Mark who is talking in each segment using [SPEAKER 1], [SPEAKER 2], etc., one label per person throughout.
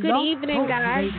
[SPEAKER 1] Good evening, guys.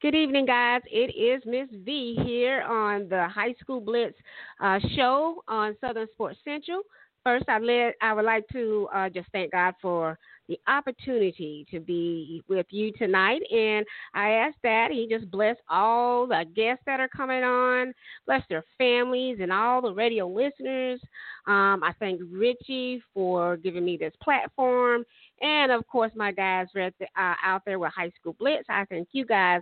[SPEAKER 1] Good evening, guys. It is Miss V here on the High School Blitz uh, show on Southern Sports Central. First, I, let, I would like to uh, just thank God for the opportunity to be with you tonight. And I ask that He just bless all the guests that are coming on, bless their families and all the radio listeners. Um, I thank Richie for giving me this platform. And of course, my guys uh, out there with High School Blitz. I thank you guys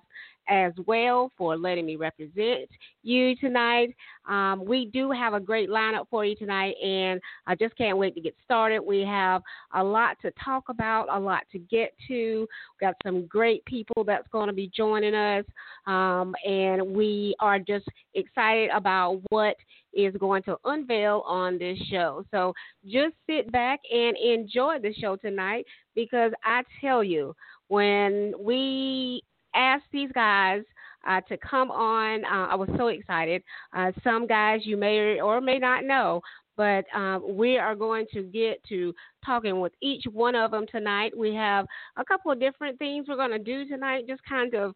[SPEAKER 1] as well for letting me represent you tonight. Um, we do have a great lineup for you tonight, and I just can't wait to get started. We have a lot to talk about, a lot to get to. We've got some great people that's going to be joining us, um, and we are just excited about what is going to unveil on this show. So just sit back and enjoy the show tonight because I tell you, when we asked these guys uh, to come on. Uh, I was so excited. Uh, some guys you may or may not know, but um, we are going to get to talking with each one of them tonight. We have a couple of different things we're going to do tonight, just kind of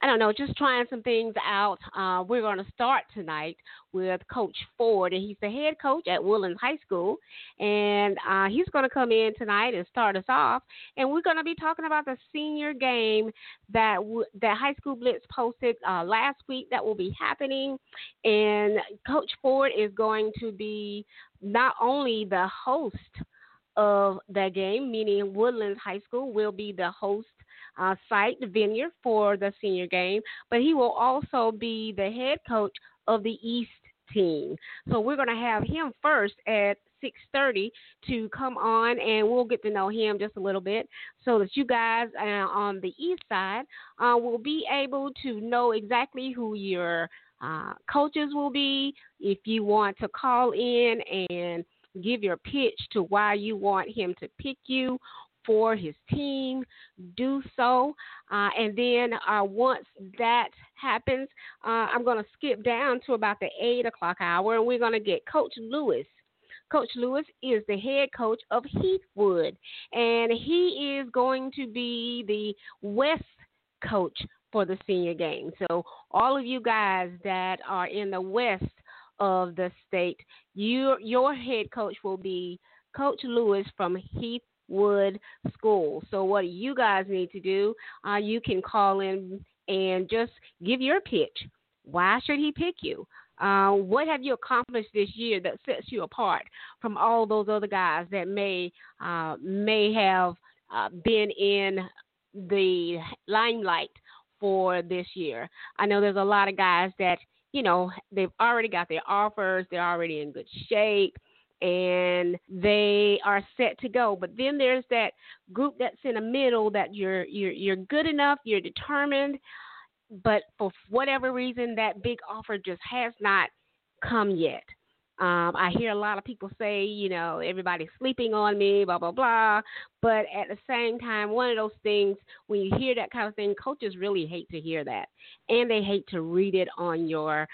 [SPEAKER 1] I don't know, just trying some things out. Uh, we're going to start tonight with Coach Ford, and he's the head coach at Woodlands High School. And uh, he's going to come in tonight and start us off. And we're going to be talking about the senior game that w- that High School Blitz posted uh, last week that will be happening. And Coach Ford is going to be not only the host of that game, meaning Woodlands High School will be the host uh, site, the venue for the senior game, but he will also be the head coach of the East team. So we're going to have him first at 6:30 to come on, and we'll get to know him just a little bit, so that you guys uh, on the east side uh, will be able to know exactly who your uh, coaches will be. If you want to call in and give your pitch to why you want him to pick you for his team, do so. Uh, and then uh, once that happens, uh, I'm going to skip down to about the 8 o'clock hour and we're going to get Coach Lewis. Coach Lewis is the head coach of Heathwood, and he is going to be the West coach for the senior game. So, all of you guys that are in the West of the state, you, your head coach will be Coach Lewis from Heath Wood School. So, what you guys need to do, uh, you can call in and just give your pitch. Why should he pick you? Uh, what have you accomplished this year that sets you apart from all those other guys that may uh, may have uh, been in the limelight for this year? I know there's a lot of guys that you know they've already got their offers, they're already in good shape and they are set to go. But then there's that group that's in the middle that you're you're you're good enough, you're determined, but for whatever reason that big offer just has not come yet. Um, I hear a lot of people say, you know, everybody's sleeping on me, blah, blah, blah. But at the same time, one of those things, when you hear that kind of thing, coaches really hate to hear that. And they hate to read it on your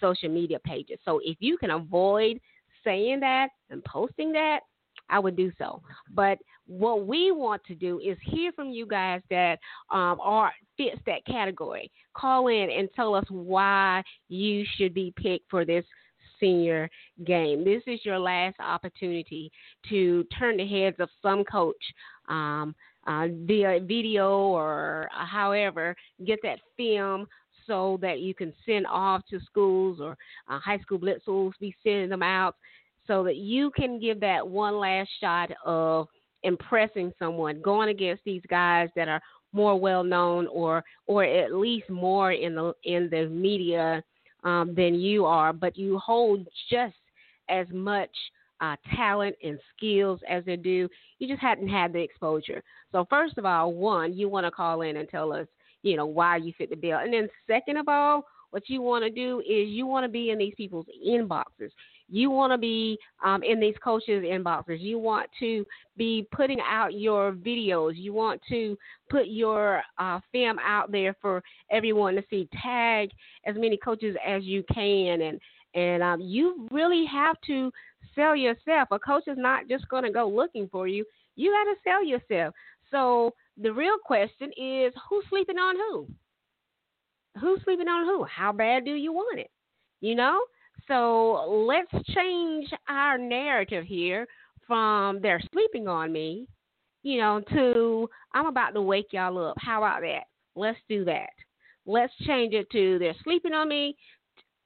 [SPEAKER 1] social media pages. So if you can avoid saying that and posting that, I would do so. But what we want to do is hear from you guys that um, are fits that category. Call in and tell us why you should be picked for this senior game. This is your last opportunity to turn the heads of some coach um, uh, via video or uh, however, get that film so that you can send off to schools or uh, high school blitz schools, be sending them out so that you can give that one last shot of impressing someone, going against these guys that are more well known or or at least more in the in the media um, than you are, but you hold just as much uh, talent and skills as they do. You just hadn't had the exposure. So first of all, one, you want to call in and tell us you know, why you fit the bill. And then second of all, what you want to do is you want to be in these people's inboxes. You want to be um, in these coaches' inboxes. You want to be putting out your videos. You want to put your uh, film out there for everyone to see. Tag as many coaches as you can, and and um, you really have to sell yourself. A coach is not just going to go looking for you. You got to sell yourself. So the real question is who's sleeping on who? Who's sleeping on who? How bad do you want it? You know? So let's change our narrative here from they're sleeping on me, you know, to I'm about to wake y'all up. How about that? Let's do that. Let's change it to they're sleeping on me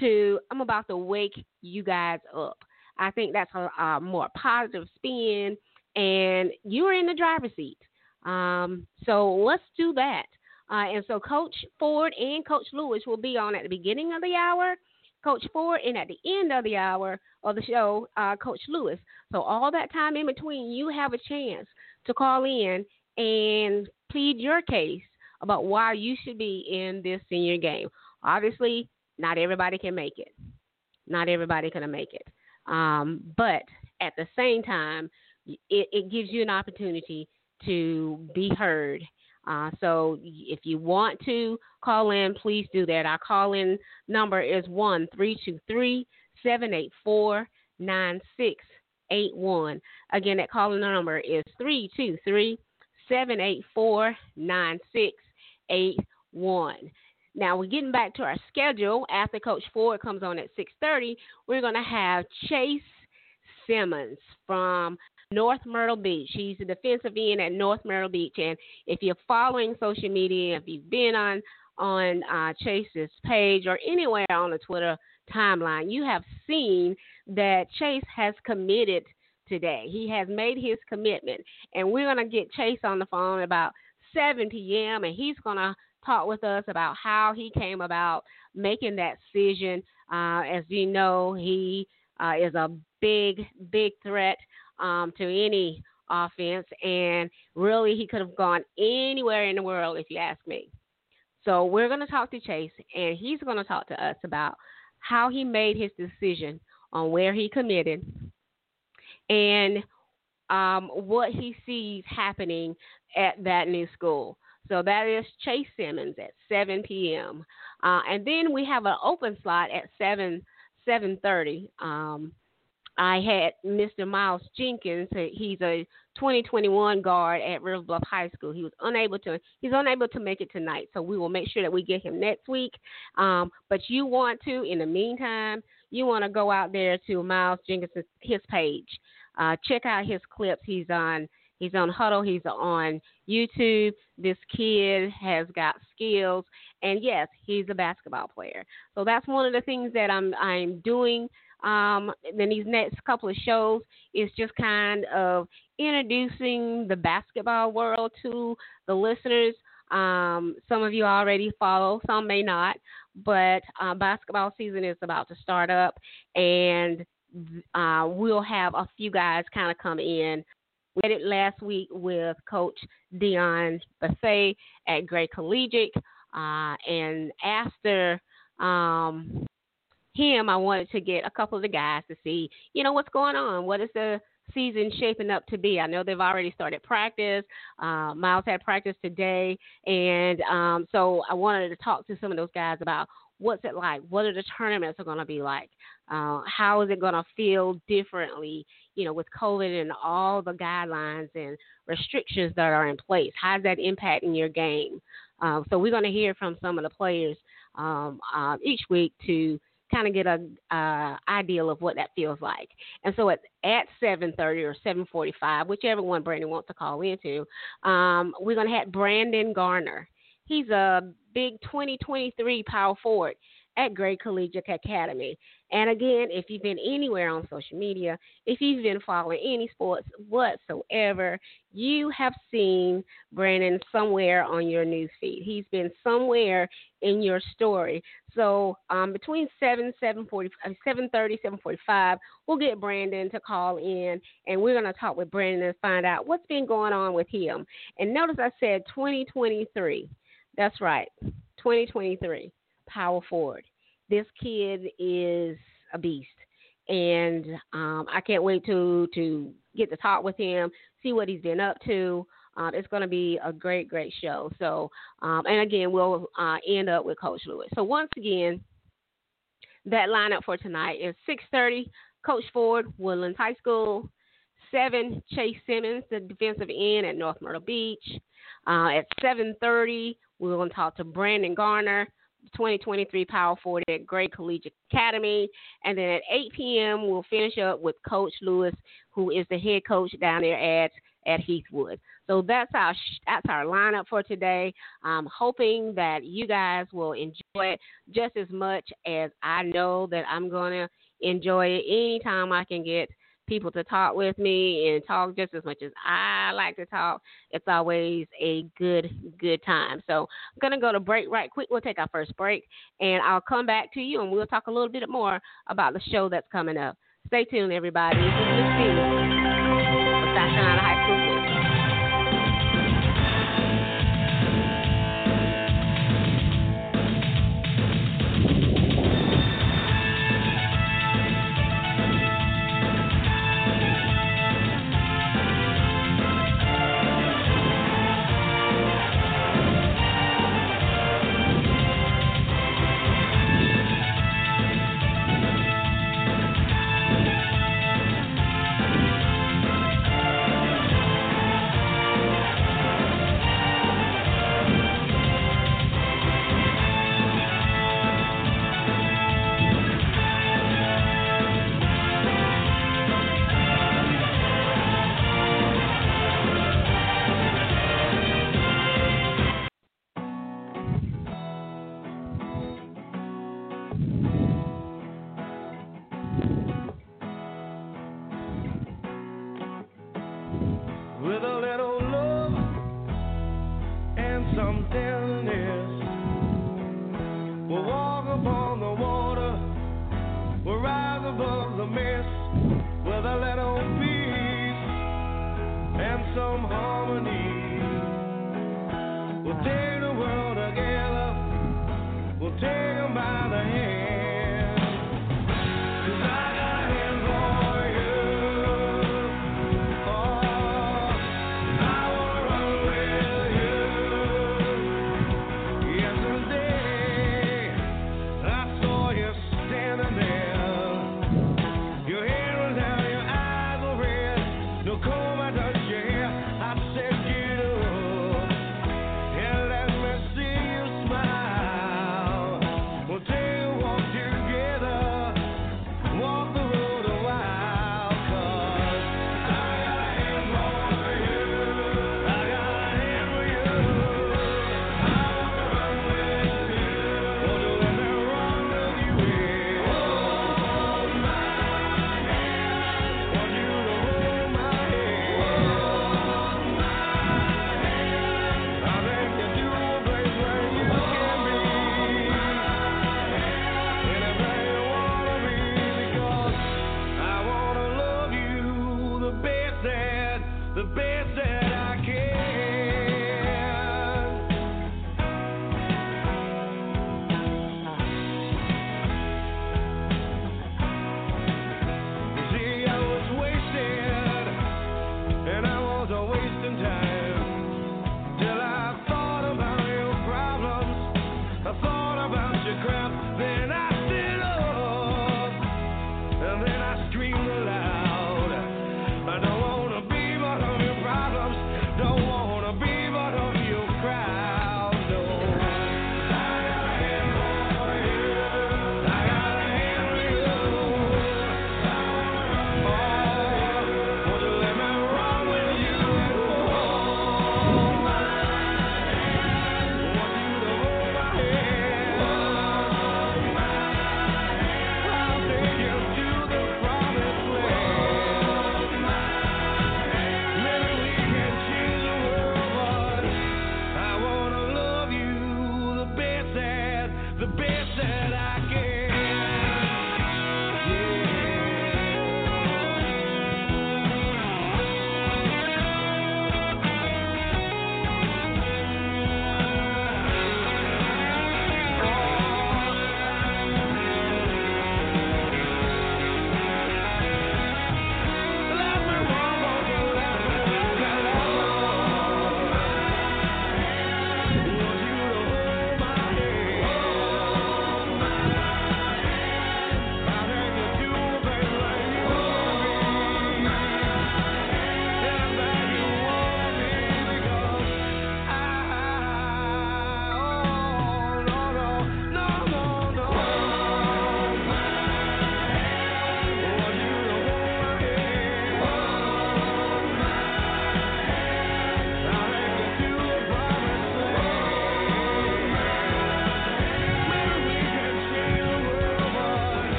[SPEAKER 1] to I'm about to wake you guys up. I think that's a, a more positive spin, and you're in the driver's seat. Um, so let's do that. Uh, and so Coach Ford and Coach Lewis will be on at the beginning of the hour, Coach Ford, and at the end of the hour of the show, uh, Coach Lewis. So all that time in between, you have a chance to call in and plead your case about why you should be in this senior game. Obviously, not everybody can make it. Not everybody can make it. Um, but at the same time, it, it, gives you an opportunity to be heard. Uh, so if you want to call in, please do that. Our call in number is one three two three seven eight four nine six eight one. Again, that call in number is three two three seven eight four nine six eight one. Now we're getting back to our schedule. After Coach Ford comes on at 6:30, we're going to have Chase Simmons from North Myrtle Beach. He's a defensive end at North Myrtle Beach, and if you're following social media, if you've been on on uh, Chase's page or anywhere on the Twitter timeline, you have seen that Chase has committed today. He has made his commitment, and we're going to get Chase on the phone about 7 p.m. and he's going to talk with us about how he came about making that decision. Uh, as you know, he uh, is a big, big threat um, to any offense, and really he could have gone anywhere in the world if you ask me. So we're going to talk to Chase, and he's going to talk to us about how he made his decision on where he committed and um, what he sees happening at that new school. So that is Chase Simmons at 7 p.m. Uh, and then we have an open slot at 7 7:30. Um, I had Mr. Miles Jenkins. He's a 2021 guard at River Bluff High School. He was unable to. He's unable to make it tonight, so we will make sure that we get him next week. Um, but you want to, in the meantime, you want to go out there to Miles Jenkins' his page. Uh, check out his clips. He's on He's on Hudl. He's on YouTube. This kid has got skills, and yes, he's a basketball player. So that's one of the things that I'm I'm doing. Um, in these next couple of shows is just kind of introducing the basketball world to the listeners. Um, some of you already follow, some may not, but uh, basketball season is about to start up, and uh, we'll have a few guys kind of come in we did it last week with Coach Dion Buffet at Gray Collegiate. Uh, and after um, him, I wanted to get a couple of the guys to see, you know, what's going on. What is the season shaping up to be? I know they've already started practice. Uh, Miles had practice today. And um, so I wanted to talk to some of those guys about what's it like? What are the tournaments are going to be like? Uh, how is it going to feel differently, you know, with COVID and all the guidelines and restrictions that are in place? How's that impacting your game? Uh, so we're going to hear from some of the players um, uh, each week to kind of get a uh, ideal of what that feels like. And so at at 7:30 or 7:45, whichever one Brandon wants to call into, um, we're to have Brandon Gardner. He's a big 2023 power forward at Gray Collegiate Academy. And again, if you've been anywhere on social media, if you've been following any sports whatsoever, you have seen Brandon somewhere on your news feed. He's been somewhere in your story. So um, between 7, 7.40, 7.30, 7.45, we'll get Brandon to call in, and we're going to talk with Brandon and find out what's been going on with him. And notice I said 2023. That's right, 2023, power forward. This kid is a beast, and um, I can't wait to to get to talk with him, see what he's been up to. Um, it's going to be a great, great show. So, um, and again, we'll uh, end up with Coach Lewis. So once again, that lineup for tonight is 6:30. Coach Ford, Woodlands High School.
[SPEAKER 2] seven, Chase Simmons, the defensive end at North Myrtle Beach. Uh, at 7:30, we're going to talk to Brandon Gardner, 2023 Power Forward at Gray Collegiate Academy, and then at 8 p.m. we'll finish up with Coach Lewis, who is the head coach down there at at Heathwood. So that's our that's our lineup for today. I'm hoping that you guys will enjoy it just as much as I know that I'm gonna enjoy it anytime I can get people to talk with me and talk just as much as I like to talk. It's always a good, good time. So I'm going to go to break right quick. We'll take our first break and I'll come back to you and we'll talk a little bit more about the show that's coming up. Stay tuned, everybody. This is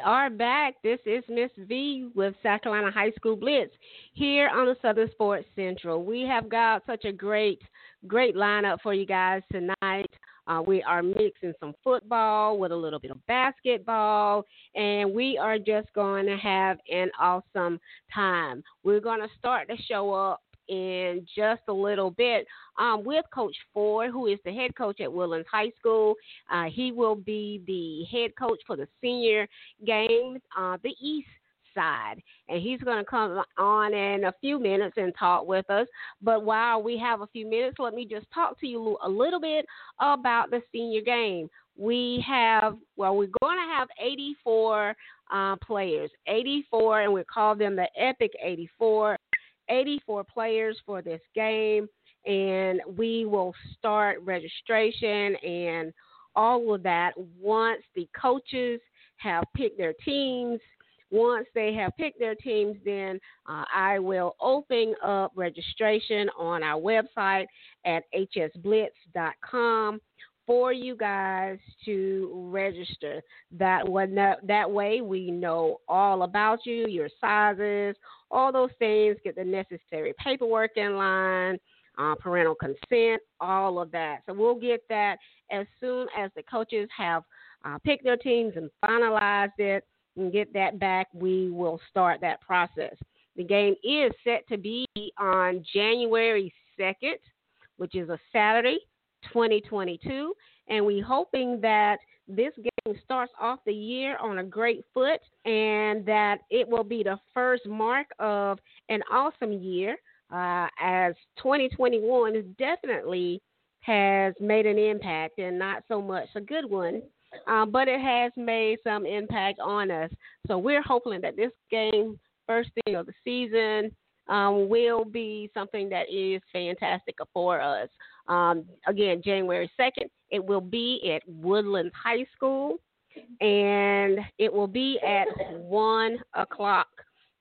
[SPEAKER 1] we are back. This is Miss V with South Carolina High School Blitz here on the Southern Sports Central. We have got such a great, great lineup for you guys tonight. Uh, we are mixing some football with a little bit of basketball, and we are just going to have an awesome time. We're going to start the show up in just a little bit um, with Coach Ford, who is the head coach at Woodlands High School. Uh, he will be the head coach for the senior games, uh, the East side. And he's going to come on in a few minutes and talk with us. But while we have a few minutes, let me just talk to you a little bit about the senior game. We have, well, we're going to have 84 uh, players, 84, and we call them the Epic 84. 84 players for this game, and we will start registration and all of that once the coaches have picked their teams. Once they have picked their teams, then uh, I will open up registration on our website at hsblitz.com for you guys to register. That one, that, that way we know all about you, your sizes, all those things. Get the necessary paperwork in line, uh, parental consent, all of that. So we'll get that as soon as the coaches have uh, picked their teams and finalized it and get that back. We will start that process. The game is set to be on January 2nd, which is a Saturday 2022. And we're hoping that this game starts off the year on a great foot and that it will be the first mark of an awesome year uh, as 2021 is definitely has made an impact and not so much a good one, uh, but it has made some impact on us. So we're hoping that this game, first thing of the season, um, will be something that is fantastic for us. Um, again, January 2nd, it will be at Woodlands High School, and it will be at 1 o'clock.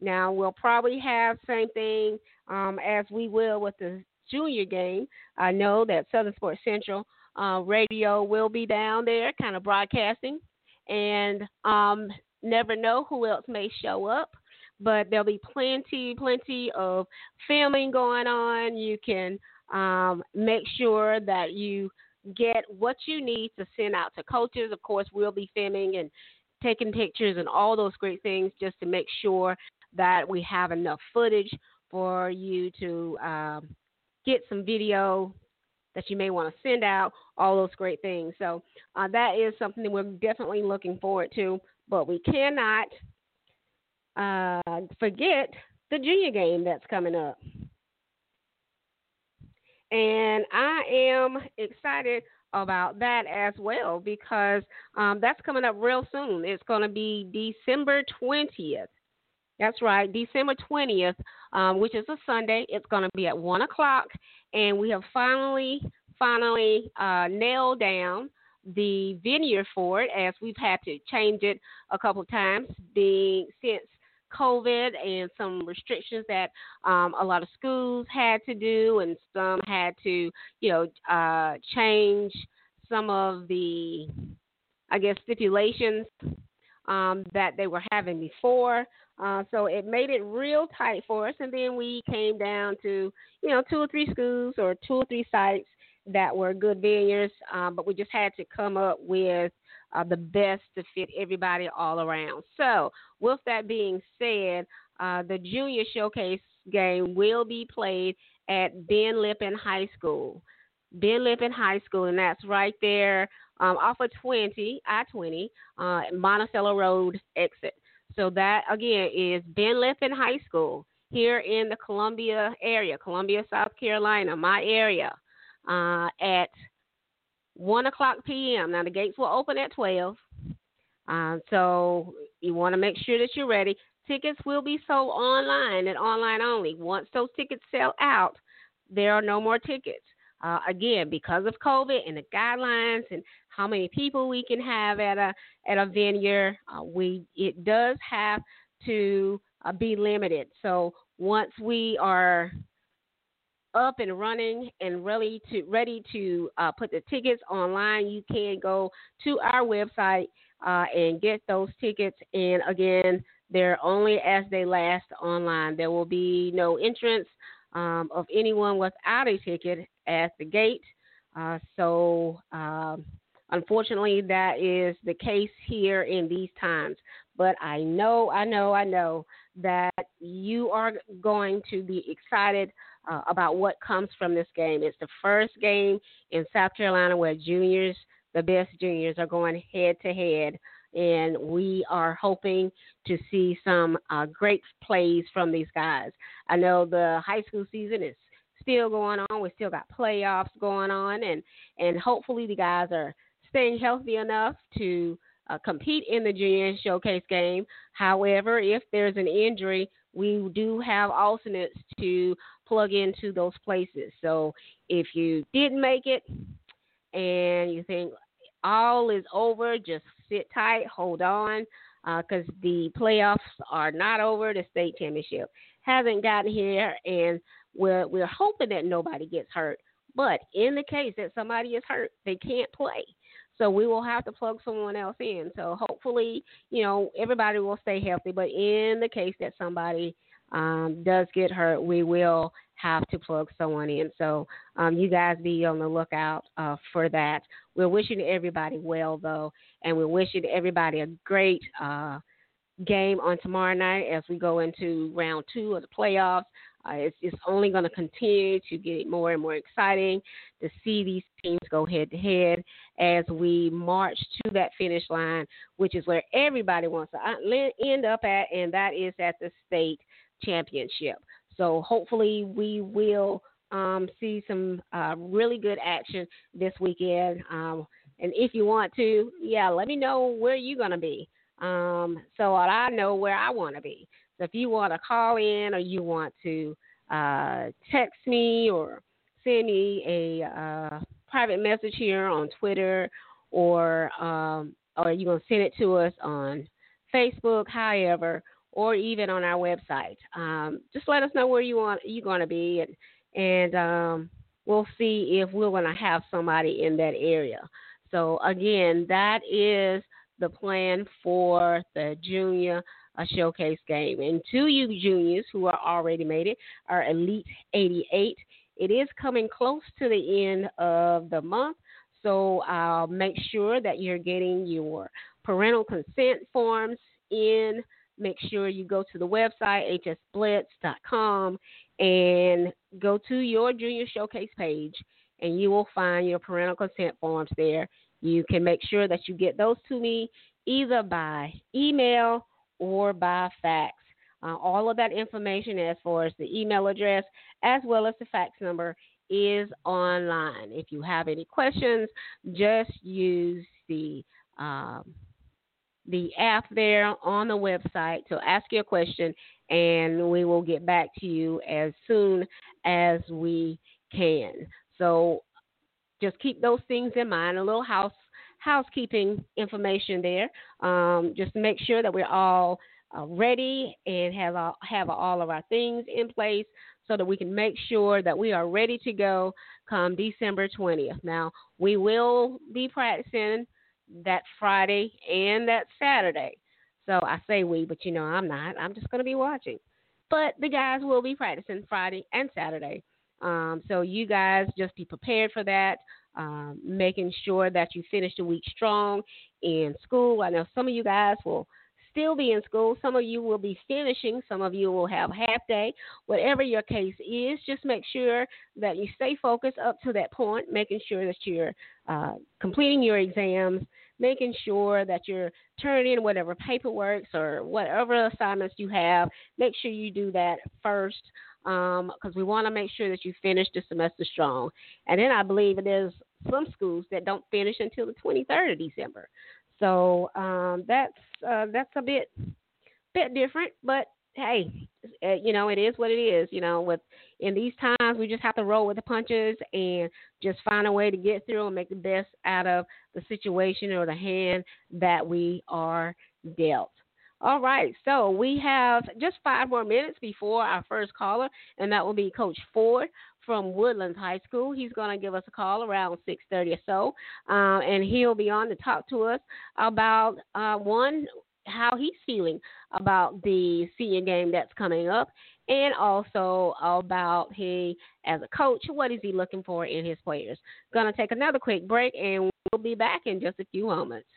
[SPEAKER 1] Now, we'll probably have same thing um, as we will with the junior game. I know that Southern Sports Central uh, radio will be down there, kind of broadcasting, and um, never know who else may show up but there'll be plenty, plenty of filming going on. You can um, make sure that you get what you need to send out to coaches. Of course, we'll be filming and taking pictures and all those great things just to make sure that we have enough footage for you to um, get some video that you may want to send out, all those great things. So uh, that is something that we're definitely looking forward to. But we cannot uh, forget the junior game that's coming up. And I am excited about that as well because um, that's coming up real soon. It's going to be December 20th. That's right, December 20th, um, which is a Sunday. It's going to be at 1 o'clock. And we have finally, finally uh, nailed down the venue for it as we've had to change it a couple times being since COVID and some restrictions that um, a lot of schools had to do, and some had to, you know, uh, change some of the, I guess, stipulations um, that they were having before. Uh, so it made it real tight for us, and then we came down to, you know, two or three schools or two or three sites that were good venues, um, but we just had to come up with uh, the best to fit everybody all around. So, with that being said, uh, the junior showcase game will be played at Ben Lippen High School. Ben Lippen High School, and that's right there um, off of 20, I 20, uh, Monticello Road exit. So, that again is Ben Lippen High School here in the Columbia area, Columbia, South Carolina, my area, uh, at 1 o'clock p.m. Now, the gates will open at 12. Uh, so you want to make sure that you're ready. Tickets will be sold online and online only. Once those tickets sell out, there are no more tickets. Uh, again, because of COVID and the guidelines and how many people we can have at a at a venue, uh, we it does have to uh, be limited. So once we are up and running and ready to ready to uh, put the tickets online, you can go to our website uh, and get those tickets. And again, they're only as they last online. There will be no entrance um, of anyone without a ticket at the gate. Uh, so, um, unfortunately, that is the case here in these times. But I know, I know, I know that you are going to be excited uh, about what comes from this game. It's the first game in South Carolina where juniors, the best juniors, are going head to head. And we are hoping to see some uh, great plays from these guys. I know the high school season is still going on. We still got playoffs going on, and and hopefully the guys are staying healthy enough to uh, compete in the junior showcase game. However, if there's an injury, we do have alternates to plug into those places. So if you didn't make it and you think all is over, just sit tight, hold on, because uh, the playoffs are not over. The state championship hasn't gotten here, and we're we're hoping that nobody gets hurt. But in the case that somebody is hurt, they can't play. So we will have to plug someone else in. So hopefully, you know, everybody will stay healthy. But in the case that somebody um, does get hurt, we will have to plug someone in. So um, you guys be on the lookout uh, for that. We're wishing everybody well, though, and we're wishing everybody a great uh, game on tomorrow night as we go into round two of the playoffs. Uh, it's, it's only going to continue to get more and more exciting to see these teams go head to head as we march to that finish line, which is where everybody wants to uh, end up at, and that is at the state championship. So hopefully we will um, see some uh, really good action this weekend. Um, and if you want to, yeah, let me know where you're going to be. Um, so I know where I want to be. So if you want to call in or you want to uh, text me or send me a uh, private message here on Twitter or um, or you're going to send it to us on Facebook, however, or even on our website. Um, just let us know where you want you're going to be, and and um, we'll see if we're going to have somebody in that area. So again, that is the plan for the junior uh, showcase game. And to you juniors who are already made it, our Elite 88. It is coming close to the end of the month, so I'll make sure that you're getting your parental consent forms in make sure you go to the website, hsblitz.com, and go to your junior showcase page, and you will find your parental consent forms there. You can make sure that you get those to me either by email or by fax. Uh, all of that information, as far as the email address as well as the fax number, is online. If you have any questions, just use the um, the app there on the website to ask your question, and we will get back to you as soon as we can. So just keep those things in mind. A little house housekeeping information there. Um, just to make sure that we're all uh, ready and have all, have all of our things in place so that we can make sure that we are ready to go come December 20th. Now, we will be practicing that Friday and that Saturday. So I say we, but you know I'm not. I'm just going to be watching. But the guys will be practicing Friday and Saturday. Um, so you guys just be prepared for that. Um, making sure that you finish the week strong in school. I know some of you guys will still be in school. Some of you will be finishing. Some of you will have half day. Whatever your case is, just make sure that you stay focused up to that point, making sure that you're uh, completing your exams, making sure that you're turning in whatever paperwork or whatever assignments you have. Make sure you do that first because um, we want to make sure that you finish the semester strong. And then I believe there's some schools that don't finish until the 23rd of December. So um, that's uh, that's a bit bit different, but hey, uh, you know it is what it is. You know, with in these times we just have to roll with the punches and just find a way to get through and make the best out of the situation or the hand that we are dealt. All right, so we have just five more minutes before our first caller, and that will be Coach Ford from Woodlands High School. He's going to give us a call around 6:30 or so, uh, and he'll be on to talk to us about uh, one how he's feeling about the senior game that's coming up, and also about he as a coach, what is he looking for in his players. Gonna take another quick break, and we'll be back in just a few moments.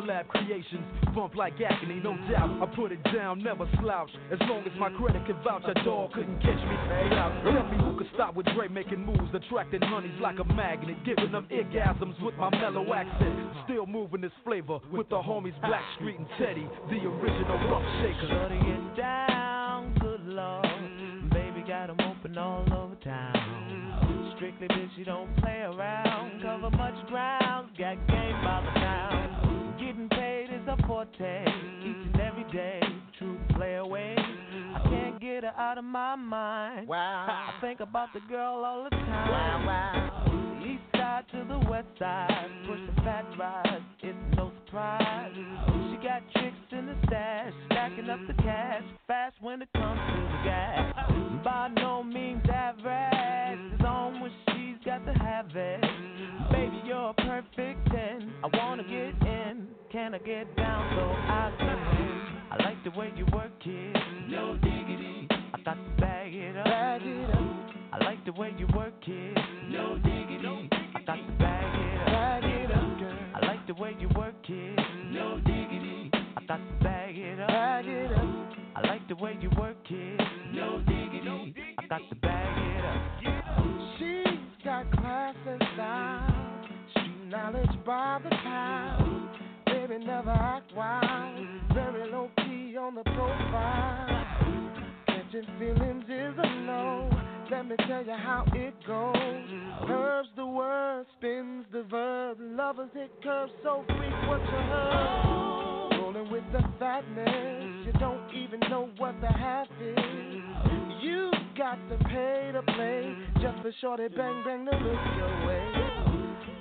[SPEAKER 3] Collab creations, bump like agony, no doubt. I put it down, never slouch. As long as my credit can vouch, a dog couldn't catch me. Without. Tell me who could stop with Dre making moves, attracting honeys like a magnet, giving them orgasms with my mellow accent. Still moving this flavor with the homies Blackstreet and Teddy, the original rough shaker.
[SPEAKER 4] Shutting it down, good lord. Baby got them open all over town. Strictly bitch, you don't play around. Cover much ground, got game by the town Getting paid is a forte each and every day. True play away. I can't get her out of my mind.
[SPEAKER 5] Wow.
[SPEAKER 4] I think about the girl all the time.
[SPEAKER 5] Wow, wow.
[SPEAKER 4] East side to the west side. Push the fat ride. It's no surprise. She got tricks in the stash. Stacking up the cash. Fast when it comes to gas. By no means average. It's on when she's got to have it. Baby, you're a perfect 10. I wanna get in. Can I get down so I can? I like the way you work it.
[SPEAKER 5] No diggity.
[SPEAKER 4] I got to bag it up.
[SPEAKER 5] Bag it up.
[SPEAKER 4] I like the way you work it.
[SPEAKER 5] No diggity.
[SPEAKER 4] I got to bag it up.
[SPEAKER 5] Bag it up, girl.
[SPEAKER 4] I like the way you work it.
[SPEAKER 5] No diggity.
[SPEAKER 4] I got to bag it up.
[SPEAKER 5] Bag it up.
[SPEAKER 4] I like the way you work it.
[SPEAKER 5] No diggity.
[SPEAKER 4] I got to bag it up.
[SPEAKER 5] She's got class and style. Street knowledge by the pound baby never act wild. Very low key on the profile. Catching feelings is a no. Let me tell you how it goes. Curves the word, spins the verb. Lovers hit curves so freak what you heard. Rolling with the fatness, you don't even know what the half is. You got to pay to play just for shorty bang bang to look your way.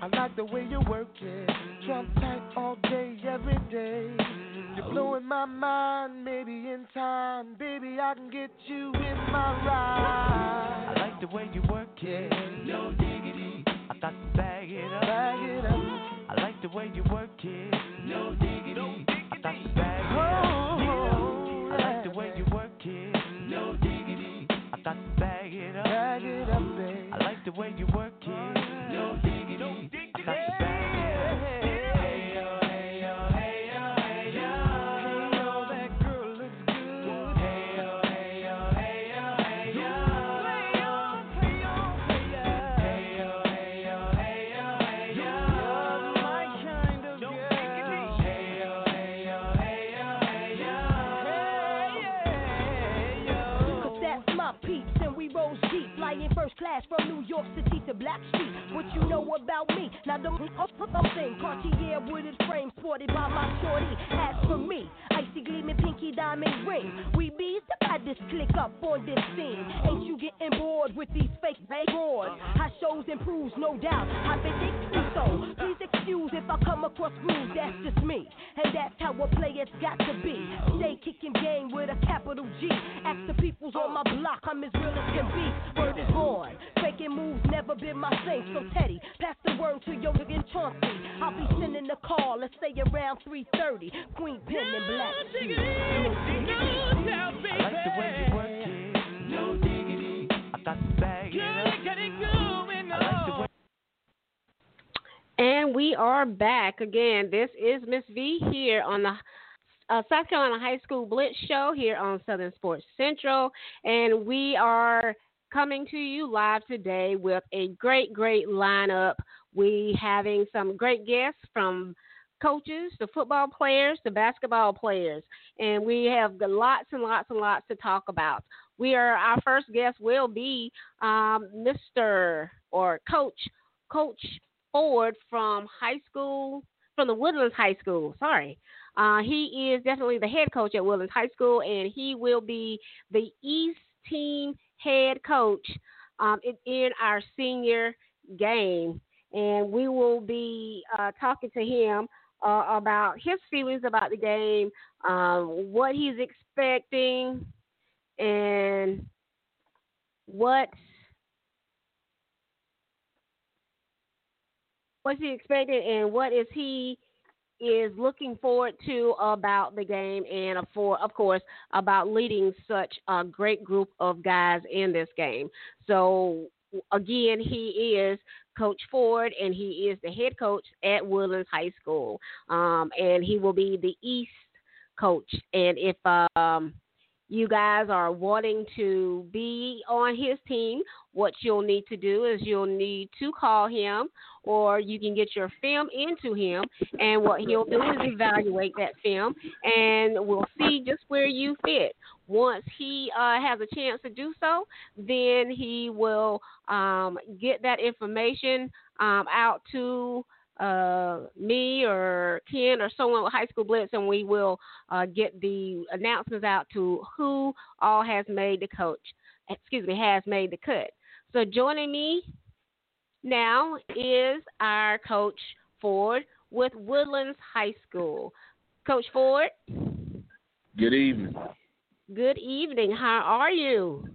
[SPEAKER 5] I like the way you work it. Trump tight all day, every day. You're blowing my mind, maybe in time. Baby, I can get you in my ride.
[SPEAKER 4] I like the way you work it.
[SPEAKER 5] No diggity.
[SPEAKER 4] I got to bag it up.
[SPEAKER 5] Bag it up.
[SPEAKER 4] I like the way you work it.
[SPEAKER 5] No diggity.
[SPEAKER 4] The way you work it.
[SPEAKER 5] No diggity.
[SPEAKER 6] goes from New York City to Blackstreet. What you know about me? Now the thing, Cartier wooded frame sported by my shorty. As for me, icy gleaming pinky diamond ring. We bees the baddest click up on this scene. Ain't you getting bored with these fake roars? High shows improves, no doubt. I predict so. Please excuse if I come across rude, that's just me. And that's how a player's got to be. Stay kicking game with a capital G. Ask the peoples on my block, I'm as real as can be. Word is born. Faking moves never been my thing. So Teddy, pass the word to your nigga Chauncey. I'll be sending the call, let's say around 3:30. Queen Pen and Black.
[SPEAKER 4] I like the way you work it. No diggity. I got to bag it up.
[SPEAKER 1] And we are back again. This is Miss V here on the uh, South Carolina High School Blitz Show here on Southern Sports Central. And we are coming to you live today with a great, great lineup. We having some great guests from coaches, the football players, the basketball players, and we have lots and lots and lots to talk about. We are our first guest will be um, Mr. or Coach Coach Ford from high school, from the Woodlands High School. Sorry. Uh, he is definitely the head coach at Woodlands High School, and he will be the East team head coach um, in, our senior game. And we will be uh, talking to him uh, about his feelings about the game, um, what he's expecting, and what what's he expecting and what is he is looking forward to about the game and for of course about leading such a great group of guys in this game. So again, he is Coach Ford, and he is the head coach at Woodlands High School, um, and he will be the East coach. And if um, you guys are wanting to be on his team, what you'll need to do is you'll need to call him or you can get your film into him and what he'll do is evaluate that film and we'll see just where you fit. Once he uh, has a chance to do so, then he will um, get that information um, out to uh, me or Ken or someone with High School Blitz, and we will uh, get the announcements out to who all has made the coach. Excuse me, has made the cut. So joining me now is our coach Ford with Woodlands High School. Coach Ford.
[SPEAKER 7] Good evening.
[SPEAKER 1] Good evening. How are you?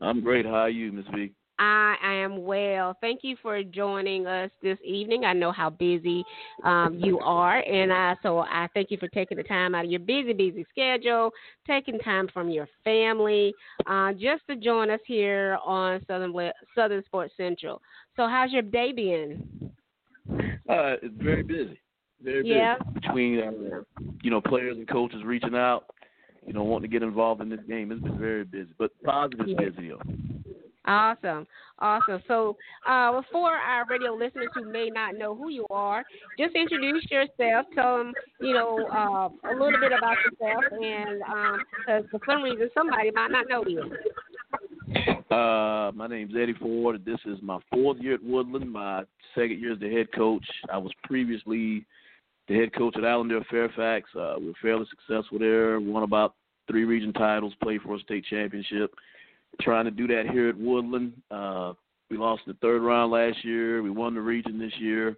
[SPEAKER 7] I'm great. How are you, Miss V?
[SPEAKER 1] I am well. Thank you for joining us this evening. I know how busy um, you are, and I, so I thank you for taking the time out of your busy, busy schedule, taking time from your family, uh, just to join us here on Southern Southern Sports Central. So, how's your day been?
[SPEAKER 7] Uh, it's very busy. Very busy
[SPEAKER 1] yeah.
[SPEAKER 7] between uh, you know players and coaches reaching out, you know wanting to get involved in this game. It's been very busy, but positive
[SPEAKER 1] yeah.
[SPEAKER 7] busy. Though.
[SPEAKER 1] Awesome, awesome. So, uh, for our radio listeners who may not know who you are, just introduce yourself. Tell them, you know, uh, a little bit about yourself, and because um, for some reason somebody might not know you.
[SPEAKER 7] Uh, my name's Eddie Ford. This is my fourth year at Woodland. My second year as the head coach. I was previously the head coach at Allendale Fairfax. Uh, we were fairly successful there. Won about three region titles. Played for a state championship trying to do that here at Woodland. Uh, we lost the third round last year. We won the region this year.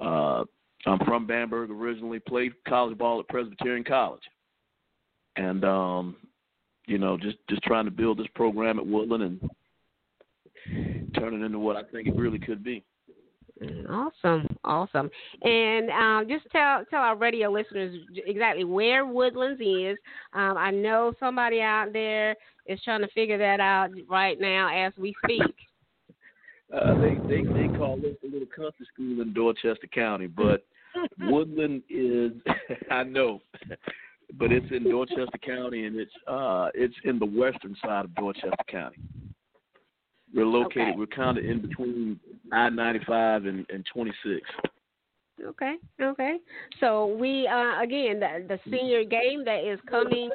[SPEAKER 7] Uh, I'm from Bamberg originally. Played college ball at Presbyterian College, and um, you know, just just trying to build this program at Woodland and turn it into what I think it really could be.
[SPEAKER 1] Awesome, awesome. And um, just tell tell our radio listeners exactly where Woodlands is. Um, I know somebody out there is trying to figure that out right now as we speak.
[SPEAKER 7] Uh, they they they call this a little country school in Dorchester County, but Woodland is I know, but it's in Dorchester County and it's uh it's in the western side of Dorchester County. We're located.
[SPEAKER 1] Okay.
[SPEAKER 7] We're kind of in between I ninety five and and twenty six.
[SPEAKER 1] Okay, okay. So we uh, again the, the senior game that is coming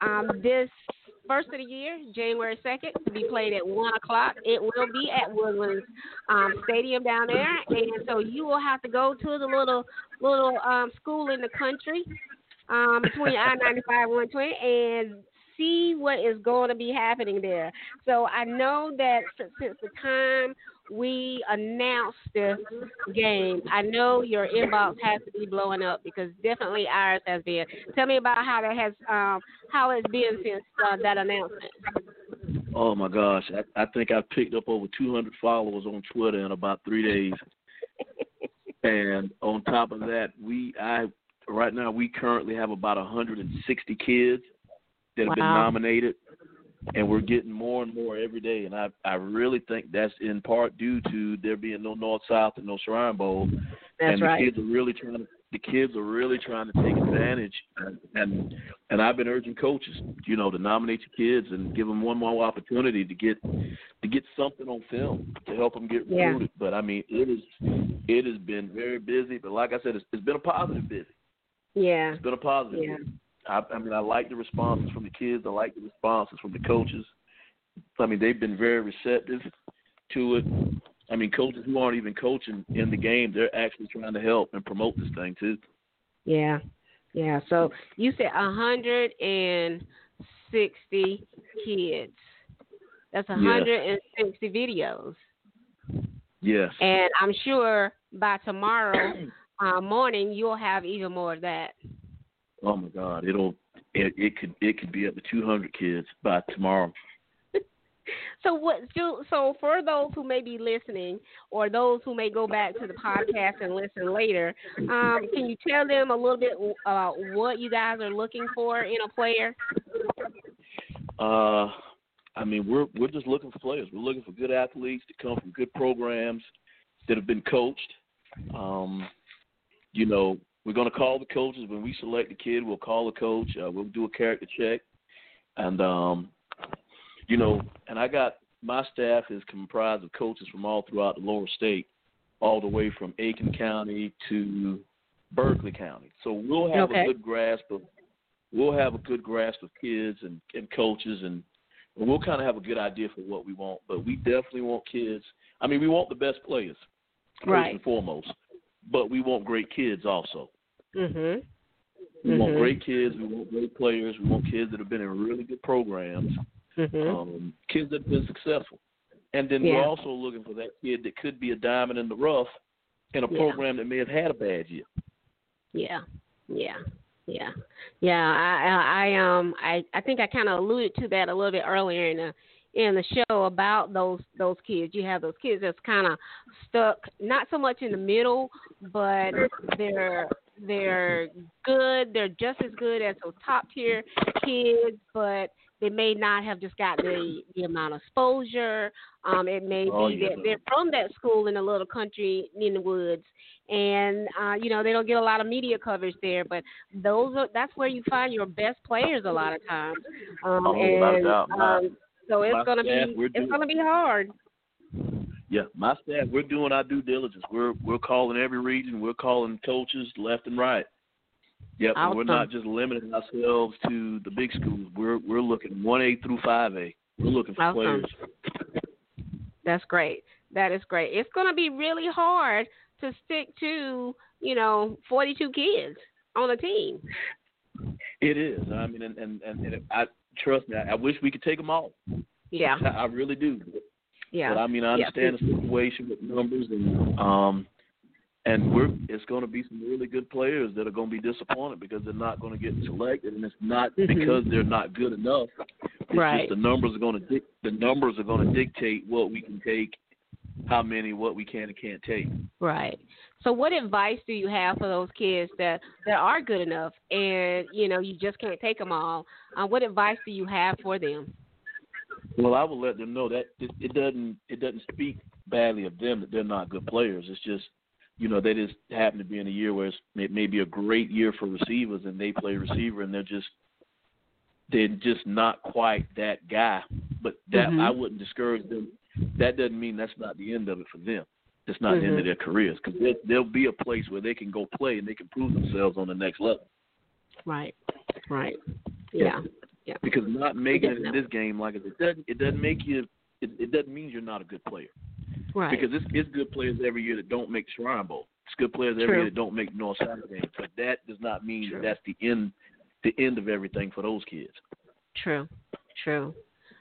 [SPEAKER 1] um, this first of the year, January second, to be played at one o'clock. It will be at Woodlands um, Stadium down there, and so you will have to go to the little little um, school in the country um, between I ninety five and one twenty and see what is going to be happening there. So I know that since, since the time we announced this game, I know your inbox has to be blowing up because definitely ours has been. Tell me about how that has um, how it's been since uh, that announcement.
[SPEAKER 7] Oh my gosh, I, I think I picked up over 200 followers on Twitter in about three days. and on top of that, we I right now we currently have about 160 kids that have
[SPEAKER 1] wow.
[SPEAKER 7] been nominated, and we're getting more and more every day. And I I really think that's in part due to there being no North South and no Shrine Bowl,
[SPEAKER 1] That's
[SPEAKER 7] and the
[SPEAKER 1] right.
[SPEAKER 7] kids are really trying to the kids are really trying to take advantage, and, and and I've been urging coaches, you know, to nominate your kids and give them one more opportunity to get to get something on film to help them get
[SPEAKER 1] Yeah.
[SPEAKER 7] recruited. But I mean, it is it has been very busy, but like I said, it's, it's been a positive busy.
[SPEAKER 1] Yeah.
[SPEAKER 7] It's been a positive.
[SPEAKER 1] Yeah.
[SPEAKER 7] I, I mean, I like the responses from the kids. I like the responses from the coaches. I mean, they've been very receptive to it. I mean, coaches who aren't even coaching in the game, they're actually trying to help and promote this thing too.
[SPEAKER 1] Yeah, yeah. So you said hundred and sixty kids. That's a
[SPEAKER 7] Yes.
[SPEAKER 1] hundred and sixty videos,
[SPEAKER 7] Yes.
[SPEAKER 1] and I'm sure by tomorrow uh, morning you'll have even more of that.
[SPEAKER 7] Oh my God, it'll it, it could it could be up to 200 kids by tomorrow.
[SPEAKER 1] So what? So, so for those who may be listening, or those who may go back to the podcast and listen later, um, can you tell them a little bit about what you guys are looking for in a player?
[SPEAKER 7] Uh, I mean, we're we're just looking for players. We're looking for good athletes to come from good programs that have been coached. Um, you know, we're going to call the coaches when we select a kid. We'll call the coach. Uh, we'll do a character check, and um, you know, and I got my staff is comprised of coaches from all throughout the lower state, all the way from Aiken County to Berkeley County. So we'll have
[SPEAKER 1] Okay.
[SPEAKER 7] a good grasp of we'll have a good grasp of kids and, and coaches and, and we'll kind of have a good idea for what we want. But we definitely want kids. I mean, we want the best players first
[SPEAKER 1] Right.
[SPEAKER 7] and foremost, but we want great kids also.
[SPEAKER 1] Mhm.
[SPEAKER 7] We want
[SPEAKER 1] Mhm.
[SPEAKER 7] great kids. We want great players. We want kids that have been in really good programs.
[SPEAKER 1] Mhm.
[SPEAKER 7] Um, kids that have been successful. And then
[SPEAKER 1] Yeah.
[SPEAKER 7] we're also looking for that kid that could be a diamond in the rough in a
[SPEAKER 1] Yeah.
[SPEAKER 7] program that may have had a bad year.
[SPEAKER 1] Yeah, yeah, yeah, yeah. I, I, I um, I, I think I kind of alluded to that a little bit earlier in the in the show about those those kids. You have those kids that's kind of stuck, not so much in the middle, but they're they're good. They're just as good as those top tier kids, but they may not have just got the the amount of exposure. Um, it may
[SPEAKER 7] Oh,
[SPEAKER 1] be
[SPEAKER 7] yeah.
[SPEAKER 1] that they're from that school in a little country in the woods, and uh, you know they don't get a lot of media coverage there. But those are that's where you find your best players a lot of times. Um,
[SPEAKER 7] Oh,
[SPEAKER 1] and
[SPEAKER 7] doubt. My-
[SPEAKER 1] um, so it's gonna
[SPEAKER 7] staff,
[SPEAKER 1] be it's gonna be hard.
[SPEAKER 7] Yeah, my staff, we're doing our due diligence. We're we're calling every region. We're calling coaches left and right. Yep, and we're not just limiting ourselves to the big schools. We're we're looking one A through five A. We're looking for
[SPEAKER 1] Awesome.
[SPEAKER 7] players.
[SPEAKER 1] That's great. That is great. It's going to be really hard to stick to, you know, 42 kids on a team.
[SPEAKER 7] It is. I mean, and and, and, and I trust me. I, I wish we could take them all.
[SPEAKER 1] Yeah.
[SPEAKER 7] I, I really do.
[SPEAKER 1] Yeah.
[SPEAKER 7] But I mean, I
[SPEAKER 1] Yeah.
[SPEAKER 7] understand the situation with numbers and um, and we're it's going to be some really good players that are going to be disappointed because they're not going to get selected, and it's not
[SPEAKER 1] Mhm.
[SPEAKER 7] because they're not good enough. It's
[SPEAKER 1] Right.
[SPEAKER 7] just the numbers are going to dic- the numbers are going to dictate what we can take, how many, what we can and can't take.
[SPEAKER 1] Right. So, what advice do you have for those kids that that are good enough, and you know you just can't take them all? Uh, what advice do you have for them?
[SPEAKER 7] Well, I will let them know that it, it doesn't it doesn't speak badly of them that they're not good players. It's just you know they just happen to be in a year where it's, it may be a great year for receivers and they play receiver and they're just they're just not quite that guy. But that
[SPEAKER 1] Mhm.
[SPEAKER 7] I wouldn't discourage them. That doesn't mean that's not the end of it for them. It's not the end of
[SPEAKER 1] Mhm.
[SPEAKER 7] their careers because there, there'll be a place where they can go play and they can prove themselves on the next level.
[SPEAKER 1] Right. Right. Yeah. Yeah.
[SPEAKER 7] Because not making it in this game, like it doesn't, it doesn't make you. It, it doesn't mean you're not a good player.
[SPEAKER 1] Right.
[SPEAKER 7] Because it's, it's good players every year that don't make Shrine Bowl. It's good players every
[SPEAKER 1] True.
[SPEAKER 7] year that don't make North South games. But that does not mean
[SPEAKER 1] True.
[SPEAKER 7] that that's the end, the end of everything for those kids.
[SPEAKER 1] True, true.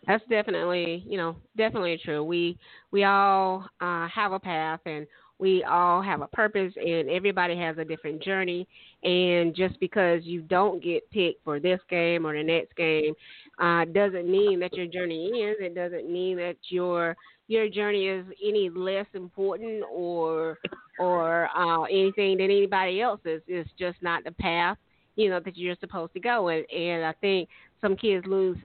[SPEAKER 1] That's definitely, you know, definitely true. We we all uh, have a path, and we all have a purpose, and everybody has a different journey. And just because you don't get picked for this game or the next game, uh, doesn't mean that your journey ends. It doesn't mean that your your journey is any less important or or uh, anything than anybody else's. It's just not the path, you know, that you're supposed to go. And, and I think some kids lose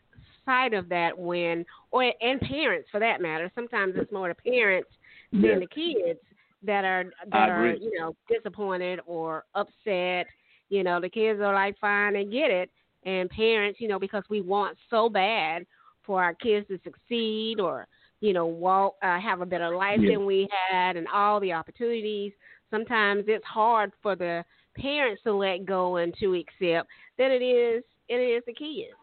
[SPEAKER 1] sight of that when, or and parents for that matter. Sometimes it's more the parents than the kids that are that are you know disappointed or upset. You know, the kids are like, fine, they get it, and parents, you know, because we want so bad for our kids to succeed or you know walk uh, have a better life
[SPEAKER 7] Yeah.
[SPEAKER 1] than we had and all the opportunities. Sometimes it's hard for the parents to let go and to accept than it is it is the kids.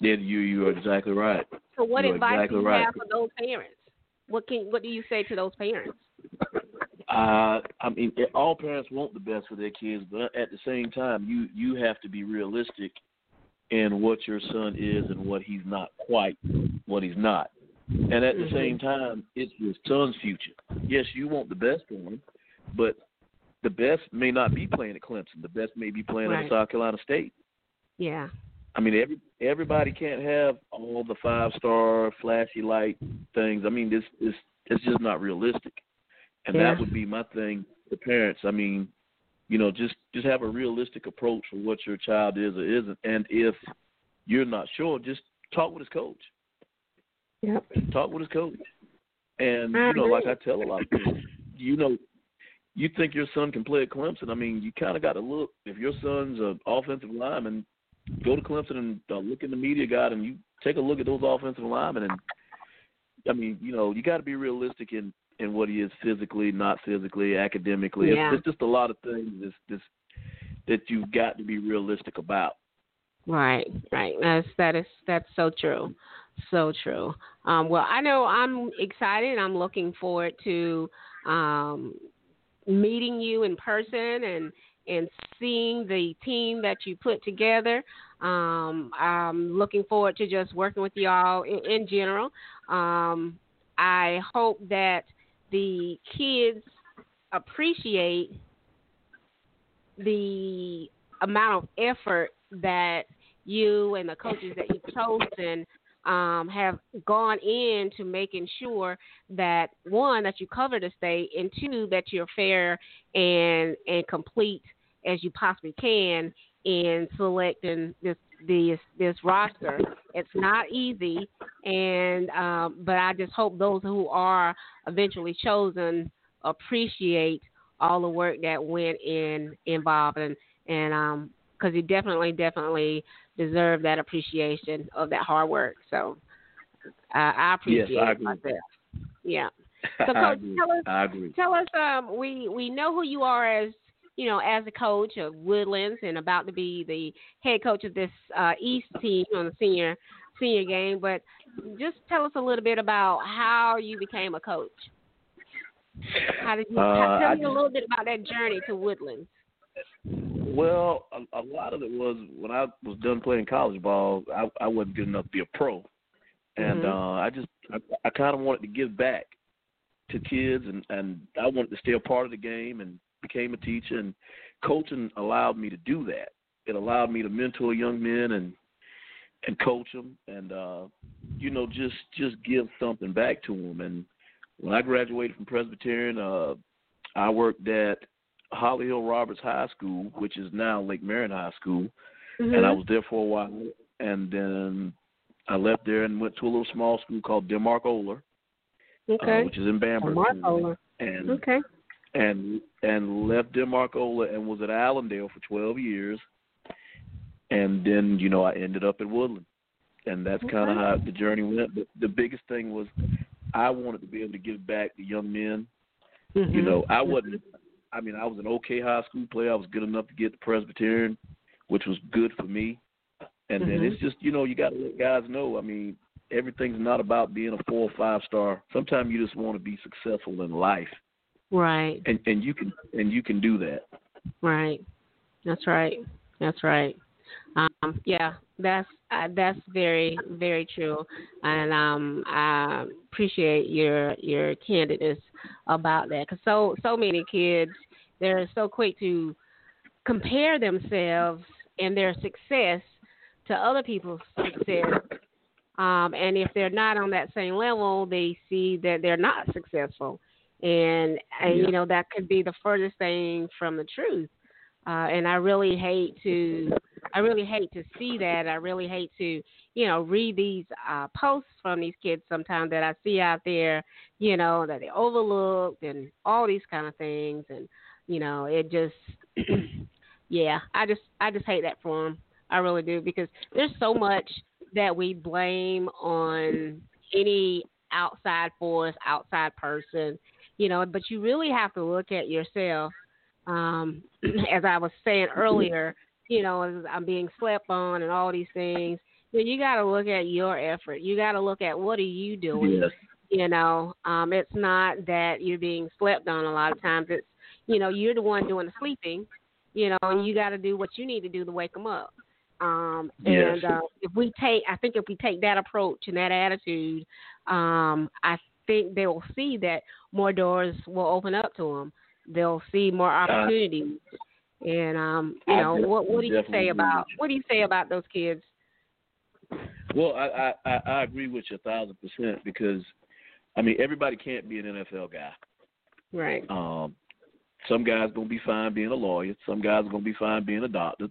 [SPEAKER 7] Yeah, you you are exactly right.
[SPEAKER 1] So what
[SPEAKER 7] You're
[SPEAKER 1] advice
[SPEAKER 7] exactly
[SPEAKER 1] do you
[SPEAKER 7] right.
[SPEAKER 1] have for those parents? What can what do you say to those parents?
[SPEAKER 7] Uh, I mean, all parents want the best for their kids, but at the same time, you you have to be realistic in what your son is and what he's not quite, what he's not. And at the
[SPEAKER 1] Mhm.
[SPEAKER 7] same time, it's your son's future. Yes, you want the best for him, but the best may not be playing at Clemson. The best may be playing
[SPEAKER 1] Right.
[SPEAKER 7] at South Carolina State.
[SPEAKER 1] Yeah.
[SPEAKER 7] I mean, every everybody can't have all the five star flashy light things. I mean, this is it's just not realistic, and
[SPEAKER 1] Yeah.
[SPEAKER 7] that would be my thing to parents. I mean, you know, just just have a realistic approach for what your child is or isn't, and if you're not sure, just talk with his coach.
[SPEAKER 1] Yep.
[SPEAKER 7] Talk with his coach, and
[SPEAKER 1] I
[SPEAKER 7] you know,
[SPEAKER 1] agree.
[SPEAKER 7] like I tell a lot of people, you know. You think your son can play at Clemson? I mean, you kind of got to look. If your son's an offensive lineman, go to Clemson and uh, look in the media guide, and you take a look at those offensive linemen. And I mean, you know, you got to be realistic in in what he is physically, not physically, academically.
[SPEAKER 1] Yeah.
[SPEAKER 7] It's, it's just a lot of things that's, that's, that you've got to be realistic about.
[SPEAKER 1] Right, right. That's that is that's so true, so true. Um, well, I know I'm excited. I'm looking forward to um, meeting you in person and and seeing the team that you put together. Um, I'm looking forward to just working with y'all in, in general. Um, I hope that the kids appreciate the amount of effort that you and the coaches that you've chosen um, have gone into making sure that one that you cover the state and two that you're fair and and complete as you possibly can in selecting this this this roster. It's not easy, and um, but I just hope those who are eventually chosen appreciate all the work that went in involved and and um because it definitely definitely deserve that appreciation of that hard work. So uh, I appreciate
[SPEAKER 7] Yes, I
[SPEAKER 1] myself. Yeah. So, Coach, tell us tell us um we we know who you are as you know as a coach of woodlands and about to be the head coach of this uh east team on the senior senior game but just tell us a little bit about how you became a coach how did you
[SPEAKER 7] Uh,
[SPEAKER 1] tell
[SPEAKER 7] I
[SPEAKER 1] me a little bit about that journey to woodlands
[SPEAKER 7] Well, a, a lot of it was when I was done playing college ball, I, I wasn't good enough to be a pro, and
[SPEAKER 1] Mhm.
[SPEAKER 7] uh, I just I, I kind of wanted to give back to kids, and and I wanted to stay a part of the game, and became a teacher, and coaching allowed me to do that. It allowed me to mentor young men and and coach them, and uh, you know just just give something back to them. And when I graduated from Presbyterian, uh, I worked at Holly Hill Roberts High School, which is now Lake Marion High School, and
[SPEAKER 1] Mm-hmm.
[SPEAKER 7] I was there for a while. And then I left there and went to a little small school called Denmark Olar,
[SPEAKER 1] okay
[SPEAKER 7] uh, which is in Bamberg.
[SPEAKER 1] Marcola.
[SPEAKER 7] And
[SPEAKER 1] okay
[SPEAKER 7] and and left Denmark Olar and was at Allendale for 12 years. And then you know I ended up at Woodland, and that's kind of how the journey went. But the biggest thing was I wanted to be able to give back to young men you
[SPEAKER 1] Mhm.
[SPEAKER 7] know, I wasn't. I mean, I was an okay high school player. I was good enough to get the Presbyterian, which was good for me. And then
[SPEAKER 1] Mhm.
[SPEAKER 7] it's just you know you got to let guys know. I mean, everything's not about being a four or five star. Sometimes you just want to be successful in life,
[SPEAKER 1] Right.
[SPEAKER 7] and and you can and you can do that.
[SPEAKER 1] Right. That's right. That's right. Um, yeah, that's uh, that's very very true, and um, I appreciate your your candidness about that. Because so so many kids they're so quick to compare themselves and their success to other people's success, um, and if they're not on that same level, they see that they're not successful, and, and
[SPEAKER 7] Yeah.
[SPEAKER 1] you know that could be the furthest thing from the truth uh, and I really hate to, I really hate to see that. I really hate to, you know, read these uh, posts from these kids sometimes that I see out there, you know, that they overlooked and all these kind of things, and you know, it just, yeah, I just, I just hate that for them. I really do because there's so much that we blame on any outside force, outside person, you know, but you really have to look at yourself um, as I was saying earlier, you know, as I'm being slept on and all these things. You, know, you got to look at your effort. You got to look at what are you doing.
[SPEAKER 7] Yes.
[SPEAKER 1] You know, um, it's not that you're being slept on. A lot of times, it's you know you're the one doing the sleeping. You know, and you got to do what you need to do to wake them up. Um,
[SPEAKER 7] Yes.
[SPEAKER 1] and uh, if we take, I think if we take that approach and that attitude, um, I think they will see that more doors will open up to them. They'll see more opportunities. And um, you know, what what do you say about what do you say about those kids?
[SPEAKER 7] Well, I, I I I agree with you a thousand percent because, I mean, everybody can't be an NFL guy.
[SPEAKER 1] Right.
[SPEAKER 7] Um, some guys gonna be fine being a lawyer. Some guys are gonna be fine being a doctor.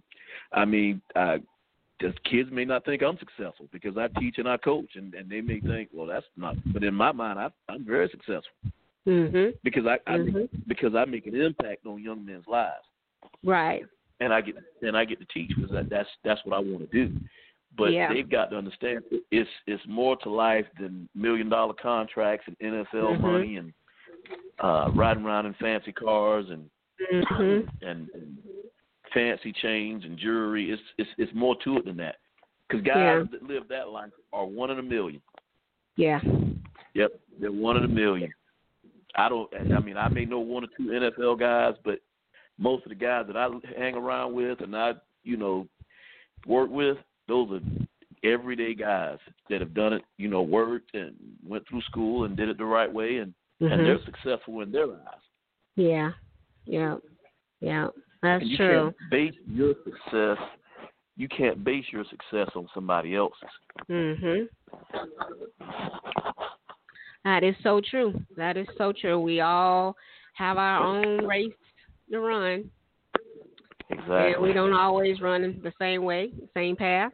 [SPEAKER 7] I mean, I, just kids may not think I'm successful because I teach and I coach, and, and they may think, well, that's not. But in my mind, I, I'm very successful
[SPEAKER 1] Mhm.
[SPEAKER 7] because I, I
[SPEAKER 1] Mhm.
[SPEAKER 7] because I make an impact on young men's lives,
[SPEAKER 1] Right.
[SPEAKER 7] and I get and I get to teach because that, that's that's what I want to do. But
[SPEAKER 1] Yeah.
[SPEAKER 7] they've got to understand it's it's more to life than million dollar contracts and NFL
[SPEAKER 1] Mhm.
[SPEAKER 7] money and uh riding around in fancy cars and
[SPEAKER 1] Mhm.
[SPEAKER 7] and, and fancy chains and jewelry. It's it's it's more to it than that. Because guys
[SPEAKER 1] Yeah.
[SPEAKER 7] that live that life are one in a million.
[SPEAKER 1] Yeah.
[SPEAKER 7] Yep, they're one in a million. I don't. I mean, I may know one or two NFL guys, but most of the guys that I hang around with and I, you know, work with, those are everyday guys that have done it. You know, worked and went through school and did it the right way, and
[SPEAKER 1] Mhm.
[SPEAKER 7] and they're successful in their eyes.
[SPEAKER 1] Yeah. Yeah. Yeah. That's
[SPEAKER 7] and you
[SPEAKER 1] true.
[SPEAKER 7] can't base your success. You can't base your success on somebody else's.
[SPEAKER 1] Mhm. That is so true. That is so true. We all have our own race to run,
[SPEAKER 7] Exactly.
[SPEAKER 1] and we don't always run the same way, same path,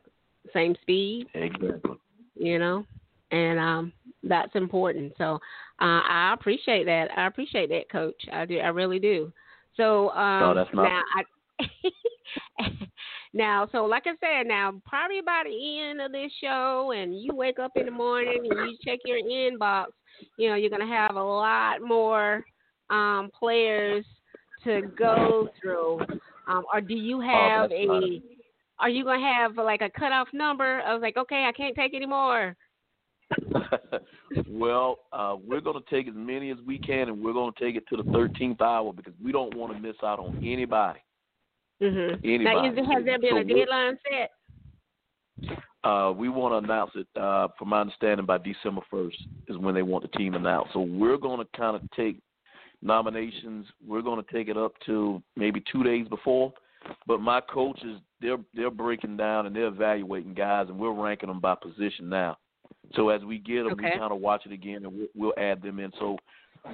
[SPEAKER 1] same speed.
[SPEAKER 7] Exactly.
[SPEAKER 1] You know, and um, that's important. So uh, I appreciate that. I appreciate that, Coach. I do. I really do. So um,
[SPEAKER 7] No, that's not-
[SPEAKER 1] now I. now, so like I said, now probably by the end of this show, and you wake up in the morning and you check your inbox, you know, you're gonna have a lot more um, players to go through. Um, or do you have
[SPEAKER 7] that's not
[SPEAKER 1] a? Are you gonna have like a cutoff number? I was like, okay, I can't take any more.
[SPEAKER 7] well, uh, we're going to take as many as we can, and we're going to take it to the 13th hour because we don't want to miss out on anybody.
[SPEAKER 1] Mm-hmm. Now, is, has there been
[SPEAKER 7] So
[SPEAKER 1] a deadline set?
[SPEAKER 7] Uh, we want to announce it, uh, from my understanding, by December 1st is when they want the team announced. So we're going to kind of take nominations. We're going to take it up to maybe two days before. But my coaches, they're they're breaking down and they're evaluating guys, and we're ranking them by position now. So as we get them,
[SPEAKER 1] Okay.
[SPEAKER 7] we kind of watch it again, and we'll, we'll add them in. So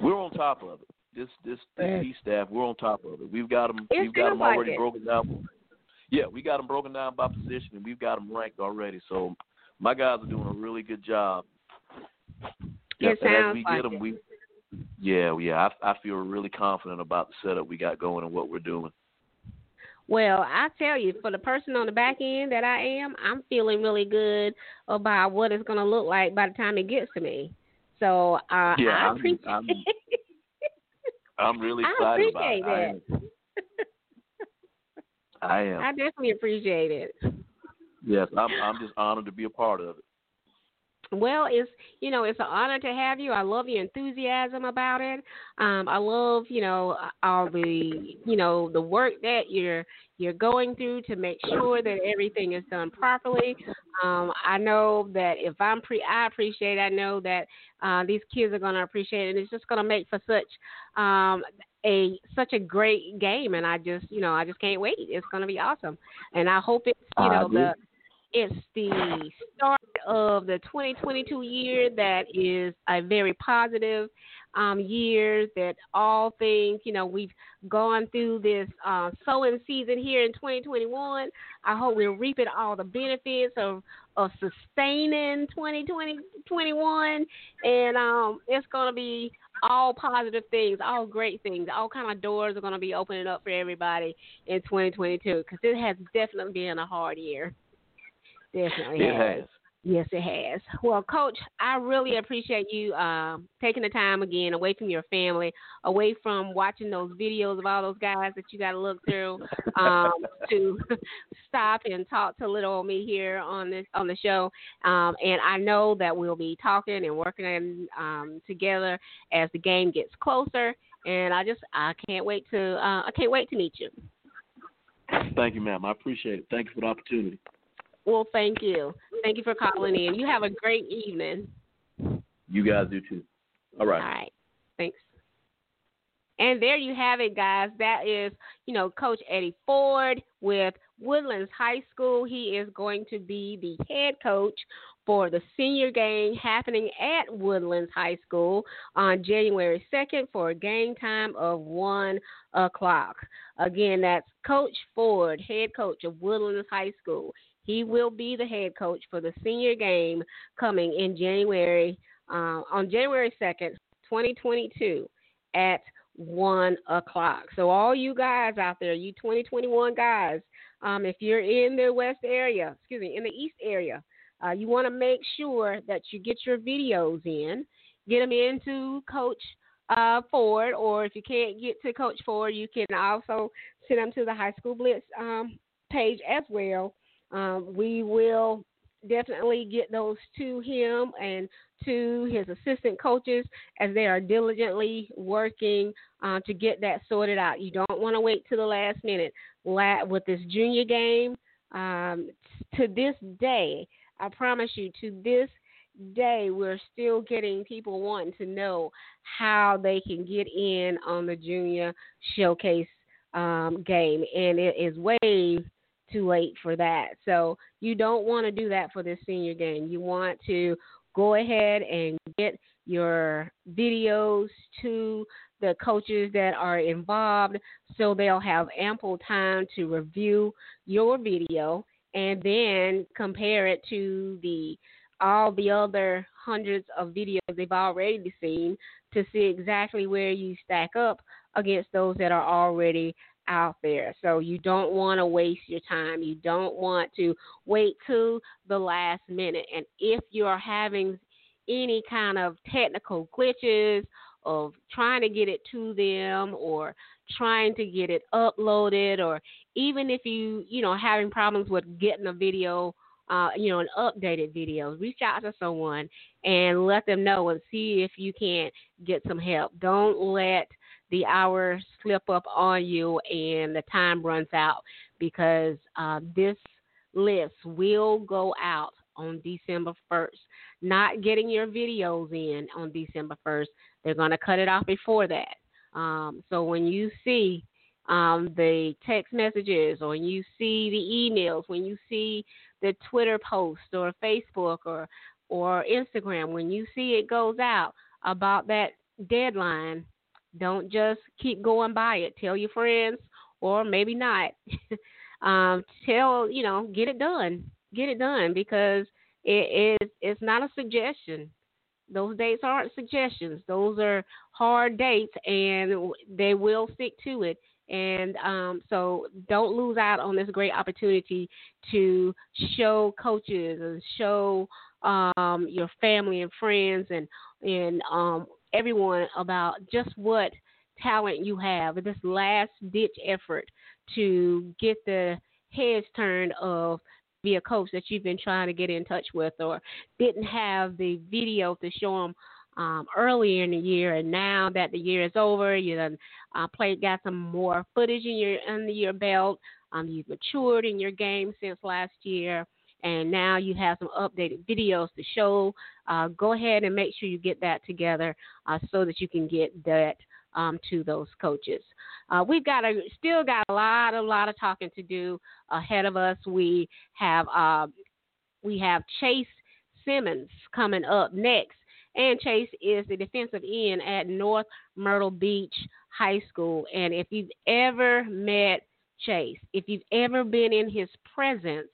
[SPEAKER 7] we're on top of it. This this this staff, we're on top of it. We've got them.
[SPEAKER 1] It
[SPEAKER 7] we've got them
[SPEAKER 1] feels like
[SPEAKER 7] already
[SPEAKER 1] it.
[SPEAKER 7] broken down. Yeah, we got them broken down by position, and we've got them ranked already. So my guys are doing a really good job.
[SPEAKER 1] It
[SPEAKER 7] and as
[SPEAKER 1] sounds
[SPEAKER 7] we
[SPEAKER 1] like
[SPEAKER 7] get them,
[SPEAKER 1] it.
[SPEAKER 7] we yeah, yeah. I, I feel really confident about the setup we got going and what we're doing.
[SPEAKER 1] Well, I tell you, for the person on the back end that I am, I'm feeling really good about what it's going to look like by the time it gets to me. So uh,
[SPEAKER 7] Yeah,
[SPEAKER 1] I appreciate.
[SPEAKER 7] I'm- I'm really excited about
[SPEAKER 1] appreciate
[SPEAKER 7] it. I am. I am.
[SPEAKER 1] I definitely appreciate it.
[SPEAKER 7] Yes, I'm. I'm just honored to be a part of it.
[SPEAKER 1] Well, it's you know it's an honor to have you. I love your enthusiasm about it. Um, I love you know all the you know the work that you're you're going through to make sure that everything is done properly. Um, I know that if I'm pre, I appreciate. I know that uh, these kids are going to appreciate it, and it's just going to make for such um, a such a great game. And I just you know I just can't wait. It's going to be awesome, and I hope it's you know the it's the start of the 2022 year that is a very positive um, year. That all things, you know, we've gone through this uh, sowing season here in 2021. I hope we're reaping all the benefits of of sustaining 2020 21, and um, it's going to be all positive things, all great things, all kind of doors are going to be opening up for everybody in 2022 because it has definitely been a hard year. Definitely
[SPEAKER 7] it
[SPEAKER 1] has.
[SPEAKER 7] has.
[SPEAKER 1] Yes, it has. Well, Coach, I really appreciate you um, taking the time again away from your family, away from watching those videos of all those guys that you got to look through, um, to stop and talk to little old me here on this on the show. Um, and I know that we'll be talking and working um, together as the game gets closer. And I just I can't wait to uh, I can't wait to meet you.
[SPEAKER 7] Thank you, ma'am. I appreciate it. Thank you for the opportunity.
[SPEAKER 1] Well, thank you. Thank you for calling in. You have a great evening.
[SPEAKER 7] You guys do too. All right.
[SPEAKER 1] All right. Thanks. And there you have it, guys. That is, you know, Coach Eddie Ford with Woodlands High School. He is going to be the head coach for the senior game happening at Woodlands High School on January 2nd for a game time of 1 o'clock. Again, that's Coach Ford, head coach of Woodlands High School. He will be the head coach for the senior game coming in January, uh, on January 2nd, 2022 at 1 o'clock. So, all you guys out there, you 2021 guys, um, if you're in the west area, excuse me, in the east area, uh, you want to make sure that you get your videos in, get them into Coach uh, Ford, or if you can't get to Coach Ford, you can also send them to the High School Blitz um, page as well. Um, we will definitely get those to him and to his assistant coaches as they are diligently working uh, to get that sorted out. You don't want to wait to the last minute. With this junior game, um, to this day, I promise you, to this day, we're still getting people wanting to know how they can get in on the junior showcase um, game, and it is way too late for that. So you don't want to do that for this senior game. You want to go ahead and get your videos to the coaches that are involved so they'll have ample time to review your video and then compare it to the all the other hundreds of videos they've already seen to see exactly where you stack up against those that are already out there. So you don't want to waste your time. You don't want to wait to the last minute. And if you're having any kind of technical glitches of trying to get it to them or trying to get it uploaded or even if you, you know, having problems with getting a video uh, you know, an updated video. Reach out to someone and let them know and see if you can't get some help. Don't let the hours slip up on you and the time runs out because uh, this list will go out on December 1st. Not getting your videos in on December 1st, they're going to cut it off before that. Um, so when you see um, the text messages or when you see the emails, when you see the Twitter post or Facebook or or Instagram, when you see it goes out about that deadline, don't just keep going by it. Tell your friends, or maybe not. um, tell you know, get it done. Get it done because it is it's not a suggestion. Those dates aren't suggestions. Those are hard dates, and they will stick to it. And um, so don't lose out on this great opportunity to show coaches and show um, your family and friends and and um, everyone about just what talent you have. This last ditch effort to get the heads turned of be a coach that you've been trying to get in touch with or didn't have the video to show them um, earlier in the year, and now that the year is over, you done uh, played, got some more footage in your under your belt. Um, you've matured in your game since last year, and now you have some updated videos to show. Uh, go ahead and make sure you get that together uh, so that you can get that um, to those coaches. Uh, we've got a still got a lot, a lot of talking to do ahead of us. We have uh, we have Chase Simmons coming up next, and Chase is the defensive end at North Myrtle Beach High School. And if you've ever met Chase, if you've ever been in his presence,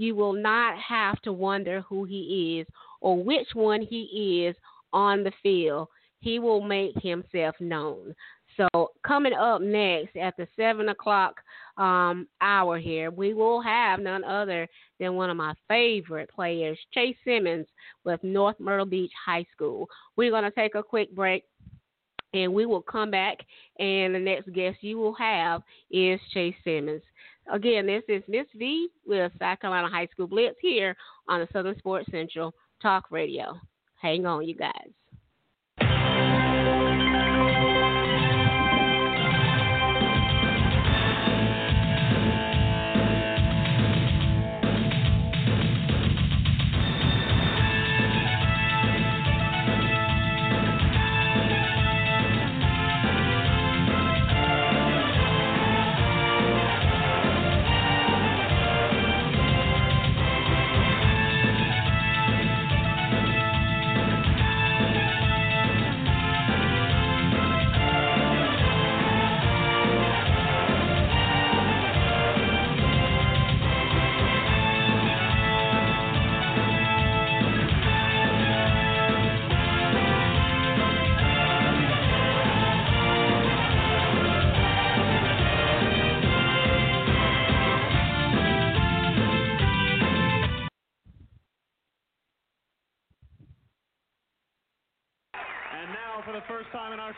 [SPEAKER 1] you will not have to wonder who he is or which one he is on the field he will make himself known. So, coming up next at the 7 o'clock um, hour here, we will have none other than one of my favorite players, Chase Simmons with North Myrtle Beach High School. We're going to take a quick break and we will come back, and the next guest you will have is Chase Simmons. Again, this is Miss V with South Carolina High School Blitz here on the Southern Sports Central Talk Radio. Hang on, you guys.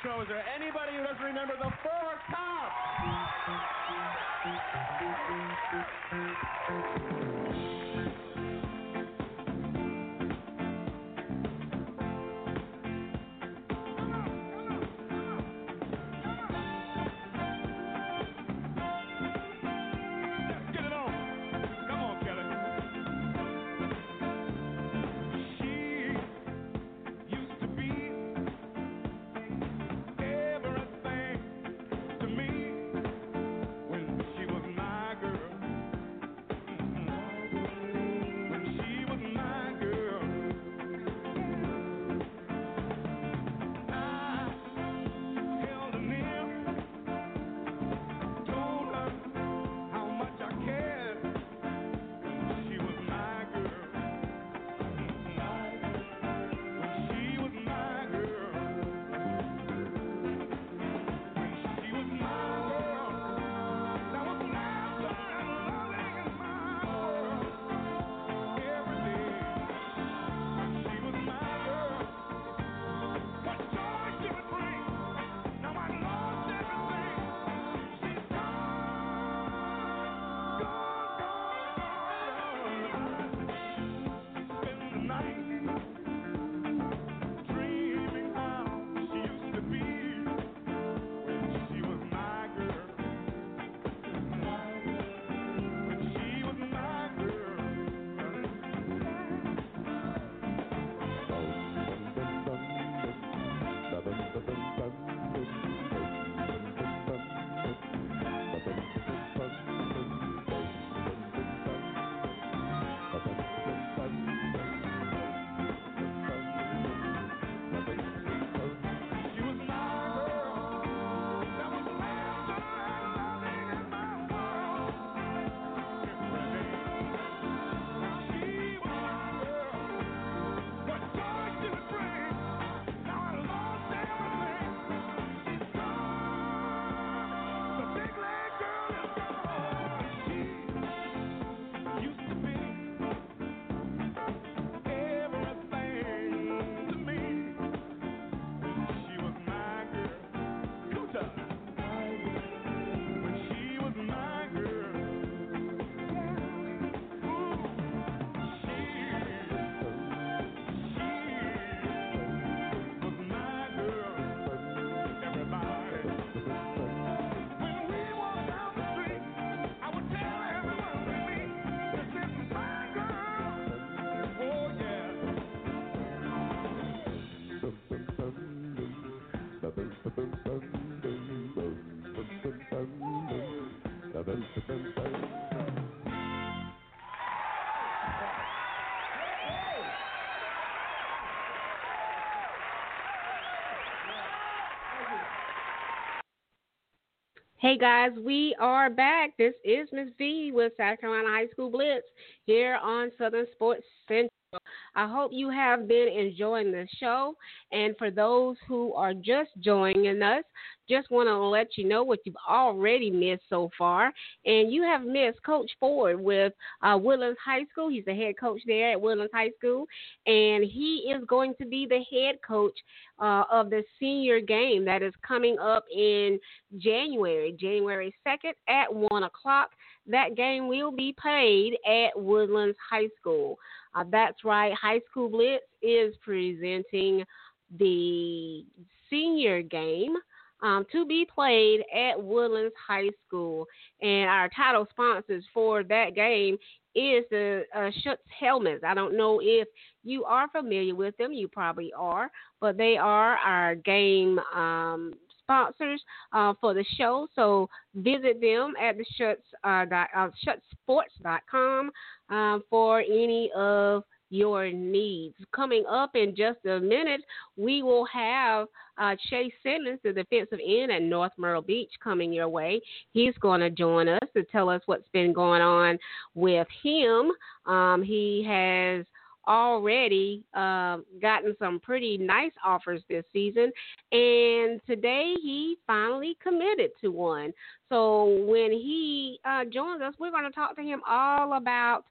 [SPEAKER 8] Show. Is there anybody who doesn't remember the four cops?
[SPEAKER 1] Hey guys, we are back. This is Miss V with South Carolina High School Blitz here on Southern Sports Central. I hope you have been enjoying the show. And for those who are just joining us, just want to let you know what you've already missed so far. And you have missed Coach Ford with uh, Woodlands High School. He's the head coach there at Woodlands High School. And he is going to be the head coach uh, of the senior game that is coming up in January, January 2nd at 1 o'clock. That game will be played at Woodlands High School. Uh, that's right, High School Blitz is presenting the senior game. Um, to be played at Woodlands High School. And our title sponsors for that game is the uh, Schutt Helmets. I don't know if you are familiar with them. You probably are, but they are our game um, sponsors uh, for the show. So visit them at the Schutt, uh, dot, uh, uh, for any of your needs. Coming up in just a minute, we will have uh, Chase Simmons, the defensive end at North Myrtle Beach, coming your way. He's going to join us to tell us what's been going on with him. Um, he has already uh, gotten some pretty nice offers this season, and today he finally committed to one. So when he uh, joins us, we're going to talk to him all about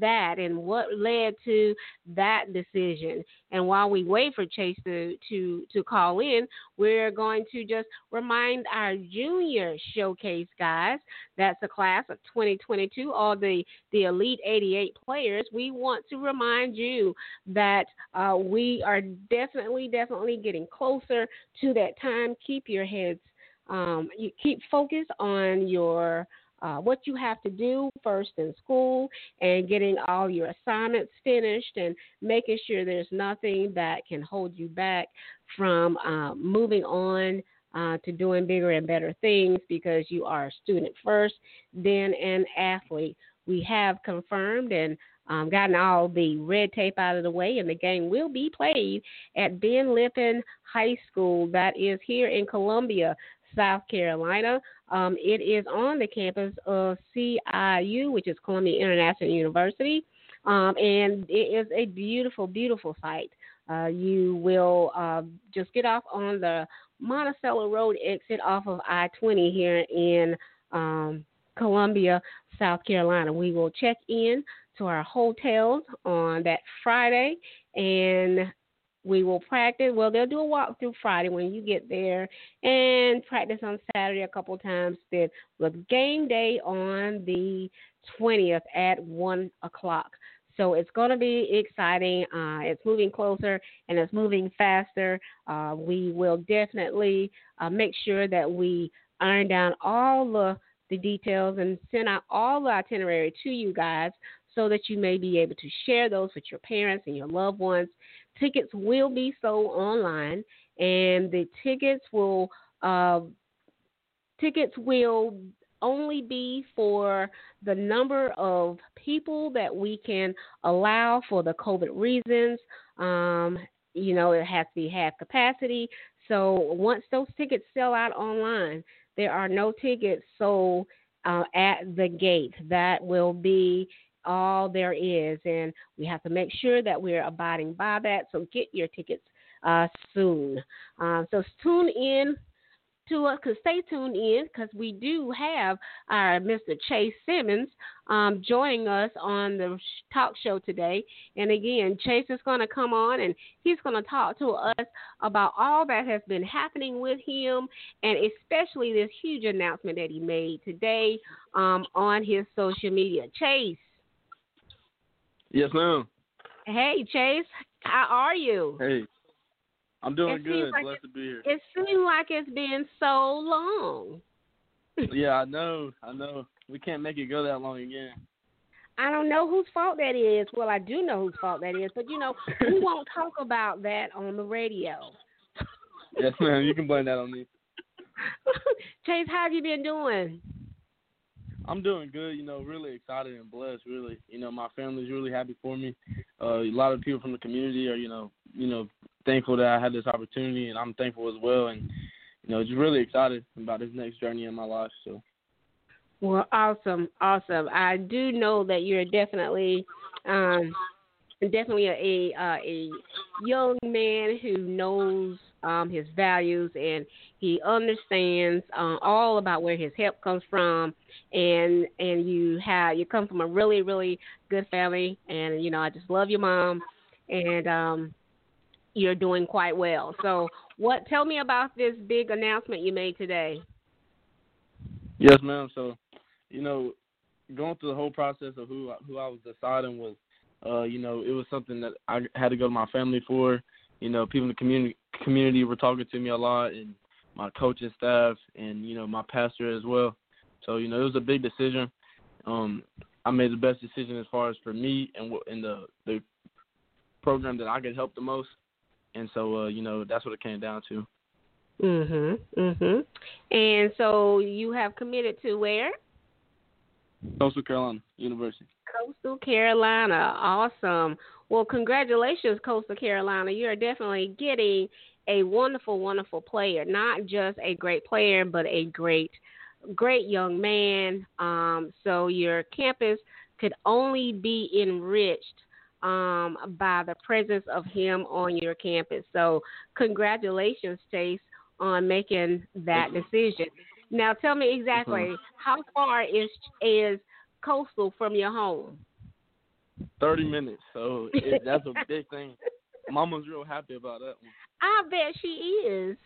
[SPEAKER 1] that and what led to that decision. And while we wait for Chase to to to call in, we're going to just remind our junior showcase guys. That's a class of 2022, all the the elite 88 players. We want to remind you that uh, we are definitely definitely getting closer to that time. Keep your heads um, you keep focused on your uh, what you have to do first in school and getting all your assignments finished and making sure there's nothing that can hold you back from uh, moving on uh, to doing bigger and better things because you are a student first, then an athlete. We have confirmed and um, gotten all the red tape out of the way, and the game will be played at Ben Lippen High School, that is here in Columbia, South Carolina. Um, it is on the campus of CIU, which is Columbia International University, um, and it is a beautiful, beautiful site. Uh, you will uh, just get off on the Monticello Road exit off of I 20 here in um, Columbia, South Carolina. We will check in to our hotels on that Friday and we will practice. Well, they'll do a walkthrough Friday when you get there, and practice on Saturday a couple times. Then with game day on the 20th at one o'clock. So it's going to be exciting. Uh, it's moving closer and it's moving faster. Uh, we will definitely uh, make sure that we iron down all the, the details and send out all the itinerary to you guys so that you may be able to share those with your parents and your loved ones tickets will be sold online, and the tickets will uh, tickets will only be for the number of people that we can allow for the COVID reasons. Um, you know, it has to be half capacity. So once those tickets sell out online, there are no tickets sold uh, at the gate. That will be all there is, and we have to make sure that we're abiding by that. So get your tickets uh, soon. Uh, so tune in to us, cause stay tuned in, because we do have our Mr. Chase Simmons um, joining us on the talk show today. And again, Chase is going to come on and he's going to talk to us about all that has been happening with him, and especially this huge announcement that he made today um, on his social media. Chase.
[SPEAKER 9] Yes, ma'am.
[SPEAKER 1] Hey, Chase. How are you?
[SPEAKER 9] Hey. I'm doing
[SPEAKER 1] it
[SPEAKER 9] good.
[SPEAKER 1] Like
[SPEAKER 9] Blessed to be here.
[SPEAKER 1] It seems like it's been so long.
[SPEAKER 9] yeah, I know. I know. We can't make it go that long again.
[SPEAKER 1] I don't know whose fault that is. Well, I do know whose fault that is, but you know, we won't talk about that on the radio.
[SPEAKER 9] yes, ma'am. You can blame that on me.
[SPEAKER 1] Chase, how have you been doing?
[SPEAKER 9] I'm doing good. You know, really excited and blessed. Really, you know, my family's really happy for me. Uh, a lot of people from the community are, you know, you know, thankful that I had this opportunity, and I'm thankful as well. And you know, just really excited about this next journey in my life. So.
[SPEAKER 1] Well, awesome, awesome. I do know that you're definitely, um, definitely a uh, a young man who knows um, his values and he understands uh, all about where his help comes from. And and you have you come from a really really good family, and you know I just love your mom, and um, you're doing quite well. So, what? Tell me about this big announcement you made today.
[SPEAKER 9] Yes, ma'am. So, you know, going through the whole process of who who I was deciding was, uh, you know, it was something that I had to go to my family for. You know, people in the community community were talking to me a lot, and my coaching staff, and you know, my pastor as well. So, you know, it was a big decision. Um, I made the best decision as far as for me and in the the program that I could help the most and so uh, you know that's what it came down to.
[SPEAKER 1] Mhm. Mhm. And so you have committed to where?
[SPEAKER 9] Coastal Carolina University.
[SPEAKER 1] Coastal Carolina. Awesome. Well, congratulations, Coastal Carolina. You are definitely getting a wonderful, wonderful player. Not just a great player, but a great, great young man. Um, so your campus could only be enriched um, by the presence of him on your campus. So, congratulations, Chase, on making that decision. Now, tell me exactly mm-hmm. how far is is Coastal from your home?
[SPEAKER 9] Thirty minutes. So it, that's a big thing. Mama's real happy about that one.
[SPEAKER 1] I bet she is.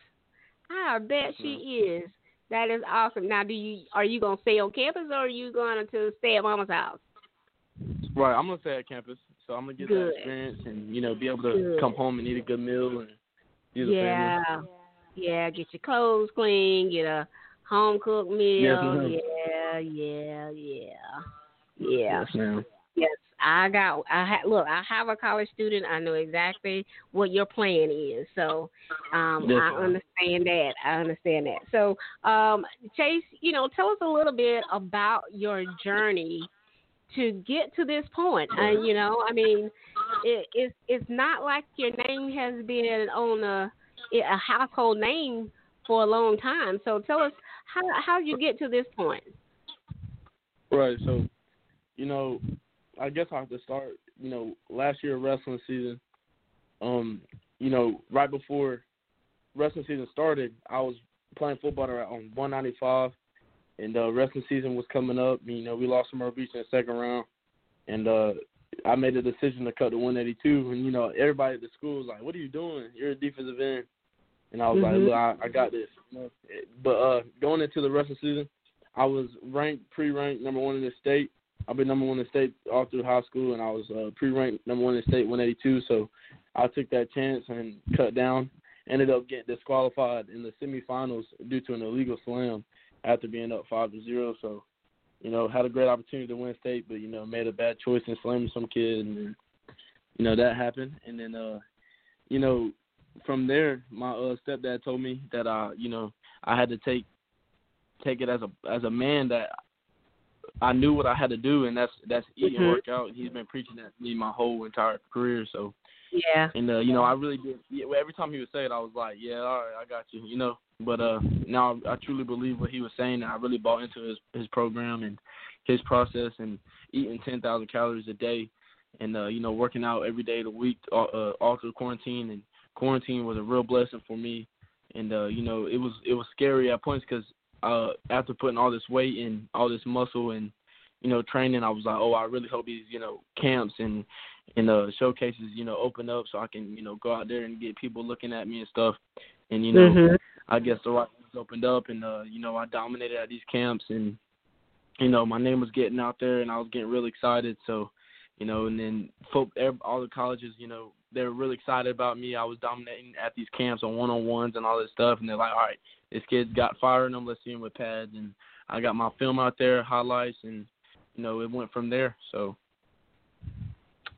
[SPEAKER 1] I bet she is. That is awesome. Now, do you are you gonna stay on campus or are you going to stay at Mama's house?
[SPEAKER 9] Right, I'm gonna stay at campus. So I'm gonna get good. that experience and you know be able to good. come home and eat a good meal and do the
[SPEAKER 1] yeah.
[SPEAKER 9] family.
[SPEAKER 1] Yeah, get your clothes clean, get a home cooked meal.
[SPEAKER 9] Yes,
[SPEAKER 1] yeah, yeah, yeah, yeah.
[SPEAKER 9] Yes, ma'am.
[SPEAKER 1] Yes, I got. I ha, look. I have a college student. I know exactly what your plan is. So, um,
[SPEAKER 9] yes,
[SPEAKER 1] I understand that. I understand that. So, um, Chase, you know, tell us a little bit about your journey to get to this point. And you know, I mean, it, it's it's not like your name has been on a a household name for a long time. So tell us how how you get to this point.
[SPEAKER 9] Right. So, you know, I guess I have to start. You know, last year wrestling season. Um, you know, right before wrestling season started, I was playing football on 195 and uh, wrestling season was coming up. You know, we lost to Myrtle Beach in the second round, and uh, I made a decision to cut to 182. And you know, everybody at the school was like, "What are you doing? You're a defensive end." And I was
[SPEAKER 1] mm-hmm.
[SPEAKER 9] like, "Look, I, I got this." But uh, going into the wrestling season, I was ranked pre-ranked number one in the state. I've been number one in the state all through high school, and I was uh, pre-ranked number one in the state, 182. So I took that chance and cut down. Ended up getting disqualified in the semifinals due to an illegal slam after being up five to zero. So, you know, had a great opportunity to win state, but you know, made a bad choice in slamming some kid, and you know that happened. And then, uh, you know, from there, my uh, stepdad told me that I, you know, I had to take take it as a as a man that I knew what I had to do, and that's that's eat
[SPEAKER 1] mm-hmm.
[SPEAKER 9] and work out. He's been preaching that to me my whole entire career. So
[SPEAKER 1] yeah,
[SPEAKER 9] and uh, you know, I really did. Yeah, every time he would say it, I was like, yeah, all right, I got you. You know, but uh, now I truly believe what he was saying, and I really bought into his his program and his process, and eating ten thousand calories a day, and uh, you know, working out every day of the week, uh, uh, all through quarantine. And quarantine was a real blessing for me, and uh, you know, it was it was scary at points because uh, after putting all this weight and all this muscle and you know training, I was like, oh, I really hope these you know camps and and uh showcases you know open up so I can you know go out there and get people looking at me and stuff and you know
[SPEAKER 1] mm-hmm.
[SPEAKER 9] I guess the right ones opened up, and uh, you know I dominated at these camps, and you know my name was getting out there, and I was getting really excited. So, you know, and then all the colleges, you know, they were really excited about me. I was dominating at these camps on one on ones and all this stuff, and they're like, all right, this kid's got fire in him. Let's see him with pads, and I got my film out there, highlights, and you know it went from there. So.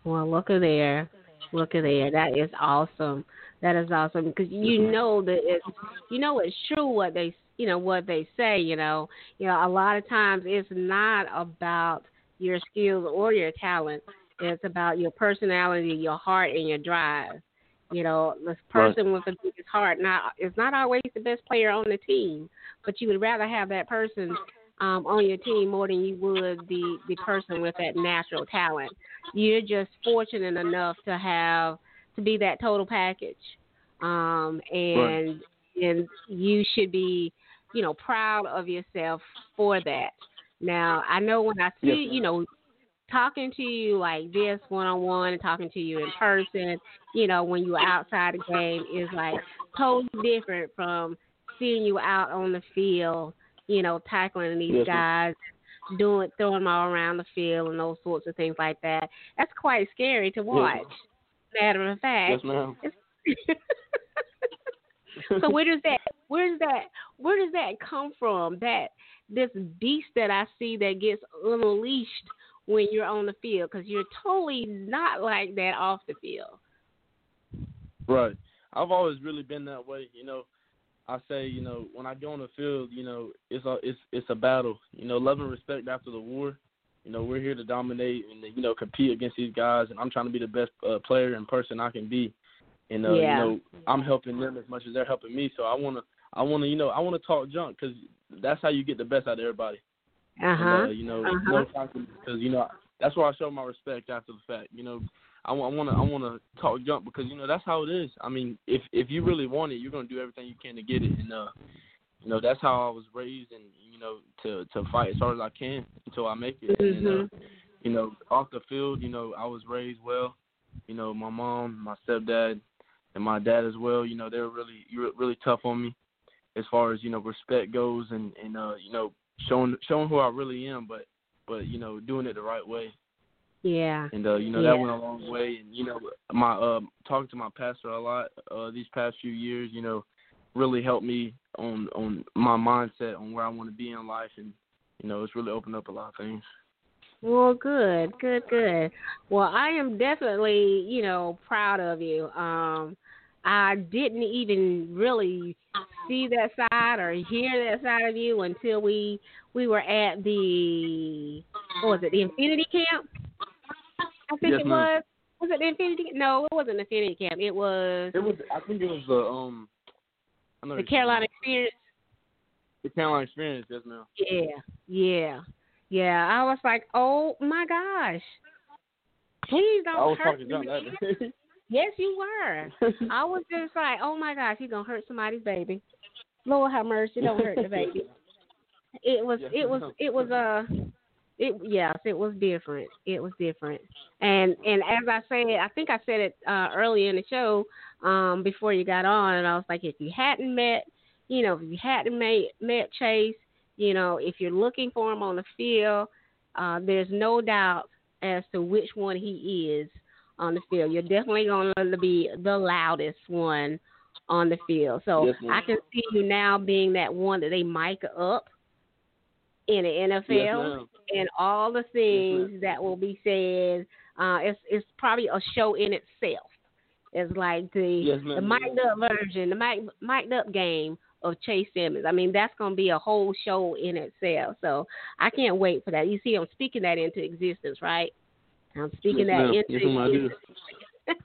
[SPEAKER 1] Well, look at there. Look at there. That is awesome. That is awesome because you know that it's you know it's true what they you know what they say. You know, you know a lot of times it's not about your skills or your talent. It's about your personality, your heart, and your drive. You know, this person with the biggest heart not is not always the best player on the team, but you would rather have that person um, on your team more than you would the the person with that natural talent. You're just fortunate enough to have to be that total package, um, and right. and you should be, you know, proud of yourself for that. Now, I know when I see, yes, you know, talking to you like this one on one and talking to you in person, you know, when you're outside the game is like totally different from seeing you out on the field, you know, tackling these yes, guys, doing throwing them all around the field and those sorts of things like that. That's quite scary to watch. Yes, Matter of fact.
[SPEAKER 9] Yes, ma'am.
[SPEAKER 1] so where does that where does that where does that come from? That this beast that I see that gets unleashed when you're on the field because you're totally not like that off the field.
[SPEAKER 9] Right. I've always really been that way. You know, I say, you know, when I go on the field, you know, it's a it's it's a battle. You know, love and respect after the war. You know, we're here to dominate and you know compete against these guys, and I'm trying to be the best uh, player and person I can be. And uh,
[SPEAKER 1] yeah.
[SPEAKER 9] you know, I'm helping them as much as they're helping me. So I wanna I wanna you know I wanna talk junk because that's how you get the best out of everybody.
[SPEAKER 1] Uh-huh.
[SPEAKER 9] And, uh, you know,
[SPEAKER 1] uh-huh.
[SPEAKER 9] because you know that's where I show my respect after the fact. You know, I, I want to I want to talk jump because you know that's how it is. I mean, if if you really want it, you're gonna do everything you can to get it. And uh, you know that's how I was raised, and you know to to fight as hard as I can until I make it.
[SPEAKER 1] Mm-hmm.
[SPEAKER 9] And uh, you know, off the field, you know, I was raised well. You know, my mom, my stepdad, and my dad as well. You know, they were really really tough on me as far as you know respect goes, and and uh, you know showing showing who I really am, but but you know doing it the right way.
[SPEAKER 1] Yeah.
[SPEAKER 9] And uh, you know
[SPEAKER 1] yeah.
[SPEAKER 9] that went a long way, and you know my uh, talking to my pastor a lot uh, these past few years, you know, really helped me on on my mindset on where I want to be in life, and you know it's really opened up a lot of things.
[SPEAKER 1] Well, good, good, good. Well, I am definitely, you know, proud of you. Um, I didn't even really see that side or hear that side of you until we we were at the what was it the Infinity Camp? I think
[SPEAKER 9] yes,
[SPEAKER 1] it
[SPEAKER 9] ma'am.
[SPEAKER 1] was. Was it the Infinity? No, it wasn't the Infinity Camp. It was.
[SPEAKER 9] It was. I think it was the um.
[SPEAKER 1] The Carolina Experience.
[SPEAKER 9] The Carolina Experience, yes, ma'am.
[SPEAKER 1] Yeah, yeah, yeah. I was like, oh my gosh, please don't
[SPEAKER 9] I was
[SPEAKER 1] hurt me. Yes, you were. I was just like, oh my gosh, he's gonna hurt somebody's baby. Lord have mercy, don't hurt the baby. It was, it was, it was uh it yes, it was different. It was different. And and as I said, I think I said it uh earlier in the show, um, before you got on and I was like if you hadn't met you know, if you hadn't met met Chase, you know, if you're looking for him on the field, uh, there's no doubt as to which one he is on the field. You're definitely going to be the loudest one on the field. So
[SPEAKER 9] yes,
[SPEAKER 1] I can see you now being that one that they mic up in the NFL
[SPEAKER 9] yes,
[SPEAKER 1] and all the things
[SPEAKER 9] yes,
[SPEAKER 1] that will be said. Uh, it's it's probably a show in itself. It's like the the mic'd up version, the mic mic'd up game of Chase Simmons. I mean, that's going to be a whole show in itself. So I can't wait for that. You see, I'm speaking that into existence, right? I'm speaking
[SPEAKER 9] yes,
[SPEAKER 1] that
[SPEAKER 9] ma'am.
[SPEAKER 1] into
[SPEAKER 9] yes,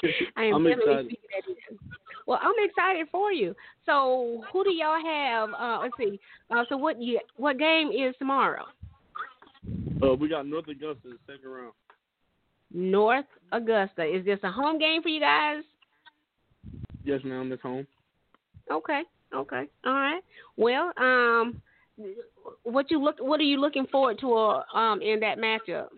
[SPEAKER 9] I
[SPEAKER 1] am
[SPEAKER 9] I'm
[SPEAKER 1] definitely
[SPEAKER 9] excited.
[SPEAKER 1] speaking that in. Well, I'm excited for you. So, who do y'all have? Uh, let's see. Uh, so, what you what game is tomorrow?
[SPEAKER 9] Uh, we got North Augusta in the second round.
[SPEAKER 1] North Augusta. Is this a home game for you guys?
[SPEAKER 9] Yes, ma'am. It's home.
[SPEAKER 1] Okay. Okay. All right. Well, um, what you look what are you looking forward to uh, um in that matchup?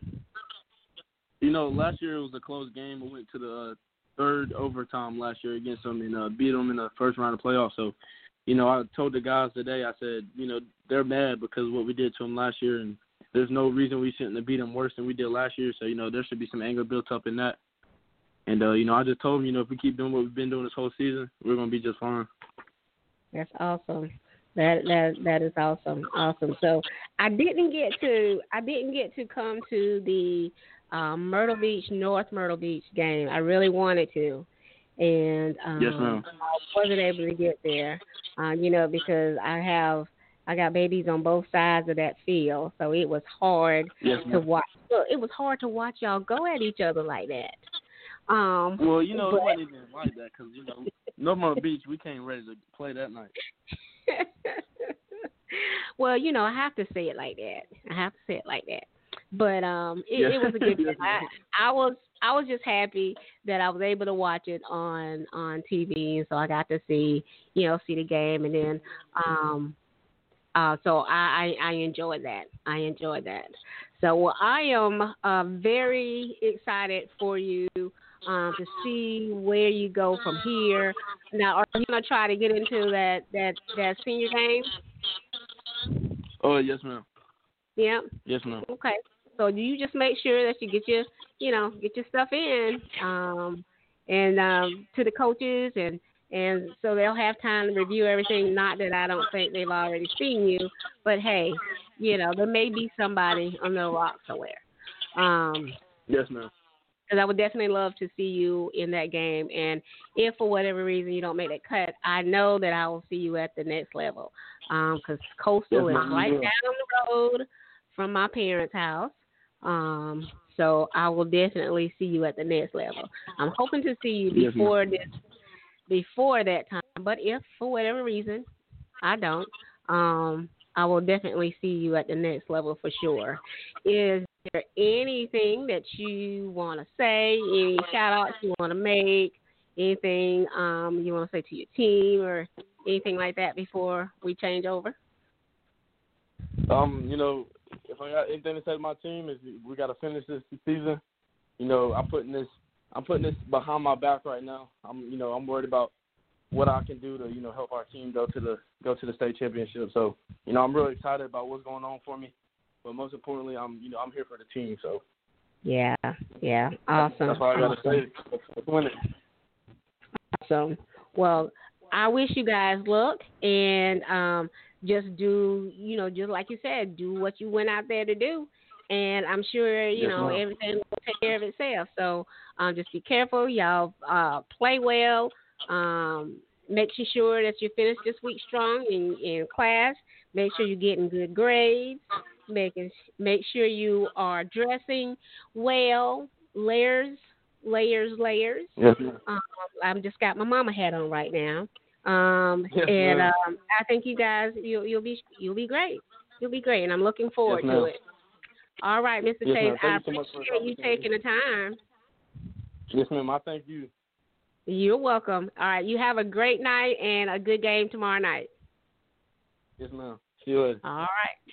[SPEAKER 9] You know, last year it was a close game. We went to the uh, third overtime last year against them and uh, beat them in the first round of playoffs. So, you know, I told the guys today, I said, you know, they're mad because of what we did to them last year, and there's no reason we shouldn't have beat them worse than we did last year. So, you know, there should be some anger built up in that. And uh, you know, I just told them, you know, if we keep doing what we've been doing this whole season, we're gonna be just fine.
[SPEAKER 1] That's awesome. That that that is awesome. Awesome. So I didn't get to I didn't get to come to the um, Myrtle Beach North Myrtle Beach game. I really wanted to, and um,
[SPEAKER 9] Yes, ma'am.
[SPEAKER 1] I wasn't able to get there. Uh, you know, because I have I got babies on both sides of that field, so it was hard
[SPEAKER 9] Yes,
[SPEAKER 1] to watch. Look, it was hard to watch y'all go at each other like that. Um,
[SPEAKER 9] well, you know,
[SPEAKER 1] but-
[SPEAKER 9] it wasn't even like that because you know, North Myrtle Beach, we came ready to play that night.
[SPEAKER 1] well, you know, I have to say it like that. I have to say it like that. But um, it,
[SPEAKER 9] Yeah.
[SPEAKER 1] it was a good. I. I was I was just happy that I was able to watch it on on TV, and so I got to see you know see the game, and then um, uh, so I, I I enjoyed that. I enjoyed that. So well, I am uh, very excited for you um, to see where you go from here. Now, are you gonna try to get into that that that senior game?
[SPEAKER 9] Oh yes, ma'am.
[SPEAKER 1] Yeah.
[SPEAKER 9] Yes, ma'am.
[SPEAKER 1] Okay. So you just make sure that you get your, you know, get your stuff in, um, and um, to the coaches, and and so they'll have time to review everything. Not that I don't think they've already seen you, but hey, you know, there may be somebody on the rock somewhere. Um,
[SPEAKER 9] Yes, ma'am.
[SPEAKER 1] Because I would definitely love to see you in that game. And if for whatever reason you don't make that cut, I know that I will see you at the next level. Because Coastal
[SPEAKER 9] Yes,
[SPEAKER 1] is right down the road from my parents' house. Um, so I will definitely see you at the next level. I'm hoping to see you
[SPEAKER 9] Yes,
[SPEAKER 1] before this, before that time. But if for whatever reason I don't, um, I will definitely see you at the next level for sure. Is there anything that you want to say? Any shout outs you want to make? Anything um, you want to say to your team or anything like that before we change over?
[SPEAKER 9] Um, you know, if I got anything to say to my team is we got to finish this season. You know, I'm putting this I'm putting this behind my back right now. I'm you know I'm worried about what I can do to you know help our team go to the go to the state championship. So you know I'm really excited about what's going on for me. But most importantly, I'm you know I'm here for the team. So
[SPEAKER 1] Yeah, yeah, awesome.
[SPEAKER 9] that's all I got to
[SPEAKER 1] awesome.
[SPEAKER 9] say. Let's win it.
[SPEAKER 1] So, well, I wish you guys luck and um, just do, you know, just like you said, do what you went out there to do. And I'm sure, you
[SPEAKER 9] Yes,
[SPEAKER 1] know,
[SPEAKER 9] ma'am.
[SPEAKER 1] everything will take care of itself. So um, just be careful. Y'all uh, play well. Um, make sure that you finish this week strong in, in class. Make sure you're getting good grades. Making make sure you are dressing well. Layers, layers, layers.
[SPEAKER 9] Yes.
[SPEAKER 1] Um, I'm just got my mama hat on right now. Um,
[SPEAKER 9] Yes,
[SPEAKER 1] and um, I think you guys you'll you'll be you'll be great. You'll be great, and I'm looking forward
[SPEAKER 9] Yes,
[SPEAKER 1] to it. All right, Mr.
[SPEAKER 9] Yes,
[SPEAKER 1] Chase. I
[SPEAKER 9] you so much
[SPEAKER 1] appreciate you taking the time.
[SPEAKER 9] Yes, ma'am. I thank you.
[SPEAKER 1] You're welcome. All right, you have a great night and a good game tomorrow night.
[SPEAKER 9] Yes, ma'am. See you later.
[SPEAKER 1] All right,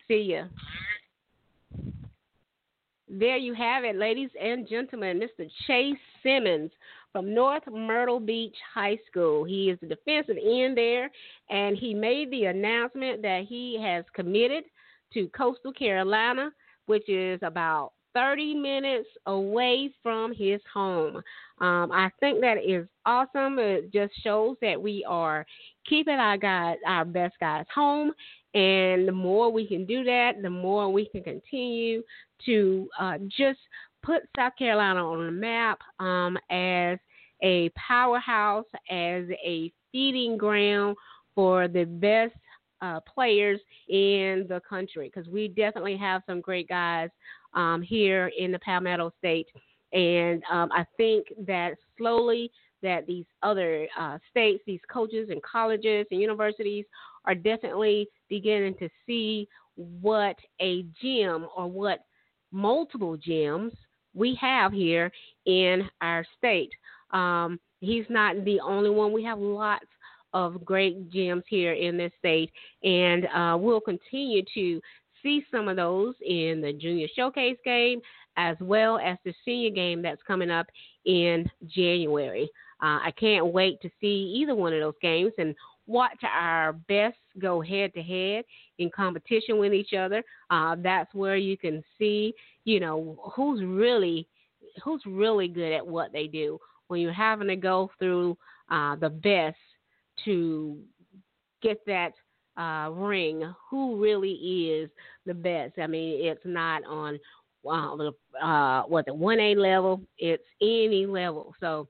[SPEAKER 1] see you. There you have it, ladies and gentlemen. Mr. Chase Simmons from North Myrtle Beach High School. He is the defensive end there, and he made the announcement that he has committed to Coastal Carolina, which is about 30 minutes away from his home. Um, I think that is awesome. It just shows that we are keeping our guys, our best guys home, and the more we can do that, the more we can continue to uh, just put South Carolina on the map um, as a powerhouse, as a feeding ground for the best uh, players in the country. Because we definitely have some great guys um, here in the Palmetto State, and um, I think that slowly that these other uh, states, these coaches and colleges and universities are definitely beginning to see what a gym or what multiple gyms we have here in our state. Um, he's not the only one. We have lots of great gyms here in this state, and uh, we'll continue to see some of those in the junior showcase game as well as the senior game that's coming up in January. Uh, I can't wait to see either one of those games and watch our best go head to head in competition with each other. Uh, that's where you can see, you know, who's really who's really good at what they do. When you're having to go through uh, the best to get that uh, ring, who really is the best? I mean, it's not on uh, uh, what the one A level; it's any level. So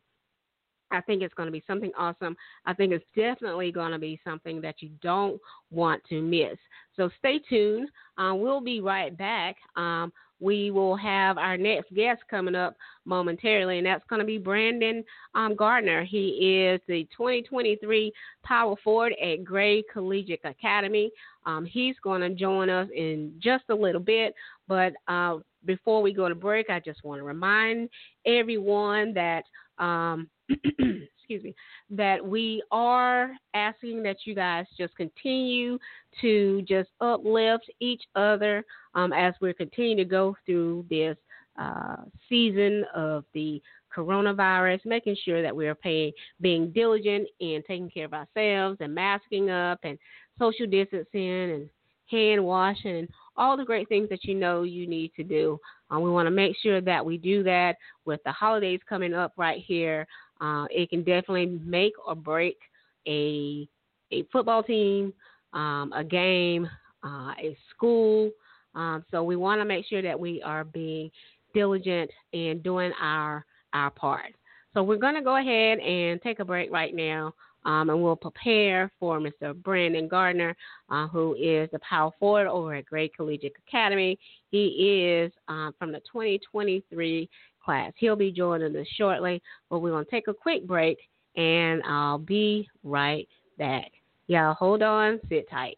[SPEAKER 1] I think it's going to be something awesome. I think it's definitely going to be something that you don't want to miss. So stay tuned. Uh, we'll be right back um, we will have our next guest coming up momentarily, and that's going to be Brandon um, Gardner. He is the 2023 Power Forward at Gray Collegiate Academy. Um, he's going to join us in just a little bit, but uh, before we go to break, I just want to remind everyone that. Um, excuse me, that we are asking that you guys just continue to just uplift each other um, as we're continuing to go through this uh, season of the coronavirus, making sure that we are paying, being diligent and taking care of ourselves and masking up and social distancing and hand washing and all the great things that you know you need to do. Um, we want to make sure that we do that with the holidays coming up right here. Uh, it can definitely make or break a a football team, um, a game, uh, a school. Um, so we want to make sure that we are being diligent and doing our our part. So we're going to go ahead and take a break right now. Um, and we'll prepare for Mr. Brandon Gardner, uh, who is the power forward over at Gray Collegiate Academy. He is uh, from the 2023 class. He'll be joining us shortly, but we're going to take a quick break and I'll be right back. Y'all hold on, sit tight.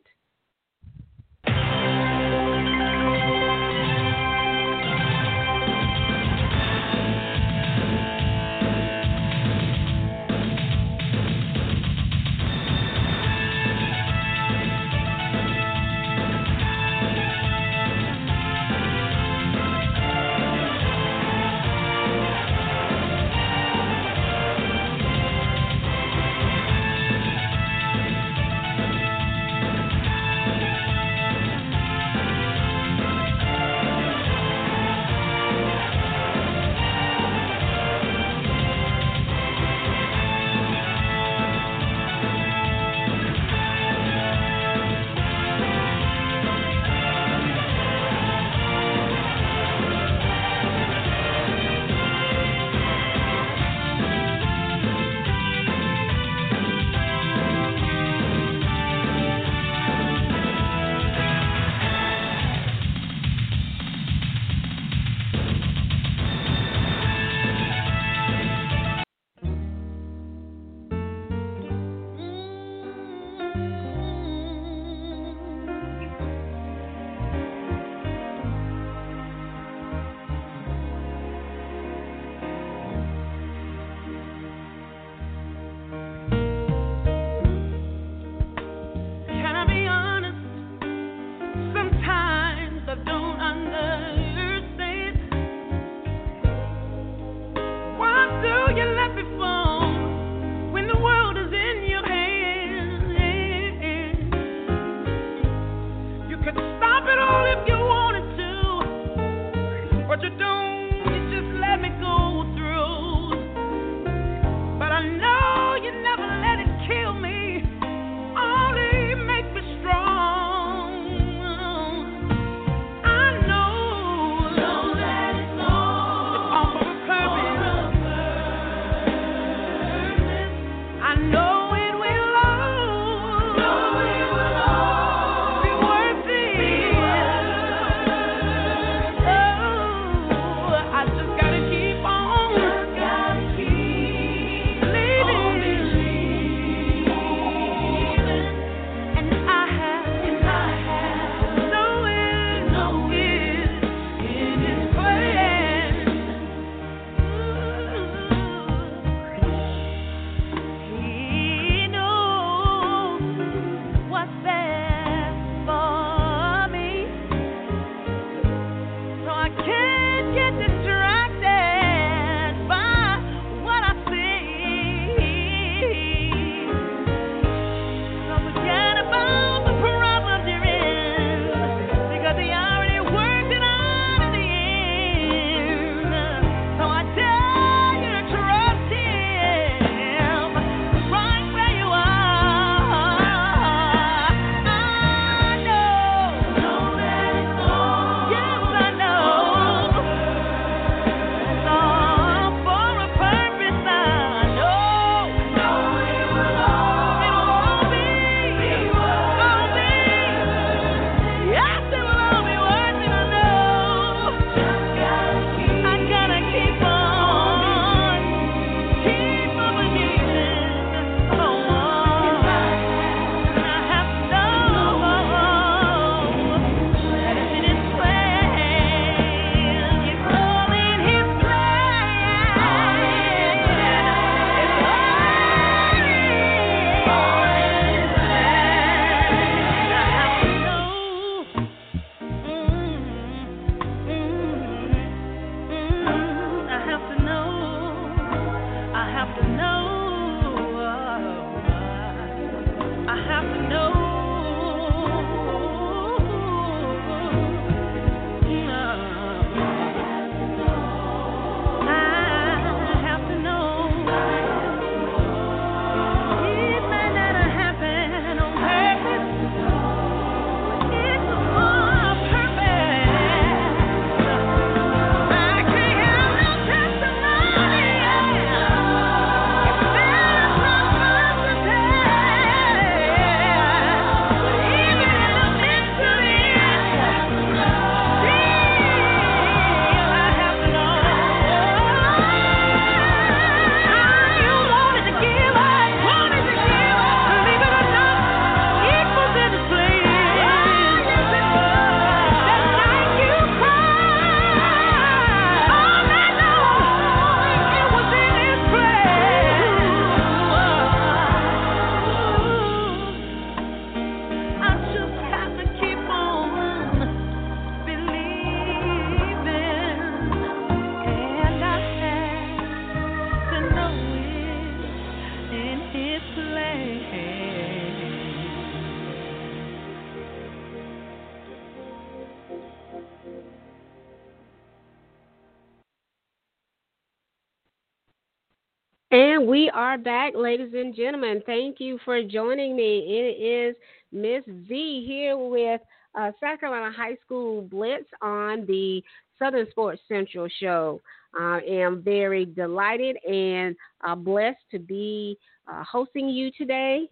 [SPEAKER 1] Are back, ladies and gentlemen. Thank you for joining me. It is Miss V here with uh, South Carolina High School Blitz on the Southern Sports Central show. I am very delighted and uh, blessed to be uh, hosting you today.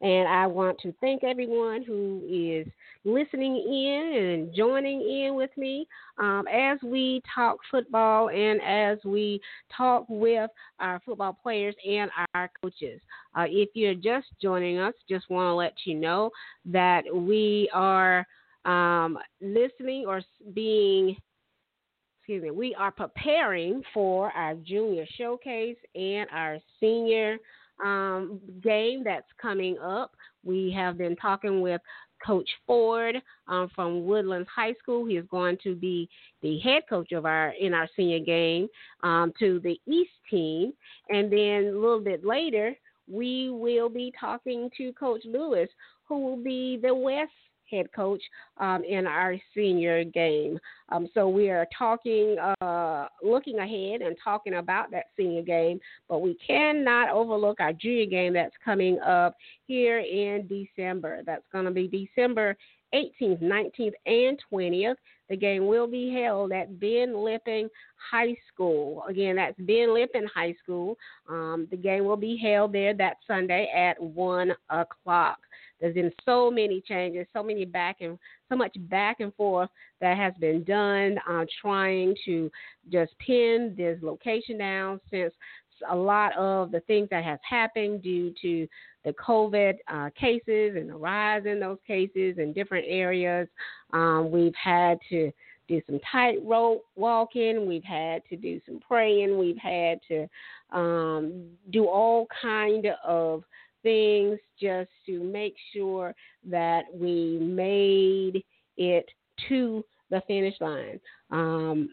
[SPEAKER 1] And I want to thank everyone who is listening in and joining in with me um, as we talk football and as we talk with our football players and our coaches. Uh, if you're just joining us, just want to let you know that we are um, listening or being excuse me, we are preparing for our junior showcase and our senior um, game that's coming up. We have been talking with Coach Ford um, from Woodlands High School. He is going to be the head coach of our in our senior game um, to the East team, and then a little bit later we will be talking to Coach Lewis, who will be the West head coach um, in our senior game. Um, so we are talking, uh, looking ahead and talking about that senior game, but we cannot overlook our junior game that's coming up here in December. That's going to be December 18th, 19th, and 20th. The game will be held at Ben Lippen High School. Again, that's Ben Lippen High School. Um, the game will be held there that Sunday at 1 o'clock. There's been so many changes, so many back and so much back and forth that has been done uh, trying to just pin this location down since a lot of the things that has happened due to the COVID uh, cases and the rise in those cases in different areas. Um, we've had to do some tightrope walking. We've had to do some praying. We've had to um, do all kind of things just to make sure that we made it to the finish line. Um,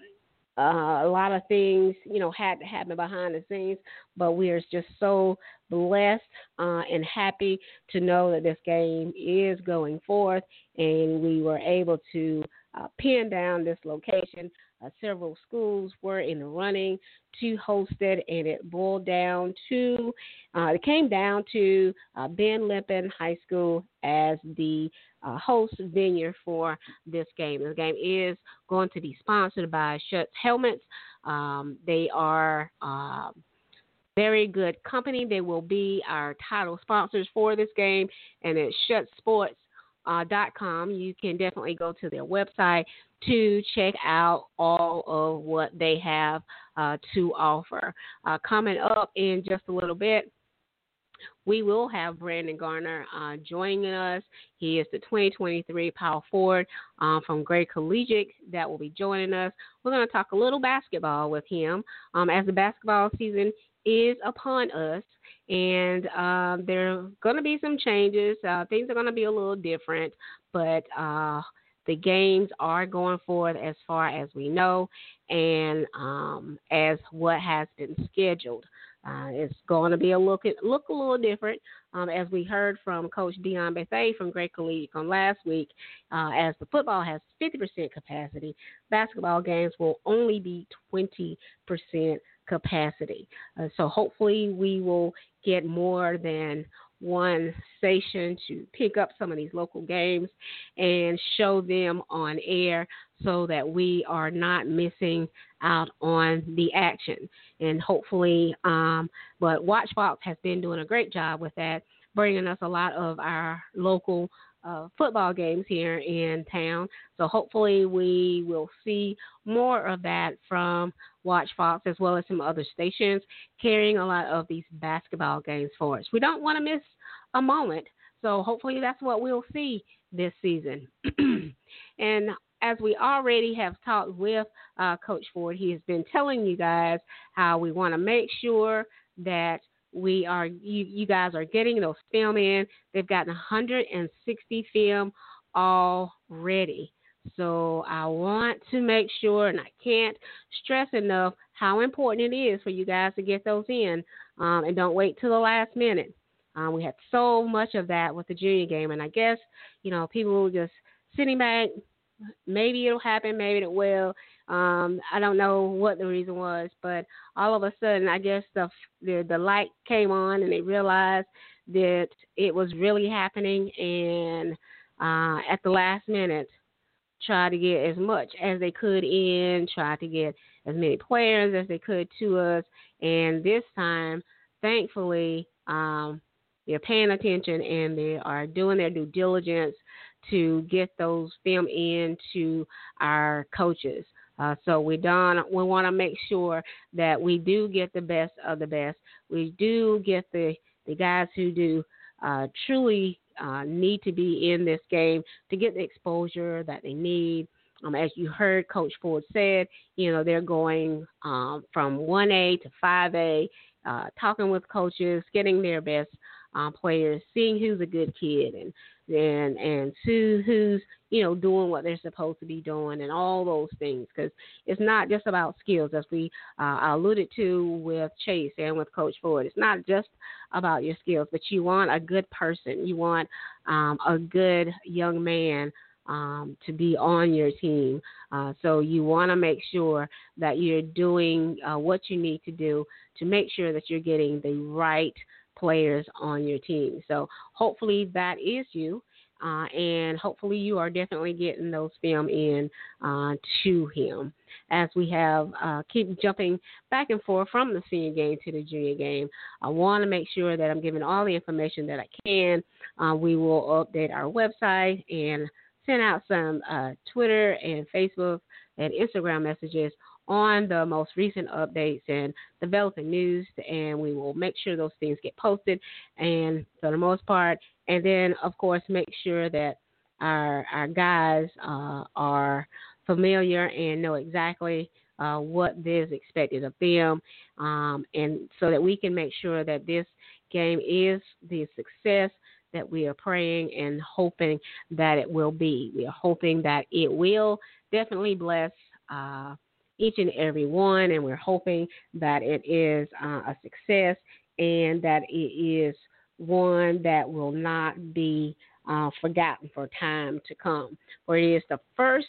[SPEAKER 1] uh, a lot of things, you know, had to happen behind the scenes, but we are just so blessed uh, and happy to know that this game is going forth, and we were able to uh, pin down this location uh, several schools were in the running to host it, and it boiled down to, uh, it came down to uh, Ben Lippen High School as the uh, host venue for this game. The game is going to be sponsored by Schutt Helmets. Um, they are um, very good company. They will be our title sponsors for this game, and it's Schutt Sports uh, .com. You can definitely go to their website to check out all of what they have uh, to offer. Uh, coming up in just a little bit, we will have Brandon Gardner uh, joining us. He is the 2023 Power Forward um, from Gray Collegiate that will be joining us. We're going to talk a little basketball with him um, as the basketball season is upon us and um, there are going to be some changes. Uh, things are going to be a little different, but uh, the games are going forward as far as we know, and um, as what has been scheduled. Uh, it's going to be a look look a little different, um, as we heard from Coach Dion Bethay from Gray Collegiate on last week. Uh, as the football has 50% capacity, basketball games will only be 20% capacity. Uh, so hopefully we will get more than one station to pick up some of these local games and show them on air so that we are not missing out on the action. And hopefully, um, but Watchbox has been doing a great job with that, bringing us a lot of our local uh, football games here in town. So hopefully we will see more of that from Watch Fox as well as some other stations carrying a lot of these basketball games for us. We don't want to miss a moment. So hopefully that's what we'll see this season. and as we already have talked with uh, Coach Ford, he has been telling you guys how we want to make sure that we are you, you guys are getting those film in. They've gotten 160 film already. So I want to make sure, and I can't stress enough how important it is for you guys to get those in, um, and don't wait till the last minute. Um, we had so much of that with the junior game, and I guess you know people were just sitting back. Maybe it'll happen, maybe it will. Um, I don't know what the reason was, but all of a sudden, I guess the the the light came on, and they realized that it was really happening, and uh, at the last minute, tried to get as much as they could in, tried to get as many players as they could to us, and this time, thankfully, um, they're paying attention and they are doing their due diligence to get those film in to our coaches. Uh, so we don't we want to make sure that we do get the best of the best. We do get the the guys who do uh, truly uh, need to be in this game to get the exposure that they need. Um, as you heard Coach Ford said, you know they're going um, from 1A to 5A, uh, talking with coaches, getting their best um, players, seeing who's a good kid, and and and who who's you know doing what they're supposed to be doing, and all those things. Because it's not just about skills, as we uh, alluded to with Chase and with Coach Ford. It's not just about your skills, but you want a good person. You want um, a good young man. Um, to be on your team. Uh, so you want to make sure that you're doing uh, what you need to do to make sure that you're getting the right players on your team. So hopefully that is you. Uh, and hopefully you are definitely getting those film in uh, to him as we have uh, keep jumping back and forth from the senior game to the junior game. I want to make sure that I'm giving all the information that I can. Uh, we will update our website and send out some uh, Twitter and Facebook and Instagram messages on the most recent updates and developing news, and we will make sure those things get posted. And for the most part, and then of course make sure that our our guys uh, are familiar and know exactly uh, what is expected of them, um, and so that we can make sure that this game is the success that we are praying and hoping that it will be. We are hoping that it will definitely bless. Uh, each and every one, and we're hoping that it is uh, a success and that it is one that will not be uh, forgotten for time to come. For it is the first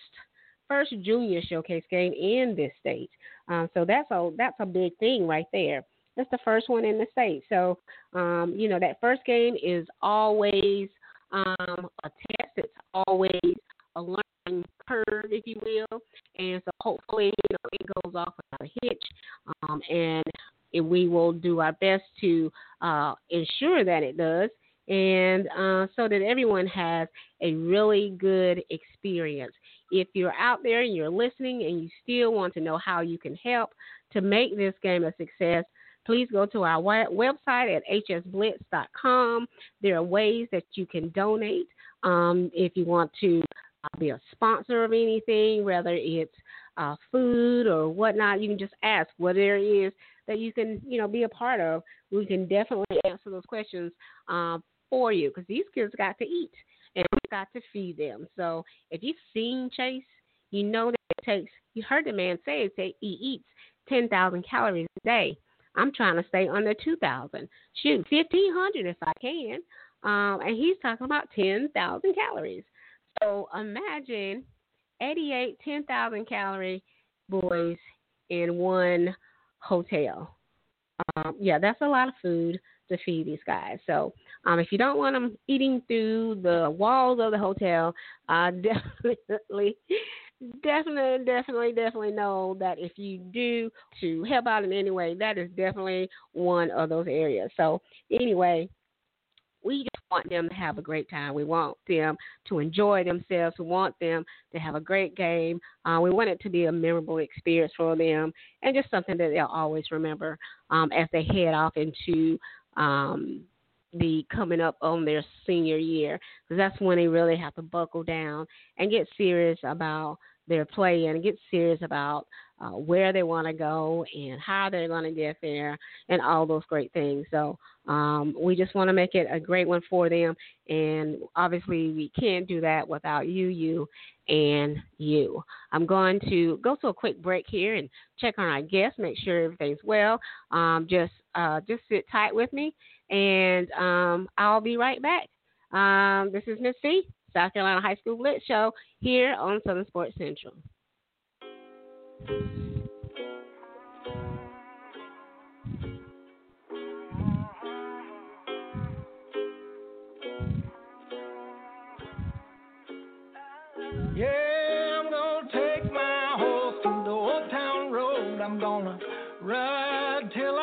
[SPEAKER 1] first junior showcase game in this state, uh, so that's a that's a big thing right there. That's the first one in the state. So um, you know that first game is always um, a test. It's always a learning curve, if you will. And so hopefully, you know, it goes off without a hitch. Um, and we will do our best to uh, ensure that it does. And uh, so that everyone has a really good experience. If you're out there and you're listening and you still want to know how you can help to make this game a success, please go to our website at hsblitz.com. There are ways that you can donate um, if you want to be a sponsor of anything, whether it's uh, food or whatnot. You can just ask what there is that you can, you know, be a part of. We can definitely answer those questions um, for you because these kids got to eat and we've got to feed them. So if you've seen Chase, you know that it takes. You heard the man say it. He eats ten thousand calories a day. I'm trying to stay under two thousand. Shoot, fifteen hundred if I can. Um, and he's talking about ten thousand calories. So imagine 88 10,000 calorie boys in one hotel. Um, yeah, that's a lot of food to feed these guys. So um, if you don't want them eating through the walls of the hotel, uh, definitely, definitely, definitely, definitely know that if you do to help out in any way, that is definitely one of those areas. So anyway, we want them to have a great time. We want them to enjoy themselves. We want them to have a great game. Uh, we want it to be a memorable experience for them and just something that they'll always remember um, as they head off into um, the coming up on their senior year because that's when they really have to buckle down and get serious about their play and get serious about uh, where they want to go and how they're going to get there and all those great things. So um, we just want to make it a great one for them. And obviously, we can't do that without you, you, and you. I'm going to go to a quick break here and check on our guests, make sure everything's well. Um, just uh, just sit tight with me, and um, I'll be right back. Um, this is Miss V, South Carolina High School Blitz Show here on Southern Sports Central.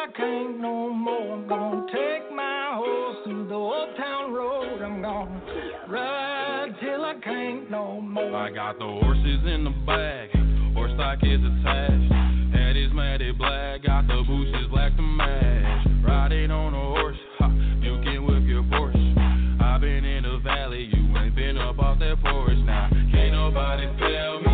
[SPEAKER 10] I can't no more. I'm gonna take my horse to the old town road. I'm gonna ride till I can't no more.
[SPEAKER 2] I got the horses in the horse stock is attached. Head is matted black, got the bushes black to match. Riding on a horse, ha, you can whip your Porsche. I've been in the valley, you ain't been up off that porch now. Can't nobody tell me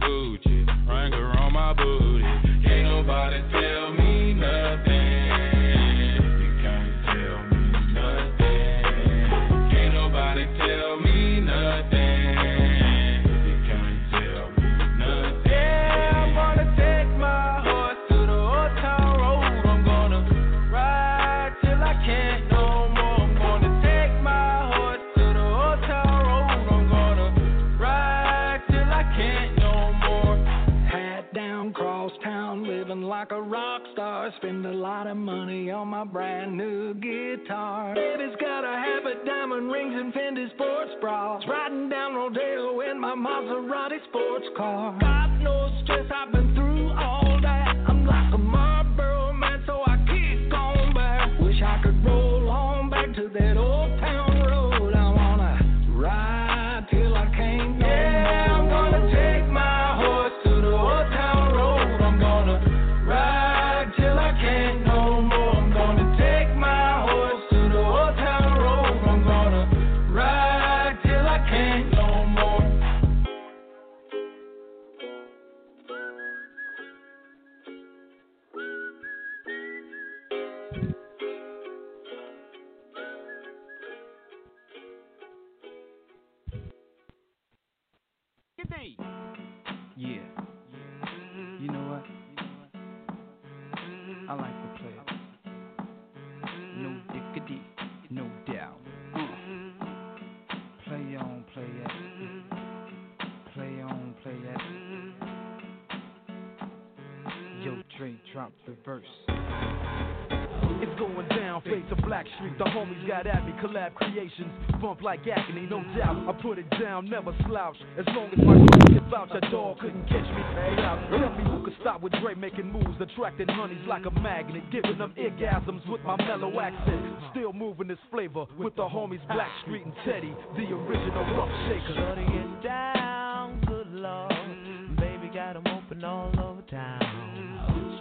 [SPEAKER 2] Gucci, Wrangler on my booty. Can't nobody tell
[SPEAKER 10] guitar. Baby's got a habit, diamond rings, and Fendi sports bras. Riding down Rodeo in my Maserati sports car. Got no stress,
[SPEAKER 11] drop the verse.
[SPEAKER 3] It's going down, face of Black Street. The homies got at me, collab creations. Bump like agony, no doubt. I put it down, never slouch. As long as my can vouch, a dog couldn't catch me. Tell me who could stop with Dre making moves, attracting honeys like a magnet, giving them orgasms with my mellow accent. Still moving this flavor with the homies Black Street and Teddy, the original rough shaker.
[SPEAKER 4] Shorty get down, good lord. Baby got 'em open all.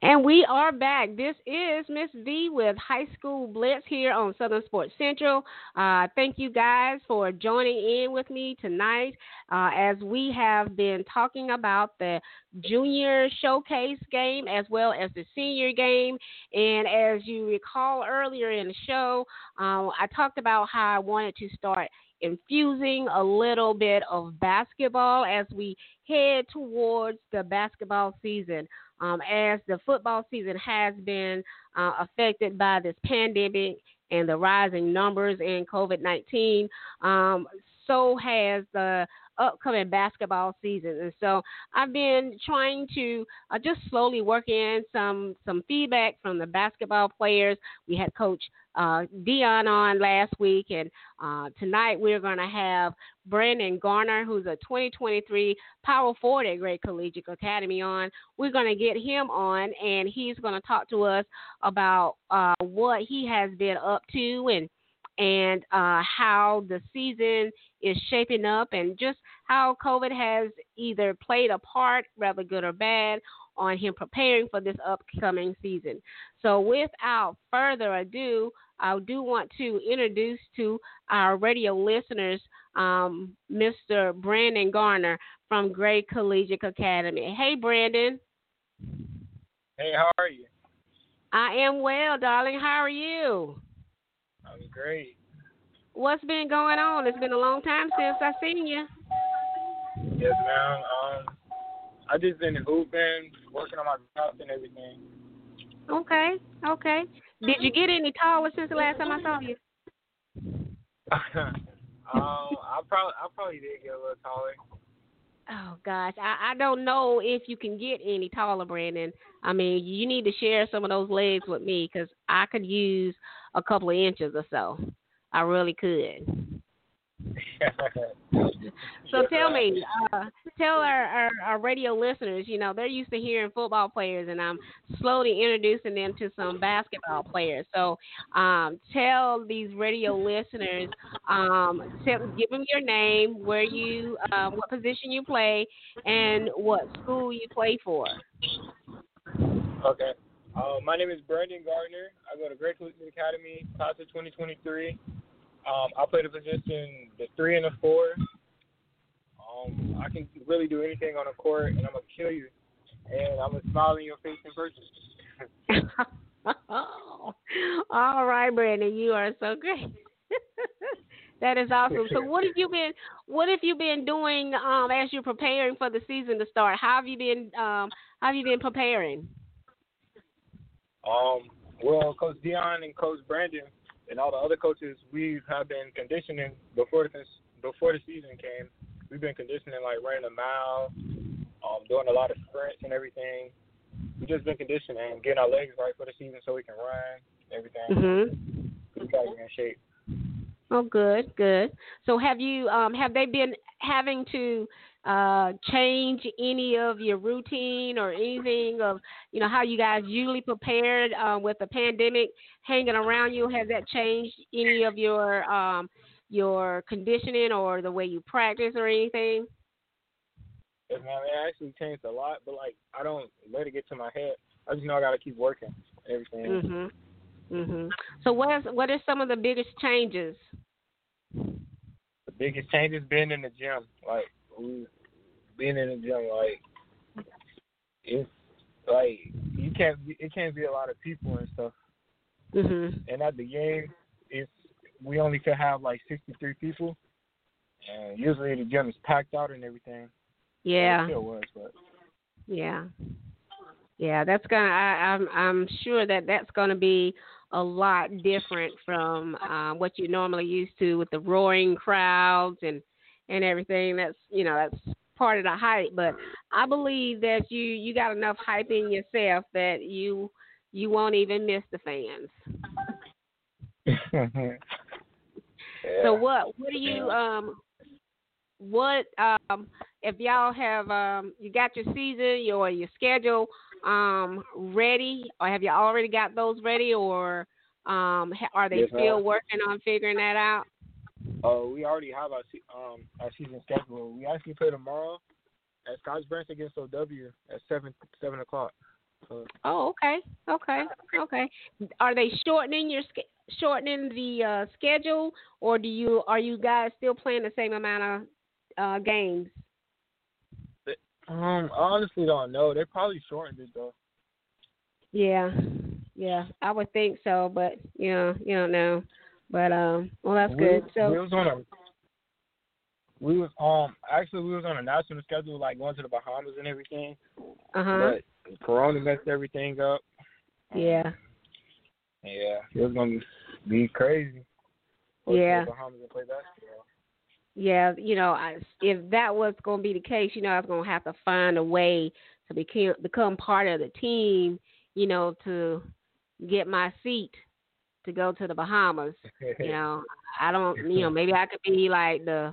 [SPEAKER 1] And we are back. This is Miss V with High School Blitz here on Southern Sports Central. Uh, thank you guys for joining in with me tonight uh, as we have been talking about the junior showcase game as well as the senior game. And as you recall earlier in the show, uh, I talked about how I wanted to start infusing a little bit of basketball as we head towards the basketball season. Um, as the football season has been uh, affected by this pandemic and the rising numbers in COVID 19, um, so has the upcoming basketball season. And so I've been trying to uh, just slowly work in some some feedback from the basketball players. We had Coach uh, Dion on last week, and uh, tonight we're going to have Brandon Gardner, who's a 2023 Power Forward at Gray Collegiate Academy, on. We're going to get him on, and he's going to talk to us about uh, what he has been up to and and uh, how the season is shaping up, and just how COVID has either played a part, rather good or bad, on him preparing for this upcoming season. So, without further ado, I do want to introduce to our radio listeners um, Mr. Brandon Gardner from Gray Collegiate Academy. Hey, Brandon.
[SPEAKER 12] Hey, how are you?
[SPEAKER 1] I am well, darling. How are you?
[SPEAKER 12] I'm great.
[SPEAKER 1] What's been going on? It's been a long time since I seen you.
[SPEAKER 12] Yes, ma'am. Um, I just been hooping, working on my craft and everything.
[SPEAKER 1] Okay, okay. Did you get any taller since the last time I saw you?
[SPEAKER 12] um, I probably I probably did get a little taller.
[SPEAKER 1] Oh gosh, I, I don't know if you can get any taller, Brandon. I mean, you need to share some of those legs with me because I could use a couple of inches or so. I really could. so tell me, uh, tell our, our, our radio listeners, you know, they're used to hearing football players, and I'm slowly introducing them to some basketball players. So um, tell these radio listeners, um, tell, give them your name, where you, uh, what position you play, and what school you play for.
[SPEAKER 12] Okay. Uh, my name is Brandon Gardner. I go to Gray Collegiate Academy, class of 2023. Um, I play the position the three and the four. Um, I can really do anything on the court, and I'm gonna kill you, and I'm gonna smile in your face in person.
[SPEAKER 1] All right, Brandon, you are so great. that is awesome. So, what have you been What have you been doing um, as you're preparing for the season to start? How have you been um, How have you been preparing?
[SPEAKER 12] Um, well, Coach Dion and Coach Brandon and all the other coaches, we have been conditioning before the before the season came. We've been conditioning like running a mile, um, doing a lot of sprints and everything. We've just been conditioning getting our legs right for the season so we can run everything.
[SPEAKER 1] Mhm.
[SPEAKER 12] We got to in shape.
[SPEAKER 1] Oh, good, good. So, have you um, have they been having to uh, change any of your routine or anything of you know how you guys usually prepared uh, with the pandemic hanging around you? Has that changed any of your um, your conditioning or the way you practice or anything?
[SPEAKER 12] Yes, man, it actually changed a lot, but like I don't let it get to my head. I just know I got to keep working everything.
[SPEAKER 1] Mhm. Mhm. So what is what are some of the biggest changes?
[SPEAKER 12] The biggest change has been in the gym. Like we being in the gym, like it's like you can't be, it can't be a lot of people and stuff.
[SPEAKER 1] Mhm.
[SPEAKER 12] And at the game, it's we only could have like 63 people, and usually the gym is packed out and everything.
[SPEAKER 1] Yeah.
[SPEAKER 12] It was, but
[SPEAKER 1] Yeah. Yeah, that's gonna. I, I'm I'm sure that that's gonna be a lot different from uh, what you're normally used to with the roaring crowds and and everything. That's you know that's part of the hype. But I believe that you you got enough hype in yourself that you you won't even miss the fans. So what what do you um what um if y'all have um you got your season your your schedule um ready or have you already got those ready or um ha- are they
[SPEAKER 12] Yes,
[SPEAKER 1] still
[SPEAKER 12] ma'am.
[SPEAKER 1] working on figuring that out?
[SPEAKER 12] Oh, we already have our se- um our season schedule. We actually play tomorrow at Scotts Branch against OW at seven seven o'clock. So
[SPEAKER 1] Oh, okay, okay, okay. Are they shortening your shortening the uh, schedule, or do you are you guys still playing the same amount of uh, games?
[SPEAKER 12] um, I honestly don't know. They probably shortened it though.
[SPEAKER 1] Yeah, yeah, I would think so, but you know, you don't know. But um, well, that's
[SPEAKER 12] we,
[SPEAKER 1] good. So
[SPEAKER 12] we was on a we was um actually we was on a national schedule like going to the Bahamas and everything.
[SPEAKER 1] uh huh,
[SPEAKER 12] But Corona messed everything up.
[SPEAKER 1] yeah,
[SPEAKER 12] Yeah, it was gonna be crazy.
[SPEAKER 1] Yeah.
[SPEAKER 12] Bahamas and play basketball.
[SPEAKER 1] yeah, you know, I, if that was going to be the case, you know, I was going to have to find a way to become become part of the team, you know, to get my seat to go to the Bahamas. you know, I don't, you know, maybe I could be like the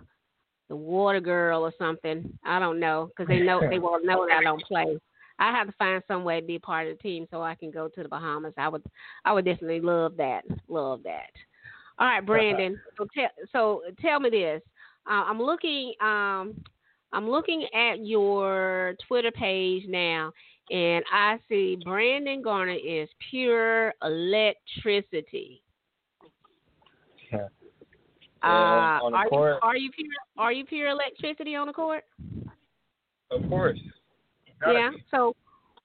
[SPEAKER 1] the water girl or something. I don't know because they know they won't know that I don't play. I have to find some way to be part of the team so I can go to the Bahamas. I would, I would definitely love that. Love that. All right, Brandon. So tell, so tell me this. Uh, I'm looking, um, I'm looking at your Twitter page now, and I see Brandon Gardner is pure electricity.
[SPEAKER 12] Yeah.
[SPEAKER 1] Uh,
[SPEAKER 12] on the
[SPEAKER 1] are
[SPEAKER 12] court.
[SPEAKER 1] you are you pure are you pure electricity on the court?
[SPEAKER 12] Of course.
[SPEAKER 1] Yeah.
[SPEAKER 12] be.
[SPEAKER 1] So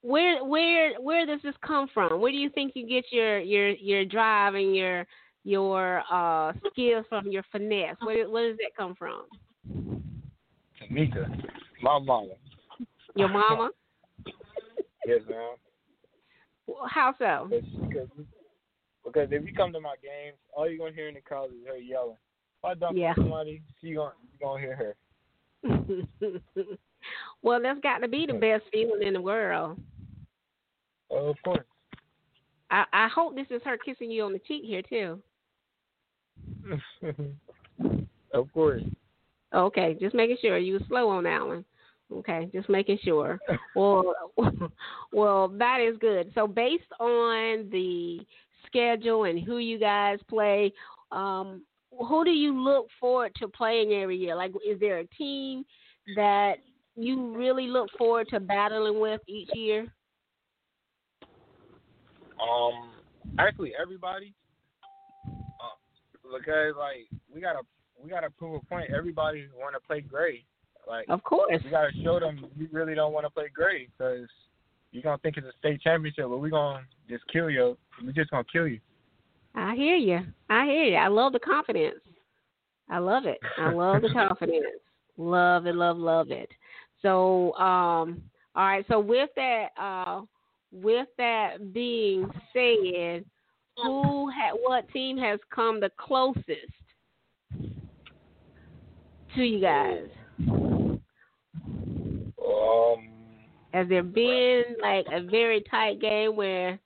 [SPEAKER 1] where where where does this come from? Where do you think you get your your your drive and your your uh skills from your finesse? Where where does that come from?
[SPEAKER 12] Tamika, my mama.
[SPEAKER 1] Your mama?
[SPEAKER 12] Yes, ma'am.
[SPEAKER 1] Well, How so?
[SPEAKER 12] Because, because if you come to my games, all you're gonna hear in the crowd is her yelling. If I dunk
[SPEAKER 1] Yeah.
[SPEAKER 12] somebody, she gonna you gonna hear her.
[SPEAKER 1] well, that's got to be the best feeling in the world.
[SPEAKER 12] Oh, of course.
[SPEAKER 1] I I hope this is her kissing you on the cheek here too.
[SPEAKER 12] of course.
[SPEAKER 1] Okay, just making sure you were slow on that one. Okay, just making sure. well, well, that is good. So based on the schedule and who you guys play, um, who do you look forward to playing every year? Like, is there a team that you really look forward to battling with each year?
[SPEAKER 12] Um, actually, everybody. Uh, because like we gotta we gotta prove a point. Everybody want to play Gray. Like
[SPEAKER 1] Of course.
[SPEAKER 12] you gotta show them you really don't want to play Gray because you're gonna think it's a state championship, but we're gonna just kill you. We're just gonna kill you.
[SPEAKER 1] I hear you. I hear you. I love the confidence. I love it. I love the confidence. Love it, love, love it. So, um, all right. So with that, uh, with that being said, who had what team has come the closest to you guys?
[SPEAKER 12] Um,
[SPEAKER 1] Has there been like a very tight game where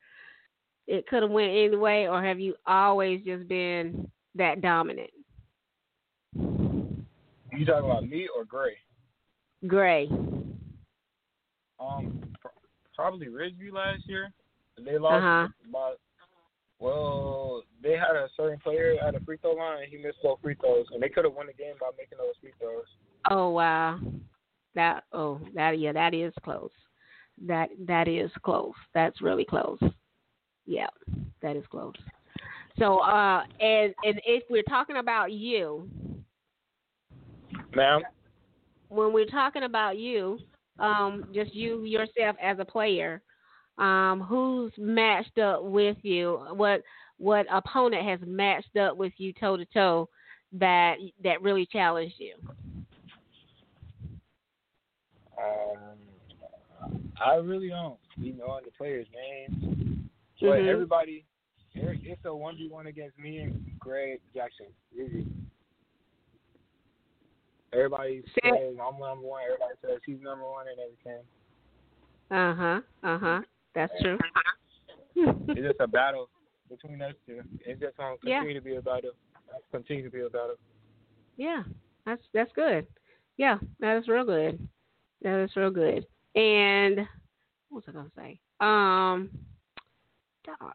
[SPEAKER 1] it could have went either way, or have you always just been that dominant?
[SPEAKER 12] you talking about me or Gray?
[SPEAKER 1] Gray.
[SPEAKER 12] Um, probably Ridgeview last year. They lost
[SPEAKER 1] Uh-huh.
[SPEAKER 12] by well, they had a certain player at the free throw line, and he missed both free throws, and they could have won the game by making those free throws.
[SPEAKER 1] Oh wow. That oh that yeah that is close. That that is close. That's really close. Yeah, that is close. So uh and and if we're talking about you,
[SPEAKER 12] Ma'am,
[SPEAKER 1] when we're talking about you, um, just you yourself as a player, um, who's matched up with you? What what opponent has matched up with you toe to toe that that really challenged you?
[SPEAKER 12] Um, I really don't be knowing the players' names, but
[SPEAKER 1] Mhm.
[SPEAKER 12] everybody, it's a one v one against me and Greg Jackson. Really. Everybody
[SPEAKER 1] Say-
[SPEAKER 12] says I'm number one. Everybody says he's number one and everything.
[SPEAKER 1] Uh huh. Uh huh. That's true.
[SPEAKER 12] It's just a battle between us two. It's just gonna
[SPEAKER 1] Yeah.
[SPEAKER 12] continue to be a battle. Continue to be a battle.
[SPEAKER 1] Yeah, that's that's good. Yeah, that is real good. That is real good. And what was I gonna say? Um.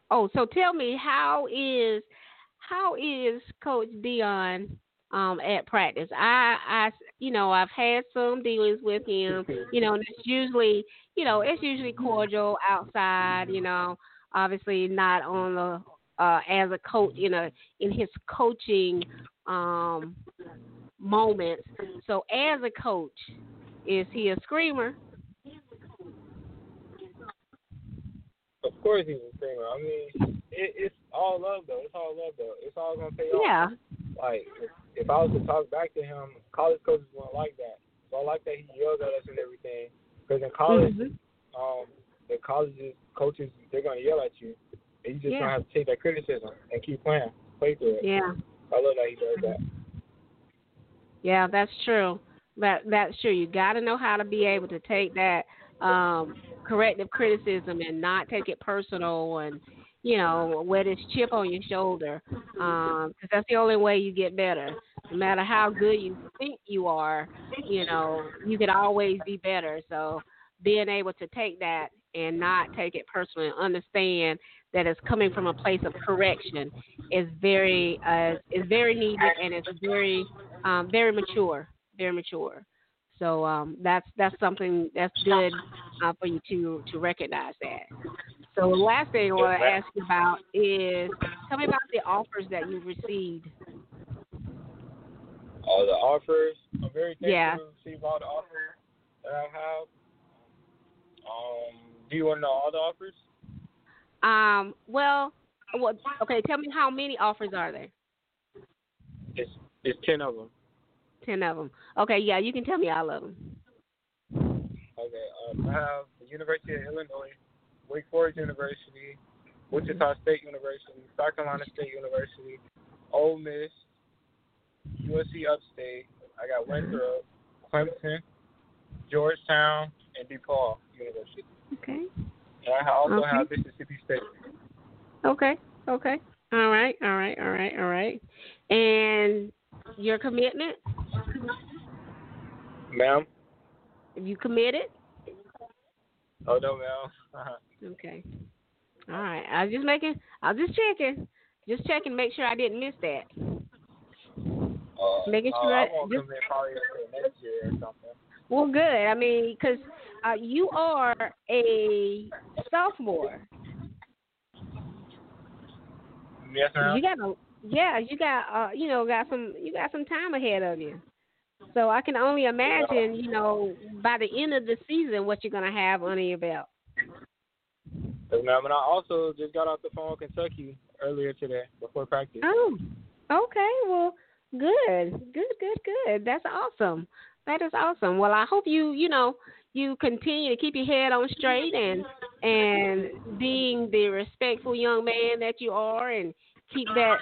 [SPEAKER 1] Oh, so tell me how is how is Coach Dion um at practice? I I you know I've had some dealings with him. You know, and it's usually you know it's usually cordial outside. You know, obviously not on the uh as a coach you know in his coaching um moments. So as a coach, is he a screamer?
[SPEAKER 12] Of course he's a screamer. I mean, it, it's all love though. It's all love though. It's all gonna pay off.
[SPEAKER 1] Yeah.
[SPEAKER 12] Like if, if I was to talk back to him, college coaches won't like that. So I like that he yells at us and everything. Because in college,
[SPEAKER 1] Mhm.
[SPEAKER 12] um, the colleges coaches they're gonna yell at you, and you just
[SPEAKER 1] Yeah.
[SPEAKER 12] gonna have to take that criticism and keep playing, play through it.
[SPEAKER 1] Yeah.
[SPEAKER 12] I love that he does that.
[SPEAKER 1] Yeah, that's true. That that's true. You got to know how to be able to take that um, corrective criticism and not take it personal and you know wear this chip on your shoulder because um, that's the only way you get better. No matter how good you think you are, you know you can always be better. So being able to take that and not take it personally, and understand that it's coming from a place of correction is very uh, is very needed and it's very um, very mature, very mature. So um, that's that's something that's good uh, for you to to recognize that. So the last thing I want to ask you about is tell me about the offers that you've received.
[SPEAKER 12] All the offers. I'm very thankful
[SPEAKER 1] Yeah.
[SPEAKER 12] to receive all the offers that I have. Um, do you want to know all the offers?
[SPEAKER 1] Um, well, what? Okay, tell me how many offers are there?
[SPEAKER 12] It's it's ten of them.
[SPEAKER 1] Ten of them. Okay, yeah, you can tell me all of them.
[SPEAKER 12] Okay. Um, I have the University of Illinois, Wake Forest University, Wichita State University, South Carolina State University, Ole Miss, USC Upstate. I got Winthrop, Clemson, Georgetown, and DePaul University.
[SPEAKER 1] Okay.
[SPEAKER 12] And I also
[SPEAKER 1] Okay.
[SPEAKER 12] have Mississippi State.
[SPEAKER 1] Okay. Okay. All right. All right. All right. All right. And your commitment?
[SPEAKER 12] Ma'am?
[SPEAKER 1] Have you committed?
[SPEAKER 12] Oh no, ma'am.
[SPEAKER 1] Okay. All right. I was just making. I was just checking. Just checking. Make sure I didn't miss that.
[SPEAKER 12] Uh,
[SPEAKER 1] Making
[SPEAKER 12] uh,
[SPEAKER 1] sure
[SPEAKER 12] I
[SPEAKER 1] I-
[SPEAKER 12] won't
[SPEAKER 1] just-
[SPEAKER 12] commit probably next year or something.
[SPEAKER 1] Well, good. I mean, because uh, you are a sophomore.
[SPEAKER 12] Yes, ma'am.
[SPEAKER 1] You got a yeah. You got uh, you know, got some. You got some time ahead of you. So I can only imagine, you know, by the end of the season, what you're gonna have under your belt.
[SPEAKER 12] Yes, ma'am. And I also just got off the phone with Kentucky earlier today before practice.
[SPEAKER 1] Oh, okay. Well, good, good, good, good. That's awesome. That is awesome. Well, I hope you, you know, you continue to keep your head on straight and and being the respectful young man that you are, and keep that,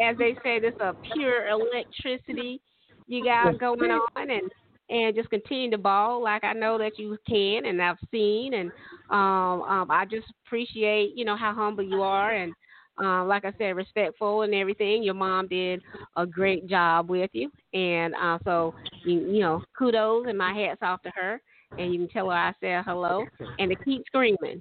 [SPEAKER 1] as they say, this a pure electricity you got going on, and and just continue to ball like I know that you can, and I've seen, and um, um, I just appreciate, you know, how humble you are, and um, like I said, respectful and everything. Your mom did a great job with you, and uh, so you, you know, kudos and my hats off to her. And you can tell her I said hello, and to keep screaming,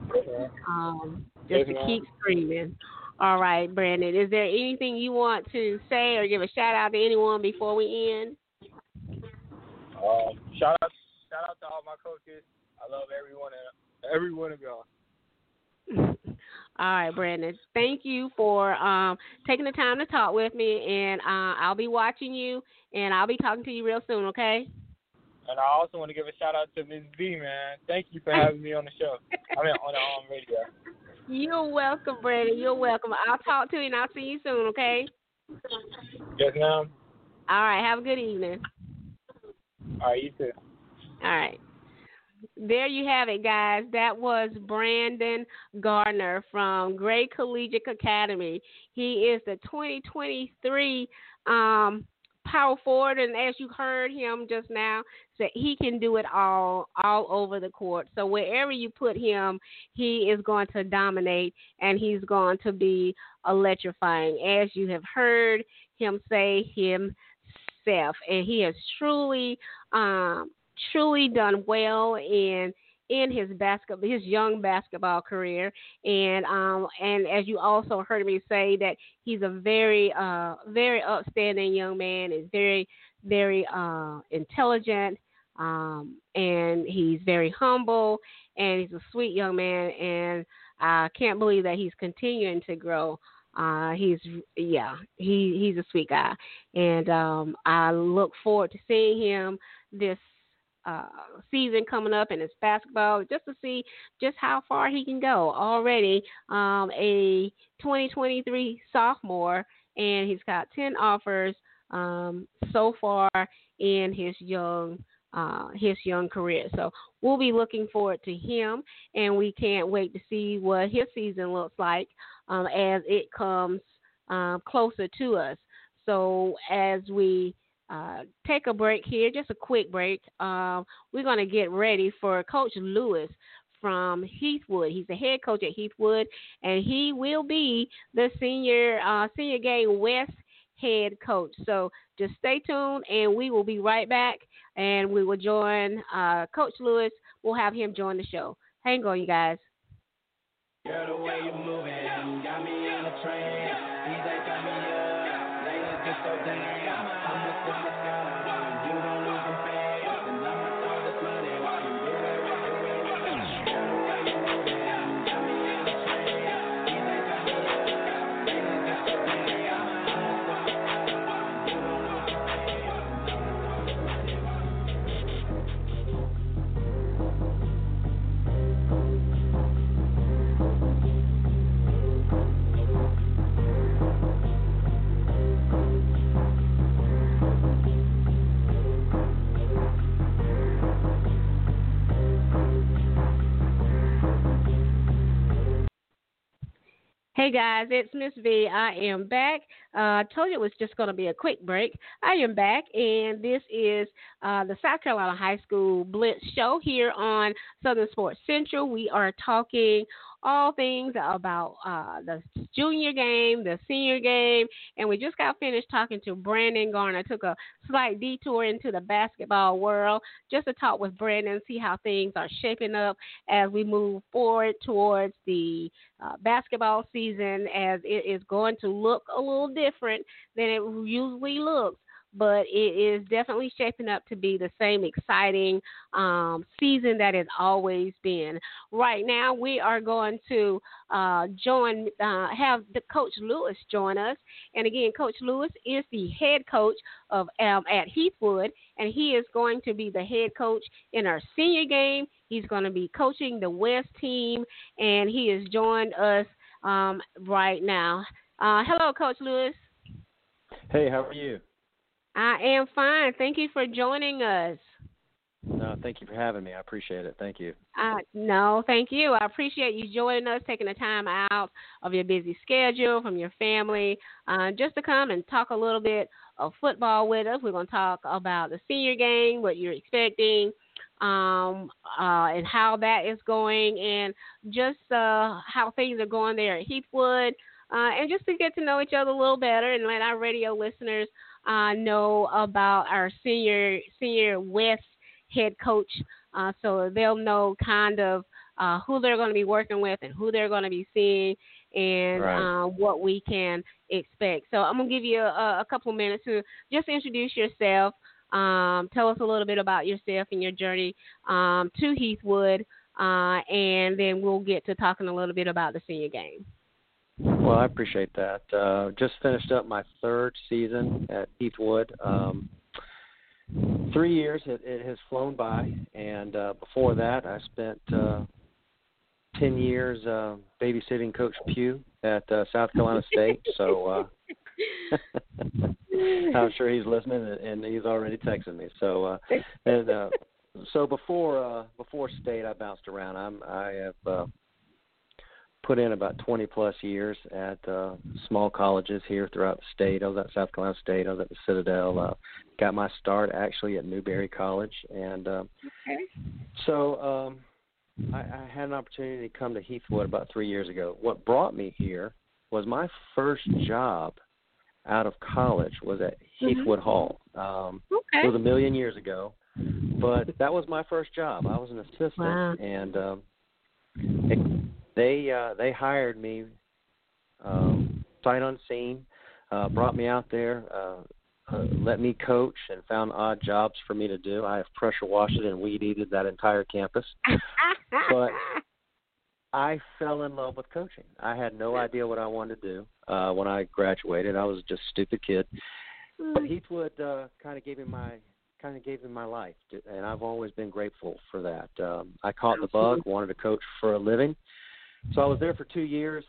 [SPEAKER 1] um, just to keep screaming. All right, Brandon. Is there anything you want to say or give a shout out to anyone before we end?
[SPEAKER 12] Um, shout out, shout out to all my coaches. I love everyone, every one of y'all.
[SPEAKER 1] All right, Brandon. Thank you for um, taking the time to talk with me, and uh, I'll be watching you, and I'll be talking to you real soon. Okay?
[SPEAKER 12] And I also want to give a shout out to Ms. V, man. Thank you for having me on the show. I mean, on the um, radio.
[SPEAKER 1] You're welcome, Brandon. You're welcome. I'll talk to you, and I'll see you soon. Okay?
[SPEAKER 12] Yes, ma'am.
[SPEAKER 1] All right. Have a good evening.
[SPEAKER 12] All right, you too.
[SPEAKER 1] All right. There you have it, guys. That was Brandon Gardner from Gray Collegiate Academy. He is the 2023 um, power forward, and as you heard him just now, say he can do it all, all over the court. So wherever you put him, he is going to dominate, and he's going to be electrifying, as you have heard him say himself, and he has truly. Um, truly done well in in his basketball his young basketball career. And um and as you also heard me say that he's a very uh very upstanding young man is very very uh intelligent um and he's very humble and he's a sweet young man. And I can't believe that he's continuing to grow. Uh he's yeah he he's a sweet guy. And um I look forward to seeing him this uh, season coming up in his basketball just to see just how far he can go. Already um, a 2023 sophomore, and he's got 10 offers um, so far in his young uh, his young career. So we'll be looking forward to him, and we can't wait to see what his season looks like um, as it comes um, closer to us. So as we uh, take a break here, just a quick break. Um, we're going to get ready for Coach Lewis from Heathwood. He's the head coach at Heathwood, and he will be the senior uh, senior game West head coach. So just stay tuned, and we will be right back, and we will join uh, Coach Lewis. We'll have him join the show. Hang on, you guys.
[SPEAKER 4] Girl, the
[SPEAKER 1] Hey guys, it's Miss V. I am back. Uh, I told you it was just going to be a quick break. I am back, and this is uh, the South Carolina High School Blitz show here on Southern Sports Central. We are talking all things about uh, the junior game, the senior game, and we just got finished talking to Brandon Gardner. Took a slight detour into the basketball world just to talk with Brandon, see how things are shaping up as we move forward towards the uh, basketball season, as it is going to look a little different than it usually looks but it is definitely shaping up to be the same exciting um, season that it's always been. Right now, we are going to uh, join, uh, have the Coach Lewis join us. And again, Coach Lewis is the head coach of um, at Heathwood, and he is going to be the head coach in our senior game. He's going to be coaching the West team, and he has joined us um, right now. Uh, hello, Coach Lewis.
[SPEAKER 13] Hey, how are you?
[SPEAKER 1] I am fine. Thank you for joining us.
[SPEAKER 13] No, thank you for having me. I appreciate it. Thank you.
[SPEAKER 1] Uh, no, thank you. I appreciate you joining us, taking the time out of your busy schedule from your family, uh, just to come and talk a little bit of football with us. We're going to talk about the senior game, what you're expecting, um, uh, and how that is going, and just uh, how things are going there at Heathwood, uh, and just to get to know each other a little better and let our radio listeners uh, know about our senior senior West head coach, uh, so they'll know kind of uh, who they're going to be working with and who they're going to be seeing and
[SPEAKER 13] Right.
[SPEAKER 1] uh, what we can expect. So I'm going to give you a, a couple minutes to just introduce yourself. Um, tell us a little bit about yourself and your journey um, to Heathwood, uh, and then we'll get to talking a little bit about the senior game.
[SPEAKER 13] Well, I appreciate that. Uh, just finished up my third season at Heathwood. Um, three years it, it has flown by, and uh, before that, I spent uh, ten years uh, babysitting Coach Pough at uh, South Carolina State. So uh, I'm sure he's listening, and, and he's already texting me. So uh, and uh, so before uh, before state, I bounced around. I'm I have. Uh, put in about 20 plus years at uh, small colleges here throughout the state. I was at South Carolina State. I was at the Citadel. Uh, got my start actually at Newberry College, and uh,
[SPEAKER 1] Okay.
[SPEAKER 13] so um, I, I had an opportunity to come to Heathwood about three years ago. What brought me here was my first job out of college was at
[SPEAKER 1] Mhm.
[SPEAKER 13] Heathwood Hall. Um,
[SPEAKER 1] Okay.
[SPEAKER 13] It was a million years ago, but that was my first job. I was an assistant,
[SPEAKER 1] Wow.
[SPEAKER 13] and um, it, they uh, they hired me um, sight unseen, uh, brought me out there, uh, uh, let me coach, and found odd jobs for me to do. I have pressure washed and weed eated that entire campus, but I fell in love with coaching. I had no idea what I wanted to do uh, when I graduated. I was just a stupid kid. But Heathwood uh, kind of gave me my kind of gave me my life, and I've always been grateful for that. Um, I caught the bug, wanted to coach for a living, so I was there for two years,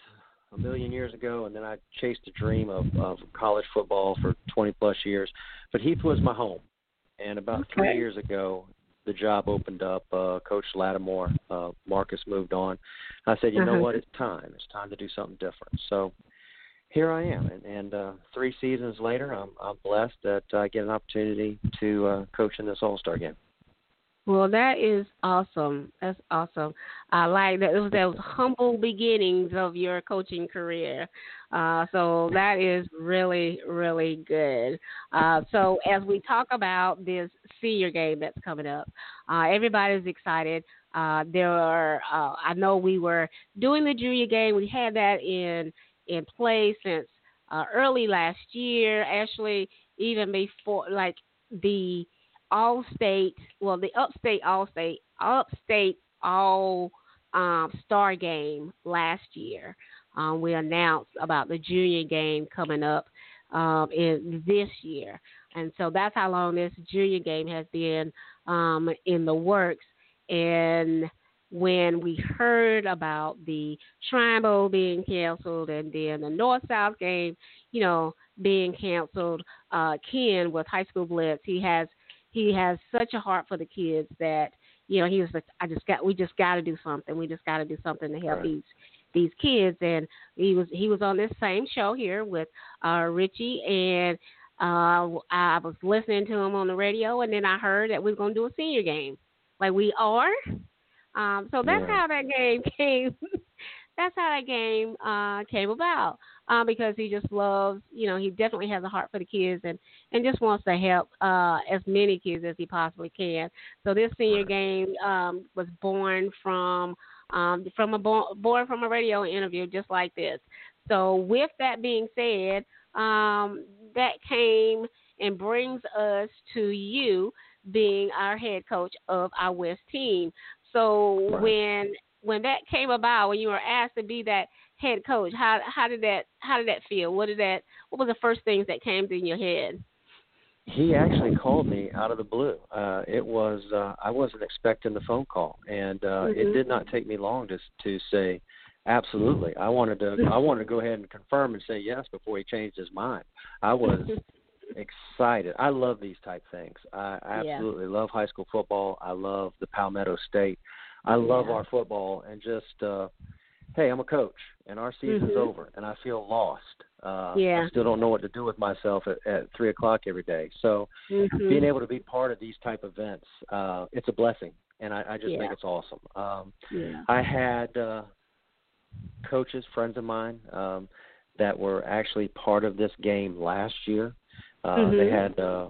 [SPEAKER 13] a million years ago, and then I chased the dream of, of college football for 20 plus years. But Heath was my home, and about three years ago, the job opened up. Uh, Coach Lattimore, uh, Marcus moved on. I said, you know
[SPEAKER 1] Uh-huh.
[SPEAKER 13] what? It's time. It's time to do something different. So here I am, and, and uh, three seasons later, I'm, I'm blessed that I get an opportunity to uh, coach in this All Star game.
[SPEAKER 1] Well, that is awesome. That's awesome. I like that. It was those humble beginnings of your coaching career. Uh, so that is really, really good. Uh, so as we talk about this senior game that's coming up, uh, everybody's excited. Uh, there are. Uh, I know we were doing the junior game. We had that in in place since uh, early last year. Actually, even before like the all state, well, the upstate all state, upstate all um, star game last year. Um, we announced about the junior game coming up um, in this year, and so that's how long this junior game has been um, in the works. And when we heard about the Shrine Bowl being canceled and then the North South game, you know, being canceled, uh, Ken with High School Blitz, he has he has such a heart for the kids that you know he was like, I just got we just got to do something. We just got to do something to help right. these these kids. And he was he was on this same show here with uh, Richie and. Uh, I was listening to him on the radio, and then I heard that we are going to do a senior game. Like we are. Um, so that's yeah. how that game came. That's how that game uh, came about um, because he just loves, you know, he definitely has a heart for the kids and and just wants to help uh, as many kids as he possibly can. So this senior game um, was born from um, from a born from a radio interview just like this. So with that being said, um, that came and brings us to you being our head coach of our West team. So when when that came about, when you were asked to be that head coach, how how did that how did that feel? What did that what was the first things that came in your head?
[SPEAKER 13] He actually called me out of the blue. Uh it was uh I wasn't expecting the phone call and uh mm-hmm. it did not take me long to to say absolutely. I wanted to I wanted to go ahead and confirm and say yes before he changed his mind. I was excited. I love these type things. I absolutely yeah. love high school football. I love the Palmetto State. I love yeah. our football and just uh hey, I'm a coach and our season's mm-hmm. over and I feel lost. Uh
[SPEAKER 1] yeah.
[SPEAKER 13] I still don't know what to do with myself at, at three o'clock every day. So mm-hmm. being able to be part of these type events, uh it's a blessing and I, I just
[SPEAKER 1] yeah.
[SPEAKER 13] think it's awesome. Um
[SPEAKER 1] yeah.
[SPEAKER 13] I had uh coaches, friends of mine, um, that were actually part of this game last year. Uh,
[SPEAKER 1] mm-hmm.
[SPEAKER 13] They had uh,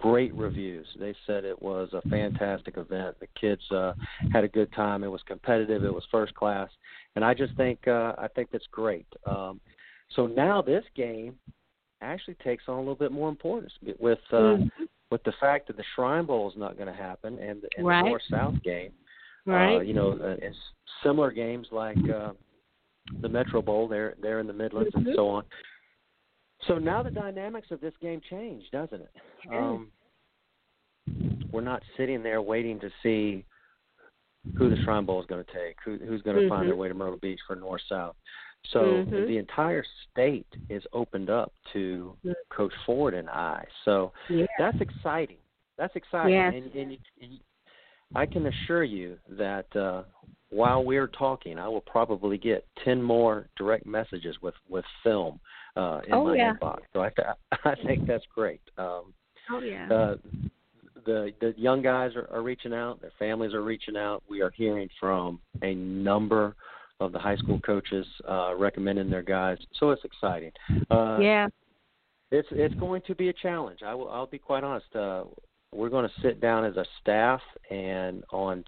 [SPEAKER 13] great reviews. They said it was a fantastic event. The kids uh, had a good time. It was competitive. It was first class, and I just think uh, I think that's great. Um, so now this game actually takes on a little bit more importance with uh,
[SPEAKER 1] mm-hmm.
[SPEAKER 13] with the fact that the Shrine Bowl is not going to happen and, and
[SPEAKER 1] right.
[SPEAKER 13] the North South game.
[SPEAKER 1] Right.
[SPEAKER 13] Uh, you know, uh, similar games like uh, the Metro Bowl. They're they're in the Midlands
[SPEAKER 1] mm-hmm.
[SPEAKER 13] and so on. So now the dynamics of this game change, doesn't it? Um, we're not sitting there waiting to see who the Shrine Bowl is going to take, who, who's going to
[SPEAKER 1] mm-hmm.
[SPEAKER 13] find their way to Myrtle Beach for North South. So
[SPEAKER 1] mm-hmm.
[SPEAKER 13] the entire state is opened up to
[SPEAKER 1] mm-hmm.
[SPEAKER 13] Coach Ford and I. So
[SPEAKER 1] yeah.
[SPEAKER 13] that's exciting. That's exciting.
[SPEAKER 1] Yes.
[SPEAKER 13] And, and, and I can assure you that uh, while we're talking, I will probably get ten more direct messages with with film uh, in
[SPEAKER 1] oh,
[SPEAKER 13] my
[SPEAKER 1] yeah.
[SPEAKER 13] inbox. So I th- I think that's great. Um,
[SPEAKER 1] oh yeah.
[SPEAKER 13] Uh, the the young guys are, are reaching out. Their families are reaching out. We are hearing from a number of the high school coaches uh, recommending their guys. So it's exciting. Uh,
[SPEAKER 1] yeah.
[SPEAKER 13] It's it's going to be a challenge. I will. I'll be quite honest. Uh, we're going to sit down as a staff and on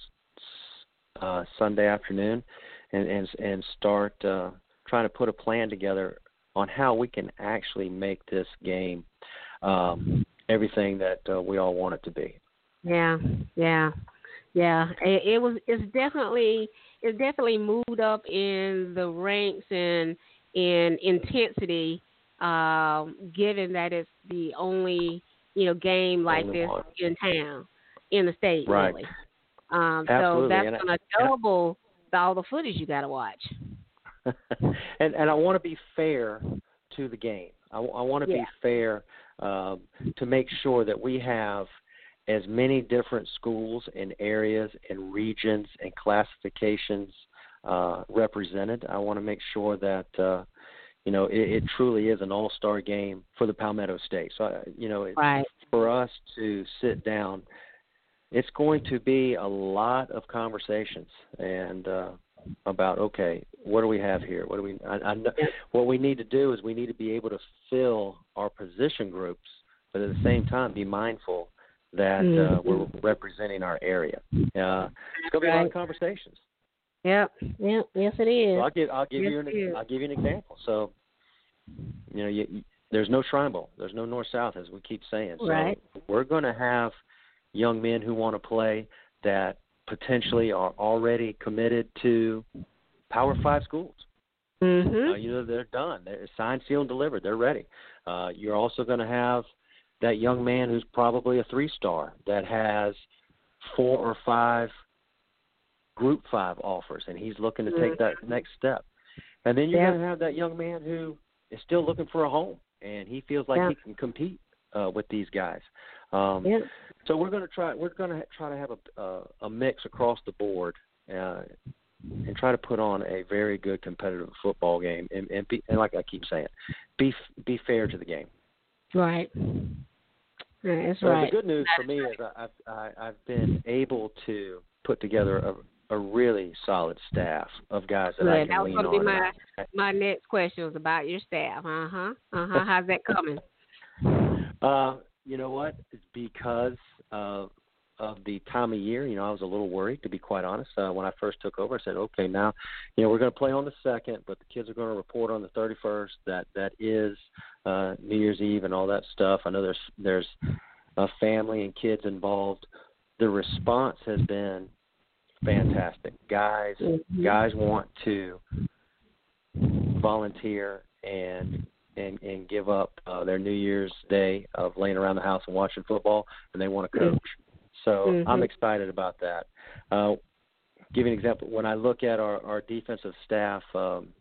[SPEAKER 13] uh, Sunday afternoon, and and and start uh, trying to put a plan together on how we can actually make this game um, everything that uh, we all want it to be.
[SPEAKER 1] Yeah, yeah, yeah. It, it was. It's definitely. It's definitely moved up in the ranks and in intensity. Um, given that it's the only you know game like
[SPEAKER 13] only
[SPEAKER 1] this
[SPEAKER 13] one.
[SPEAKER 1] in town, in the state,
[SPEAKER 13] right.
[SPEAKER 1] really. Um, so that's going to double all the footage you got to watch.
[SPEAKER 13] and and I want to be fair to the game. I, I want to
[SPEAKER 1] yeah.
[SPEAKER 13] be fair um, to make sure that we have as many different schools and areas and regions and classifications uh, represented. I want to make sure that uh, you know, it, it truly is an all-star game for the Palmetto State. So, uh, you know, it,
[SPEAKER 1] right.
[SPEAKER 13] for us to sit down, it's going to be a lot of conversations and uh, about okay, what do we have here? What do we? I, I, what we need to do is we need to be able to fill our position groups, but at the same time be mindful that uh,
[SPEAKER 1] Mm-hmm.
[SPEAKER 13] we're representing our area. Uh, it's going to be a lot of conversations.
[SPEAKER 1] Yep. Yep. Yes, it is.
[SPEAKER 13] So I'll give I'll give
[SPEAKER 1] Yes,
[SPEAKER 13] you an. I'll give you an example. So, you know, you, you, there's no Shrine Bowl. There's no North South, as we keep saying. So
[SPEAKER 1] Right.
[SPEAKER 13] we're going to have young men who want to play that potentially are already committed to Power Five schools.
[SPEAKER 1] Mhm.
[SPEAKER 13] Uh, you know, they're done. They're signed, sealed, and delivered. They're ready. Uh, you're also going to have that young man who's probably a three star that has four or five group five offers and he's looking to take that next step. And then you're
[SPEAKER 1] Yeah.
[SPEAKER 13] going to have that young man who is still looking for a home and he feels like
[SPEAKER 1] Yeah.
[SPEAKER 13] he can compete uh, with these guys. Um,
[SPEAKER 1] Yeah.
[SPEAKER 13] So we're going to try. We're going to try to have a uh, a mix across the board, uh, and try to put on a very good competitive football game. And and, be, and like I keep saying, be be fair to the game.
[SPEAKER 1] Right. Right, That's
[SPEAKER 13] So
[SPEAKER 1] right.
[SPEAKER 13] the good news for me is I- I've I, I've been able to put together a a really solid staff of guys that I
[SPEAKER 1] Good.
[SPEAKER 13] can
[SPEAKER 1] That was
[SPEAKER 13] lean
[SPEAKER 1] to be my my next question was about your staff. Uh huh. Uh huh. How's that coming?
[SPEAKER 13] Uh, you know what? It's because of of the time of year. You know, I was a little worried to be quite honest. Uh, when I first took over, I said, okay, now, you know, we're going to play on the second, but the kids are going to report on the thirty first. That that is uh, New Year's Eve and all that stuff. I know there's there's a family and kids involved. The response has been fantastic. Guys,
[SPEAKER 1] Mhm.
[SPEAKER 13] guys want to volunteer and and and give up uh, their New Year's Day of laying around the house and watching football, and they want to coach. So
[SPEAKER 1] Mhm.
[SPEAKER 13] I'm excited about that. Uh, give you an example. When I look at our our defensive staff, um,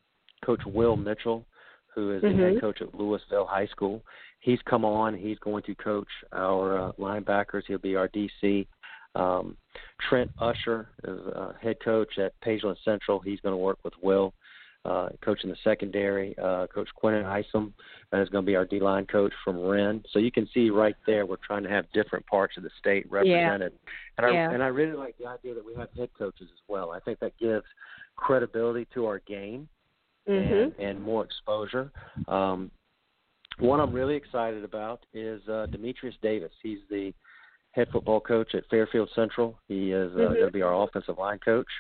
[SPEAKER 13] Coach Will Mitchell, who is the head
[SPEAKER 1] Mhm.
[SPEAKER 13] coach at Lewisville High School, he's come on. He's going to coach our uh, linebackers. He'll be our DC. Um, Trent Usher is uh, head coach at Pageland Central. He's going to work with Will, uh, coaching the secondary. Uh, coach Quentin Isom is going to be our D line coach from Wren. So you can see right there, we're trying to have different parts of the state represented. And I
[SPEAKER 1] Yeah.
[SPEAKER 13] and I really like the idea that we have head coaches as well. I think that gives credibility to our game and,
[SPEAKER 1] Mhm.
[SPEAKER 13] and more exposure. Um, one I'm really excited about is uh, Demetrius Davis. He's the head football coach at Fairfield Central. He is uh,
[SPEAKER 1] Mhm.
[SPEAKER 13] going to be our offensive line coach.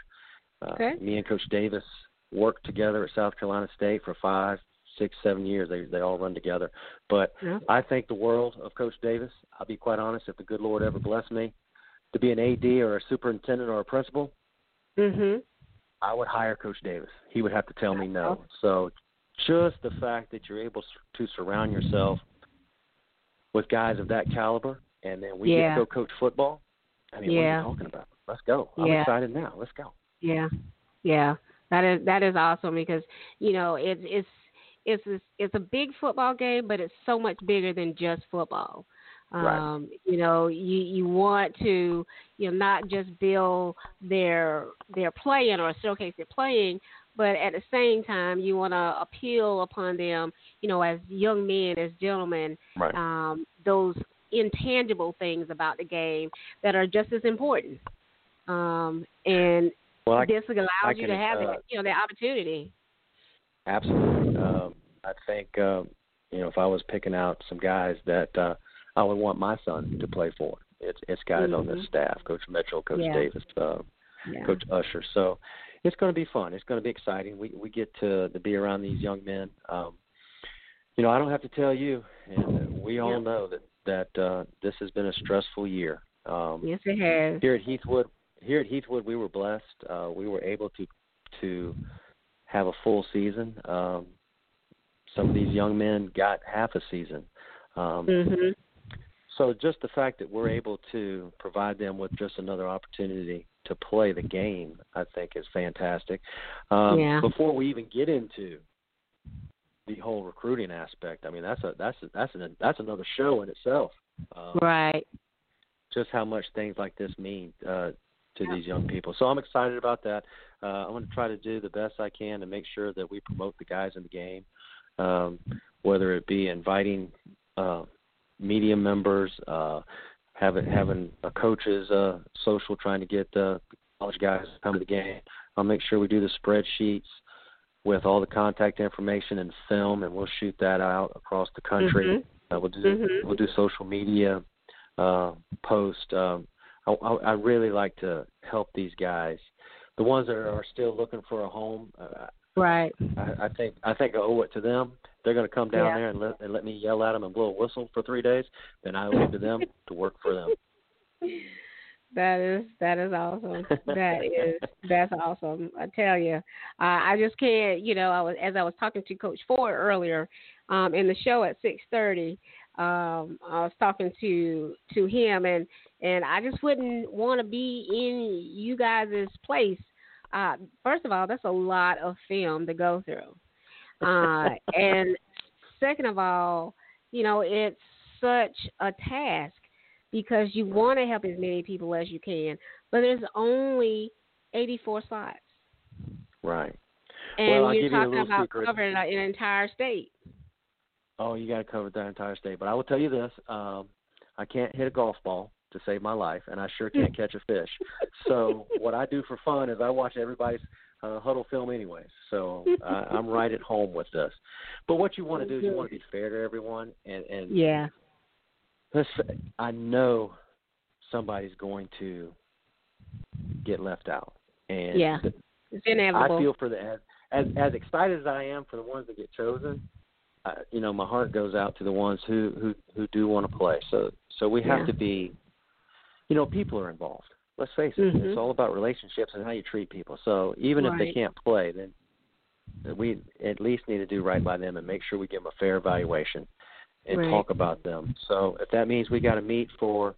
[SPEAKER 13] Uh,
[SPEAKER 1] Okay.
[SPEAKER 13] Me and Coach Davis worked together at South Carolina State for five, six, seven years. They they all run together. But
[SPEAKER 1] Yeah.
[SPEAKER 13] I think the world of Coach Davis. I'll be quite honest. If the good Lord ever bless me to be an AD or a superintendent or a principal,
[SPEAKER 1] Mhm.
[SPEAKER 13] I would hire Coach Davis. He would have to tell me no. So just the fact that you're able to surround yourself with guys of that caliber, and then we get to go coach football. I mean, what are
[SPEAKER 1] Yeah.
[SPEAKER 13] you talking about? Let's go. I'm
[SPEAKER 1] Yeah.
[SPEAKER 13] excited now. Let's go.
[SPEAKER 1] Yeah, yeah, that is that is awesome because you know it's it's it's it's, it's a big football game, but it's so much bigger than just football.
[SPEAKER 13] Right.
[SPEAKER 1] Um, you know, you you want to you know not just build their their playing or showcase their playing, but at the same time you want to appeal upon them, you know, as young men, as gentlemen,
[SPEAKER 13] Right.
[SPEAKER 1] um, those intangible things about the game that are just as important. Um, and
[SPEAKER 13] Well, I,
[SPEAKER 1] this allows
[SPEAKER 13] I
[SPEAKER 1] you
[SPEAKER 13] can,
[SPEAKER 1] to have
[SPEAKER 13] uh,
[SPEAKER 1] that, you know, that opportunity.
[SPEAKER 13] Absolutely. Um, I think um, you know if I was picking out some guys that uh, I would want my son to play for, it's it's guys on this
[SPEAKER 1] Mhm.
[SPEAKER 13] staff: Coach Mitchell, Coach
[SPEAKER 1] Yeah.
[SPEAKER 13] Davis, uh,
[SPEAKER 1] Yeah.
[SPEAKER 13] Coach Usher. So it's going to be fun. It's going to be exciting. We we get to to be around these young men. Um, you know, I don't have to tell you, and we all
[SPEAKER 1] Yeah.
[SPEAKER 13] know that that uh, this has been a stressful year. Um,
[SPEAKER 1] Yes, it has.
[SPEAKER 13] here at Heathwood, here at Heathwood, we were blessed. Uh, we were able to to have a full season. Um, some of these young men got half a season. Um,
[SPEAKER 1] Mhm.
[SPEAKER 13] So just the fact that we're able to provide them with just another opportunity to play the game, I think, is fantastic. Um,
[SPEAKER 1] Yeah.
[SPEAKER 13] Before we even get into the whole recruiting aspect, I mean, that's a that's a, that's an, that's another show in itself. Um,
[SPEAKER 1] Right.
[SPEAKER 13] just how much things like this mean uh, to these young people. So I'm excited about that. Uh, I'm going to try to do the best I can to make sure that we promote the guys in the game. um, whether it be inviting uh, media members, uh, having having a coaches uh, social, trying to get uh, college guys to come to the game. I'll make sure we do the spreadsheets with all the contact information and film, and we'll shoot that out across the country.
[SPEAKER 1] Mm-hmm.
[SPEAKER 13] Uh, we'll do
[SPEAKER 1] Mhm.
[SPEAKER 13] we'll do social media uh, post. Um, I, I, really like to help these guys, the ones that are still looking for a home. Uh,
[SPEAKER 1] Right.
[SPEAKER 13] I, I think I think I owe it to them. They're going to come down
[SPEAKER 1] Yeah.
[SPEAKER 13] there and let and let me yell at them and blow a whistle for three days. Then I owe it to them to work for them.
[SPEAKER 1] That is that is awesome. That is that's awesome. I tell you, uh, I just can't. You know, I was as I was talking to Coach Ford earlier um, in the show at six thirty. Um, I was talking to to him, and and I just wouldn't want to be in you guys' place. Uh, first of all, that's a lot of film to go through, uh, and second of all, you know, it's such a task because you want to help as many people as you can, but there's only 84 slots,
[SPEAKER 13] Right.
[SPEAKER 1] and
[SPEAKER 13] well,
[SPEAKER 1] you're
[SPEAKER 13] give you
[SPEAKER 1] talking about
[SPEAKER 13] secret.
[SPEAKER 1] covering an entire state.
[SPEAKER 13] Oh, you got to cover that entire state. But I will tell you this: um, I can't hit a golf ball to save my life, and I sure can't catch a fish. So what I do for fun is I watch everybody's uh, Hudl film anyway. So I, I'm right at home with this. But what you want to do is you want to be fair to everyone, and and
[SPEAKER 1] Yeah.
[SPEAKER 13] let's I know somebody's going to get left out, and
[SPEAKER 1] Yeah. It's inevitable.
[SPEAKER 13] I feel for the as as excited as I am for the ones that get chosen. Uh, you know, my heart goes out to the ones who who who do want to play. So so we have
[SPEAKER 1] Yeah.
[SPEAKER 13] to be, you know, people are involved. Let's face it,
[SPEAKER 1] Mhm.
[SPEAKER 13] it's all about relationships and how you treat people. So even if they can't play, then we at least need to do right by them and make sure we give them a fair evaluation and
[SPEAKER 1] Right.
[SPEAKER 13] talk about them. So if that means we got to meet for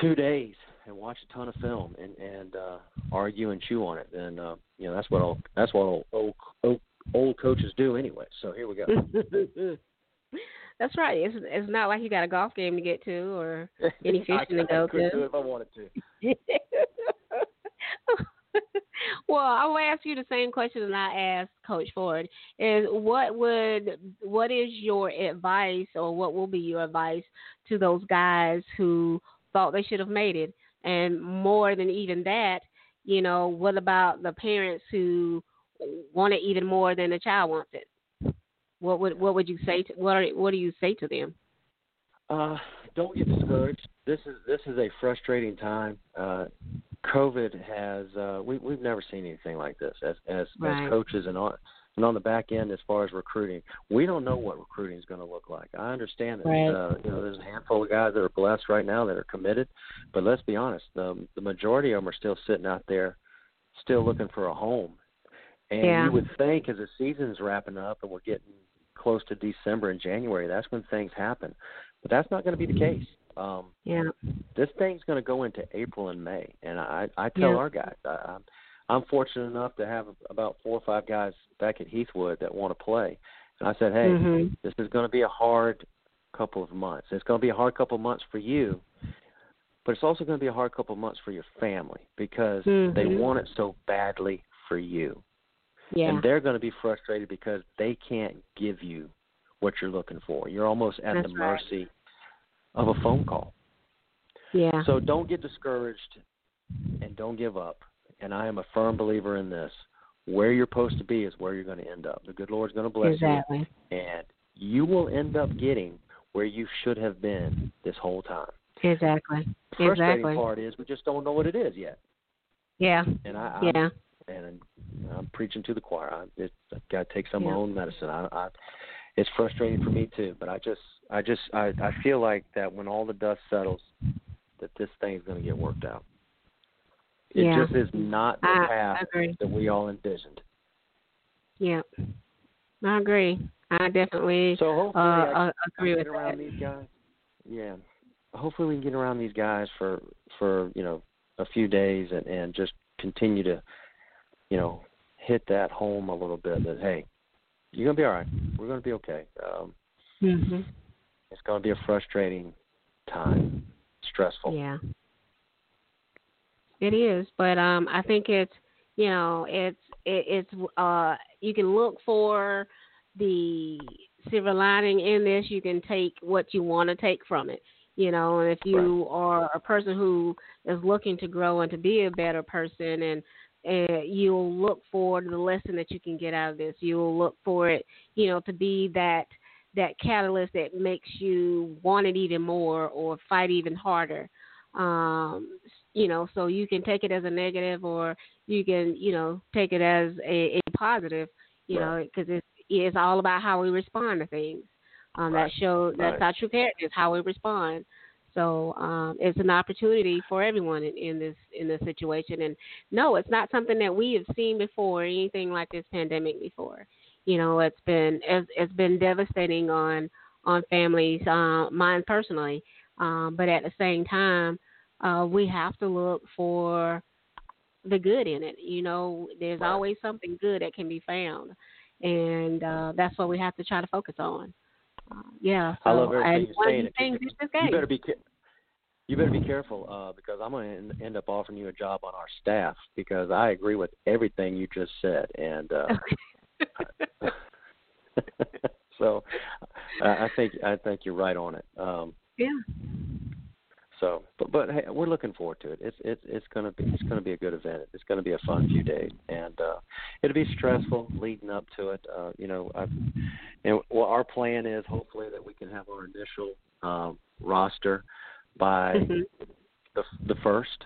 [SPEAKER 13] two days and watch a ton of film and and uh, argue and chew on it, then uh, you know that's what old, that's what old, old old old coaches do anyway. So here we go.
[SPEAKER 1] That's right. It's it's not like you got a golf game to get to or any
[SPEAKER 13] I,
[SPEAKER 1] fishing to
[SPEAKER 13] I
[SPEAKER 1] go
[SPEAKER 13] could do
[SPEAKER 1] to.
[SPEAKER 13] if I wanted to.
[SPEAKER 1] well, I will ask you the same question that I asked Coach Ford. Is what would what is your advice or what will be your advice to those guys who thought they should have made it? And more than even that, you know, what about the parents who want it even more than the child wants it? What would what would you say to what are, what do you say to them?
[SPEAKER 13] Uh, don't get discouraged. This is this is a frustrating time. Uh, COVID has uh, we we've never seen anything like this as as,
[SPEAKER 1] Right.
[SPEAKER 13] as coaches and on and on the back end as far as recruiting. We don't know what recruiting is going to look like. I understand that
[SPEAKER 1] Right.
[SPEAKER 13] uh, you know there's a handful of guys that are blessed right now that are committed, but let's be honest, the the majority of them are still sitting out there, still looking for a home. And
[SPEAKER 1] Yeah.
[SPEAKER 13] you would think as the season's wrapping up and we're getting close to December and January, that's when things happen. But that's not going to be the case. Um,
[SPEAKER 1] Yeah.
[SPEAKER 13] this thing's going to go into April and May, and I I tell
[SPEAKER 1] Yeah.
[SPEAKER 13] our guys I, I'm fortunate enough to have about four or five guys back at Heathwood that want to play, and I said, hey,
[SPEAKER 1] Mhm.
[SPEAKER 13] this is going to be a hard couple of months. It's going to be a hard couple of months for you, but it's also going to be a hard couple of months for your family because they
[SPEAKER 1] Mhm.
[SPEAKER 13] want it so badly for you,
[SPEAKER 1] Yeah.
[SPEAKER 13] and they're going to be frustrated because they can't give you what you're looking for. You're almost at
[SPEAKER 1] That's
[SPEAKER 13] the
[SPEAKER 1] right.
[SPEAKER 13] mercy of a phone call.
[SPEAKER 1] Yeah.
[SPEAKER 13] So don't get discouraged and don't give up. And I am a firm believer in this. Where you're supposed to be is where you're going to end up. The good Lord's going to bless
[SPEAKER 1] Exactly.
[SPEAKER 13] you. And you will end up getting where you should have been this whole time.
[SPEAKER 1] Exactly.
[SPEAKER 13] The frustrating
[SPEAKER 1] Exactly.
[SPEAKER 13] part is we just don't know what it is yet.
[SPEAKER 1] Yeah.
[SPEAKER 13] And I,
[SPEAKER 1] Yeah.
[SPEAKER 13] I'm, and I'm preaching to the choir. I, it, I've got to take some of my own medicine. I, I, it's frustrating for me too. But I just, I just, I, I feel like that when all the dust settles, that this thing's going to get worked out. It
[SPEAKER 1] Yeah.
[SPEAKER 13] just is not the
[SPEAKER 1] I
[SPEAKER 13] path
[SPEAKER 1] agree.
[SPEAKER 13] that we all envisioned.
[SPEAKER 1] Yeah. I agree. I definitely
[SPEAKER 13] So
[SPEAKER 1] uh,
[SPEAKER 13] hopefully, I
[SPEAKER 1] uh, agree with
[SPEAKER 13] get around
[SPEAKER 1] that.
[SPEAKER 13] these guys. Yeah, hopefully we can get around these guys for for you know a few days and and just continue to you know hit that home a little bit. That hey, you're gonna be all right. We're gonna be okay. Um,
[SPEAKER 1] hmm
[SPEAKER 13] it's gonna be a frustrating time, stressful.
[SPEAKER 1] Yeah. It is, but um, I think it's you know it's it, it's uh you can look for the silver lining in this. You can take what you want to take from it. You know, and if you are a person who is looking to grow and to be a better person, and and you'll look for the lesson that you can get out of this. You'll look for it, you know, to be that that catalyst that makes you want it even more or fight even harder. Um, you know, so you can take it as a negative or you can, you know, take it as a, a positive. You right. know, because it's it's all about how we respond to things. Um, right. That show that's right. our true character is how we respond. So um, it's an opportunity for everyone in, in this in this situation. And no, it's not something that we have seen before, anything like this pandemic before. You know, it's been it's, it's been devastating on on families, uh, mine personally. Um, but at the same time, uh, we have to look for the good in it. You know, there's always something good that can be found, and uh, that's what we have to try to focus on. Yeah, so,
[SPEAKER 13] I love everything you're saying. You,
[SPEAKER 1] you,
[SPEAKER 13] better be you better be careful uh, because I'm going to end up offering you a job on our staff because I agree with everything you just said, and uh, so I think I think you're right on it. Um,
[SPEAKER 1] yeah.
[SPEAKER 13] So, but but hey, we're looking forward to it. It's it's it's gonna be it's gonna be a good event. It's gonna be a fun few days, and uh, it'll be stressful leading up to it. Uh, you know, I've, and well, our plan is hopefully that we can have our initial um, roster by
[SPEAKER 1] mm-hmm.
[SPEAKER 13] the the first,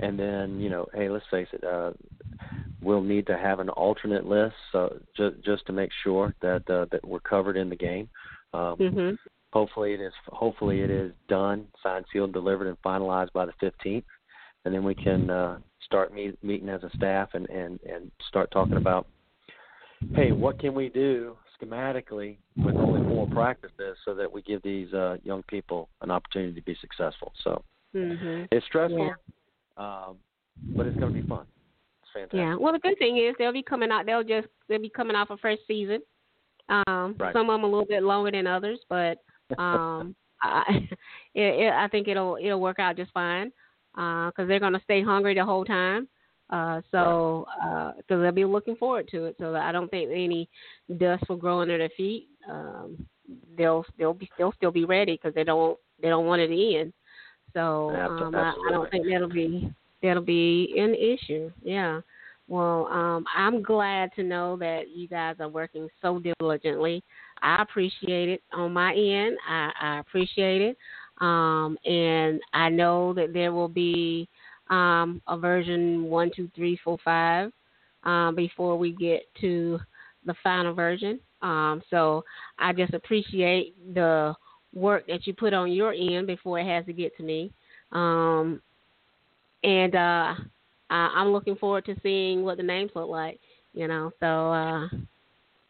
[SPEAKER 13] and then you know, hey, let's face it, uh, we'll need to have an alternate list, so just just to make sure that uh, that we're covered in the game. Um,
[SPEAKER 1] mm-hmm.
[SPEAKER 13] Hopefully it is. Hopefully it is done, signed, sealed, delivered, and finalized by the 15th, and then we can uh, start meet, meeting as a staff and and and start talking about, hey, what can we do schematically with only four practices so that we give these uh, young people an opportunity to be successful. So
[SPEAKER 1] mm-hmm.
[SPEAKER 13] it's stressful,
[SPEAKER 1] yeah.
[SPEAKER 13] um, but it's going to be fun. It's fantastic.
[SPEAKER 1] Yeah. Well, the good thing is they'll be coming out. They'll just they'll be coming off a fresh season. Um,
[SPEAKER 13] right.
[SPEAKER 1] Some of them a little bit longer than others, but um, I, it, it, I think it'll it'll work out just fine because uh, they're going to stay hungry the whole time. Uh, so because uh, they'll be looking forward to it. So I don't think any dust will grow under their feet. Um, they'll they'll be they'll still be ready because they don't they don't want it to end. So um, I, I don't think that'll be that'll be an issue. Yeah. Well, um, I'm glad to know that you guys are working so diligently. I appreciate it on my end. I, I appreciate it. Um, and I know that there will be um, a version one, two, three, four, five um, before we get to the final version. Um, so I just appreciate the work that you put on your end before it has to get to me. Um, and uh, I, I'm looking forward to seeing what the names look like. You know, so uh,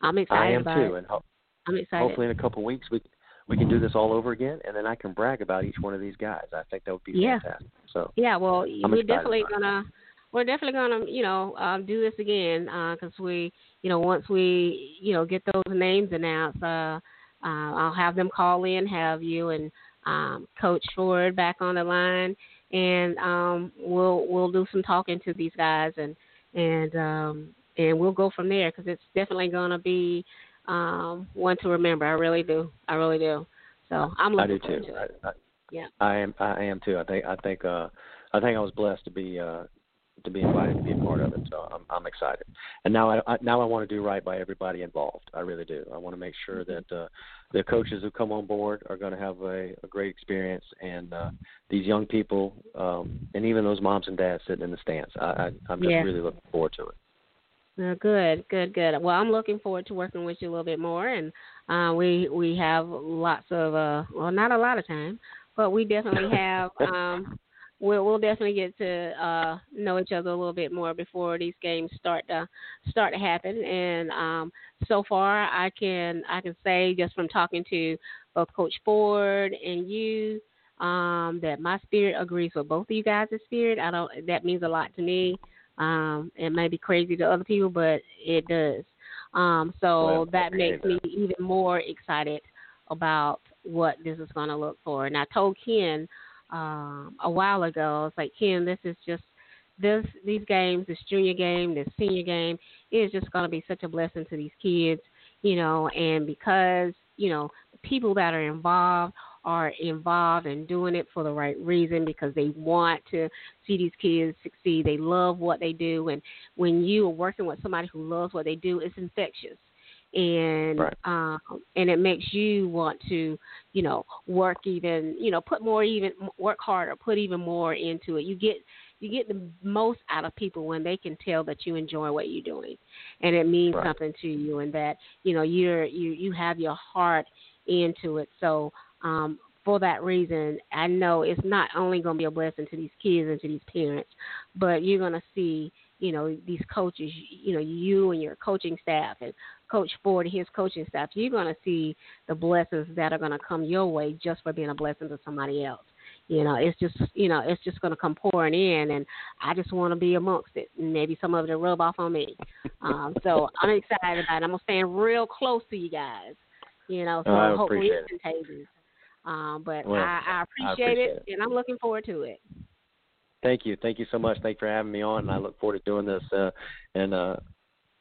[SPEAKER 1] I'm excited
[SPEAKER 13] I am
[SPEAKER 1] about
[SPEAKER 13] too,
[SPEAKER 1] it.
[SPEAKER 13] and ho-
[SPEAKER 1] I'm excited.
[SPEAKER 13] hopefully in a couple of weeks we we can do this all over again, and then I can brag about each one of these guys. I think that would be
[SPEAKER 1] yeah.
[SPEAKER 13] fantastic. So
[SPEAKER 1] yeah, well,
[SPEAKER 13] I'm
[SPEAKER 1] we're definitely gonna we're definitely gonna you know uh, do this again because uh, we you know once we you know get those names announced, uh, uh, I'll have them call in, have you and um, Coach Ford back on the line, and um, we'll we'll do some talking to these guys and and um, and we'll go from there because it's definitely gonna be um, one to remember. I really do. I really do. So I'm looking
[SPEAKER 13] I do
[SPEAKER 1] forward
[SPEAKER 13] too.
[SPEAKER 1] to it.
[SPEAKER 13] I, I,
[SPEAKER 1] yeah.
[SPEAKER 13] I am. I am too. I think. I think. Uh, I think I was blessed to be uh, to be invited to be a part of it. So I'm I'm excited. And now I, I now I want to do right by everybody involved. I really do. I want to make sure
[SPEAKER 1] Mm-hmm.
[SPEAKER 13] that uh, the coaches who come on board are going to have a, a great experience, and uh, these young people, um, and even those moms and dads sitting in the stands. I, I I'm just
[SPEAKER 1] Yeah.
[SPEAKER 13] really looking forward to it.
[SPEAKER 1] Uh, good, good, good. Well, I'm looking forward to working with you a little bit more, and uh, we we have lots of uh, well, not a lot of time, but we definitely have. um, we'll we'll definitely get to uh, know each other a little bit more before these games start to start to happen. And um, so far, I can I can say just from talking to both Coach Ford and you. Um, that my spirit agrees with both of you guys' spirit. I don't. That means a lot to me. Um, it may be crazy to other people, but it does. Um, so
[SPEAKER 13] Well,
[SPEAKER 1] that makes me even more excited about what this is going to look for. And I told Ken um, a while ago, I was like, Ken, this is just this these games, this junior game, this senior game, is just going to be such a blessing to these kids. you know, and because you know the people that are involved are involved and doing it for the right reason because they want to see these kids succeed. They love what they do, and when you are working with somebody who loves what they do, it's infectious and
[SPEAKER 13] right.
[SPEAKER 1] um and it makes you want to you know work even you know put more even work harder put even more into it you get you get the most out of people when they can tell that you enjoy what you're doing and it means
[SPEAKER 13] right.
[SPEAKER 1] something to you and that you know you're you you have your heart into it so um for that reason i know it's not only going to be a blessing to these kids and to these parents but you're going to see you know these coaches you know you and your coaching staff and coach ford and his coaching staff you're going to see the blessings that are going to come your way just for being a blessing to somebody else. You know it's just you know it's just going to come pouring in and i just want to be amongst it. And maybe some of it will rub off on me. Um so i'm excited about it. I'm going to stand real close to you guys you know so
[SPEAKER 13] I
[SPEAKER 1] hopefully it's contagious um but
[SPEAKER 13] Well,
[SPEAKER 1] I, I appreciate,
[SPEAKER 13] I appreciate
[SPEAKER 1] it,
[SPEAKER 13] it.
[SPEAKER 1] and i'm looking forward to it
[SPEAKER 13] Thank you. Thank you so much. Thank you for having me on, and I look forward to doing this uh, and uh,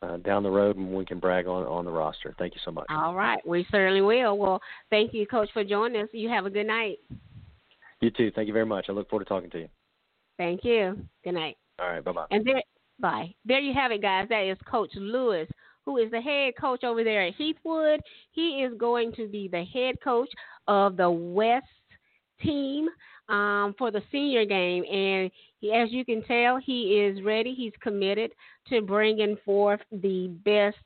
[SPEAKER 13] uh, down the road when we can brag on on the roster. Thank you so much.
[SPEAKER 1] All right, we certainly will. Well, thank you, Coach, for joining us. You have a good night.
[SPEAKER 13] You too. Thank you very much. I look forward to talking to you.
[SPEAKER 1] Thank you. Good night.
[SPEAKER 13] All right. Bye bye.
[SPEAKER 1] And there, bye. There you have it, guys. That is Coach Lewis, who is the head coach over there at Heathwood. He is going to be the head coach of the West team um, for the senior game, and he, as you can tell, he is ready. He's committed to bringing forth the best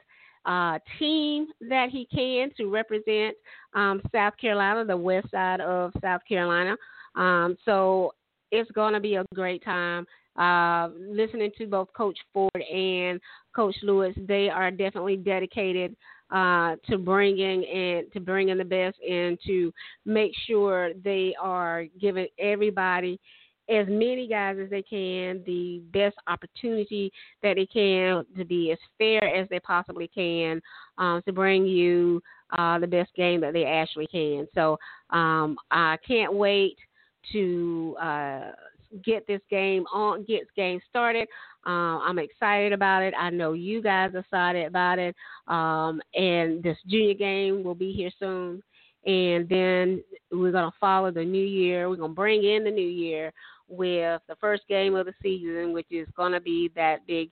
[SPEAKER 1] uh, team that he can to represent um, South Carolina, the west side of South Carolina. Um, so it's going to be a great time. Uh, listening to both Coach Ford and Coach Lewis, they are definitely dedicated uh, to bringing and to bringing the best and to make sure they are giving everybody as many guys as they can the best opportunity that they can to be as fair as they possibly can um, to bring you uh, the best game that they actually can. So um, I can't wait to uh, get this game on, get this game started. Uh, I'm excited about it. I know you guys are excited about it. Um, and this junior game will be here soon. And then we're going to follow the new year. We're going to bring in the new year with the first game of the season, which is going to be that big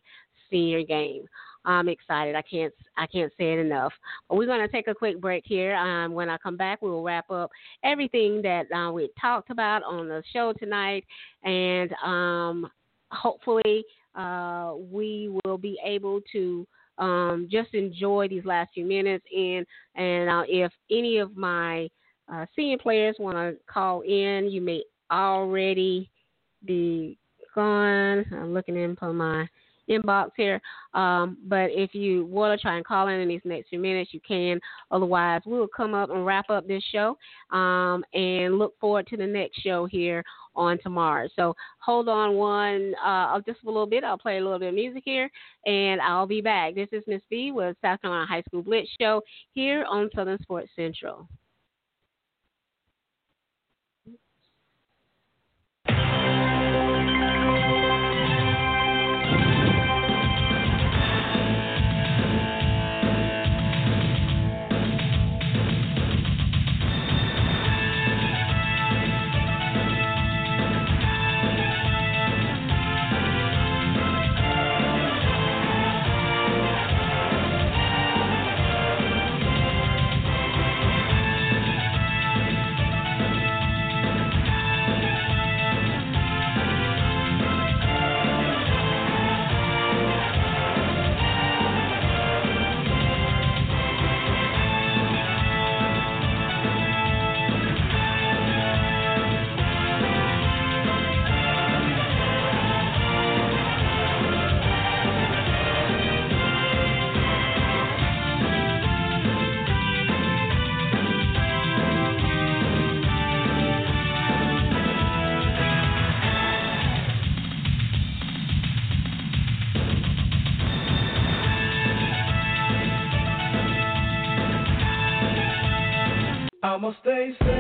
[SPEAKER 1] senior game. I'm excited. I can't I can't say it enough. We're going to take a quick break here. Um, when I come back, we will wrap up everything that uh, we talked about on the show tonight, and um, hopefully uh, we will be able to um, just enjoy these last few minutes. And and uh, if any of my uh, senior players want to call in, you may already be gone. I'm looking in for my inbox here. Um, but if you want to try and call in in these next few minutes, you can. Otherwise, we will come up and wrap up this show um, and look forward to the next show here on tomorrow. So hold on one, uh, just a little bit. I'll play a little bit of music here, and I'll be back. This is Miss V with South Carolina High School Blitz Show here on Southern Sports Central.
[SPEAKER 3] I'ma stay safe.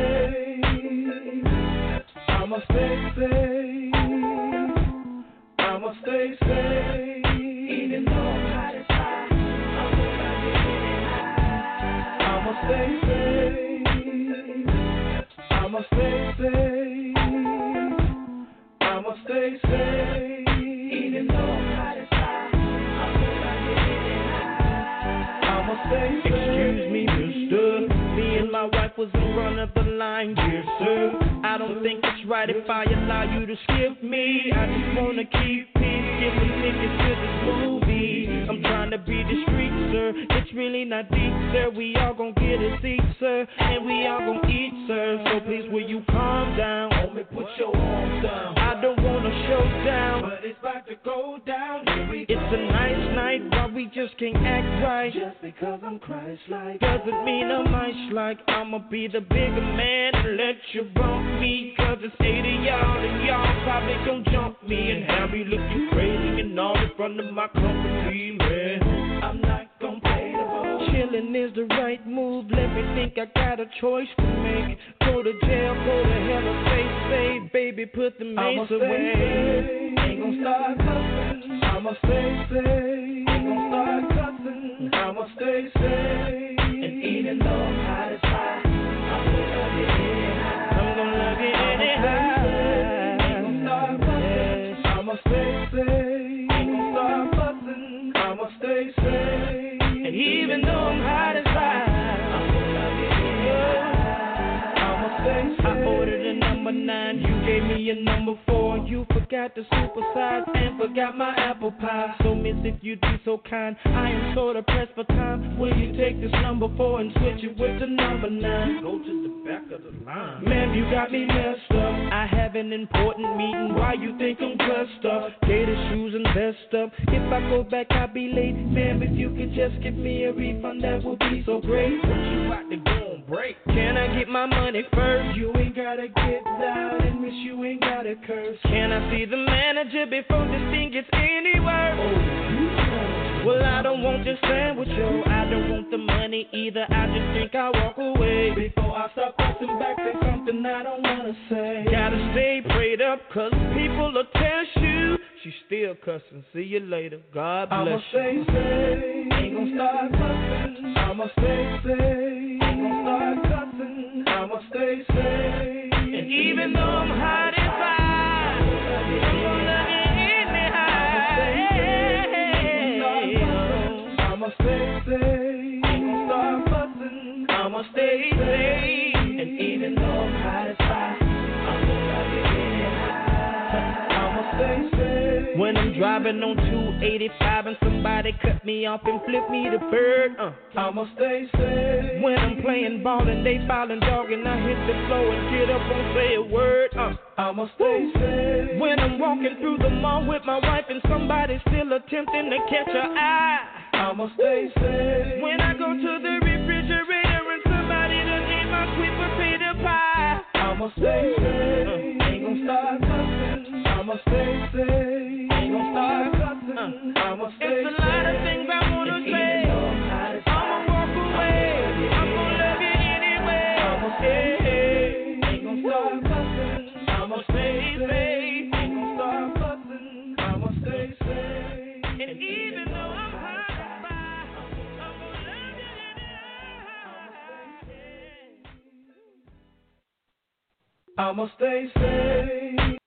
[SPEAKER 3] Stay safe.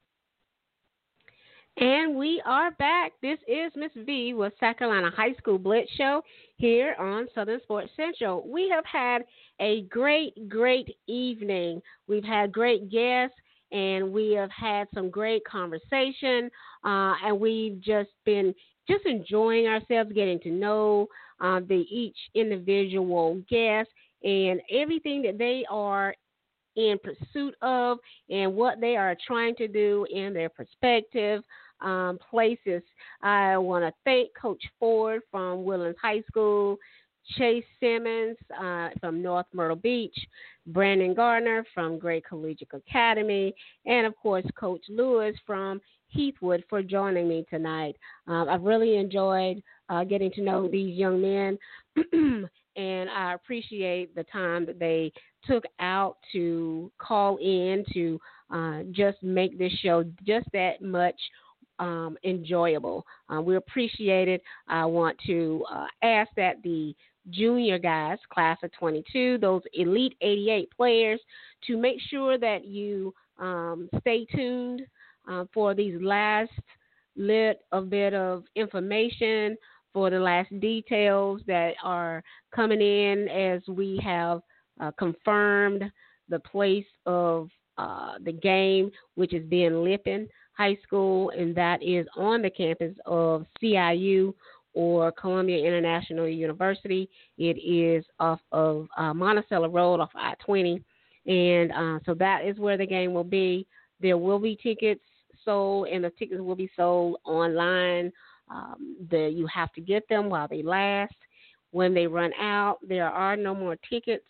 [SPEAKER 14] And we
[SPEAKER 1] are back. This is Miss V with South Carolina High School Blitz Show here on Southern Sports Central. We have had a great, great evening. We've had great guests and we have had some great conversation uh, and we've just been just enjoying ourselves getting to know uh, the each individual guest and everything that they are in pursuit of and what they are trying to do in their perspective um, places. I want to thank Coach Ford from Woodlands High School, Chase Simmons uh, from North Myrtle Beach, Brandon Gardner from Gray Collegiate Academy, and of course, Coach Lewis from Heathwood for joining me tonight. Um, I've really enjoyed uh, getting to know these young men. and I appreciate the time that they took out to call in to uh, just make this show just that much um, enjoyable. Uh, we appreciate it. I want to uh, ask that the junior guys, class of 22, those elite 88 players, to make sure that you um, stay tuned uh, for these last lit a bit of information for the last details that are coming in as we have uh, confirmed the place of uh, the game, which is Ben Lippen High School, and that is on the campus of CIU or Columbia International University. It is off of uh, Monticello Road, off I 20. And uh, so that is where the game will be. There will be tickets sold, and the tickets will be sold online. Um, the, you have to get them while they last. When they run out, there are no more tickets.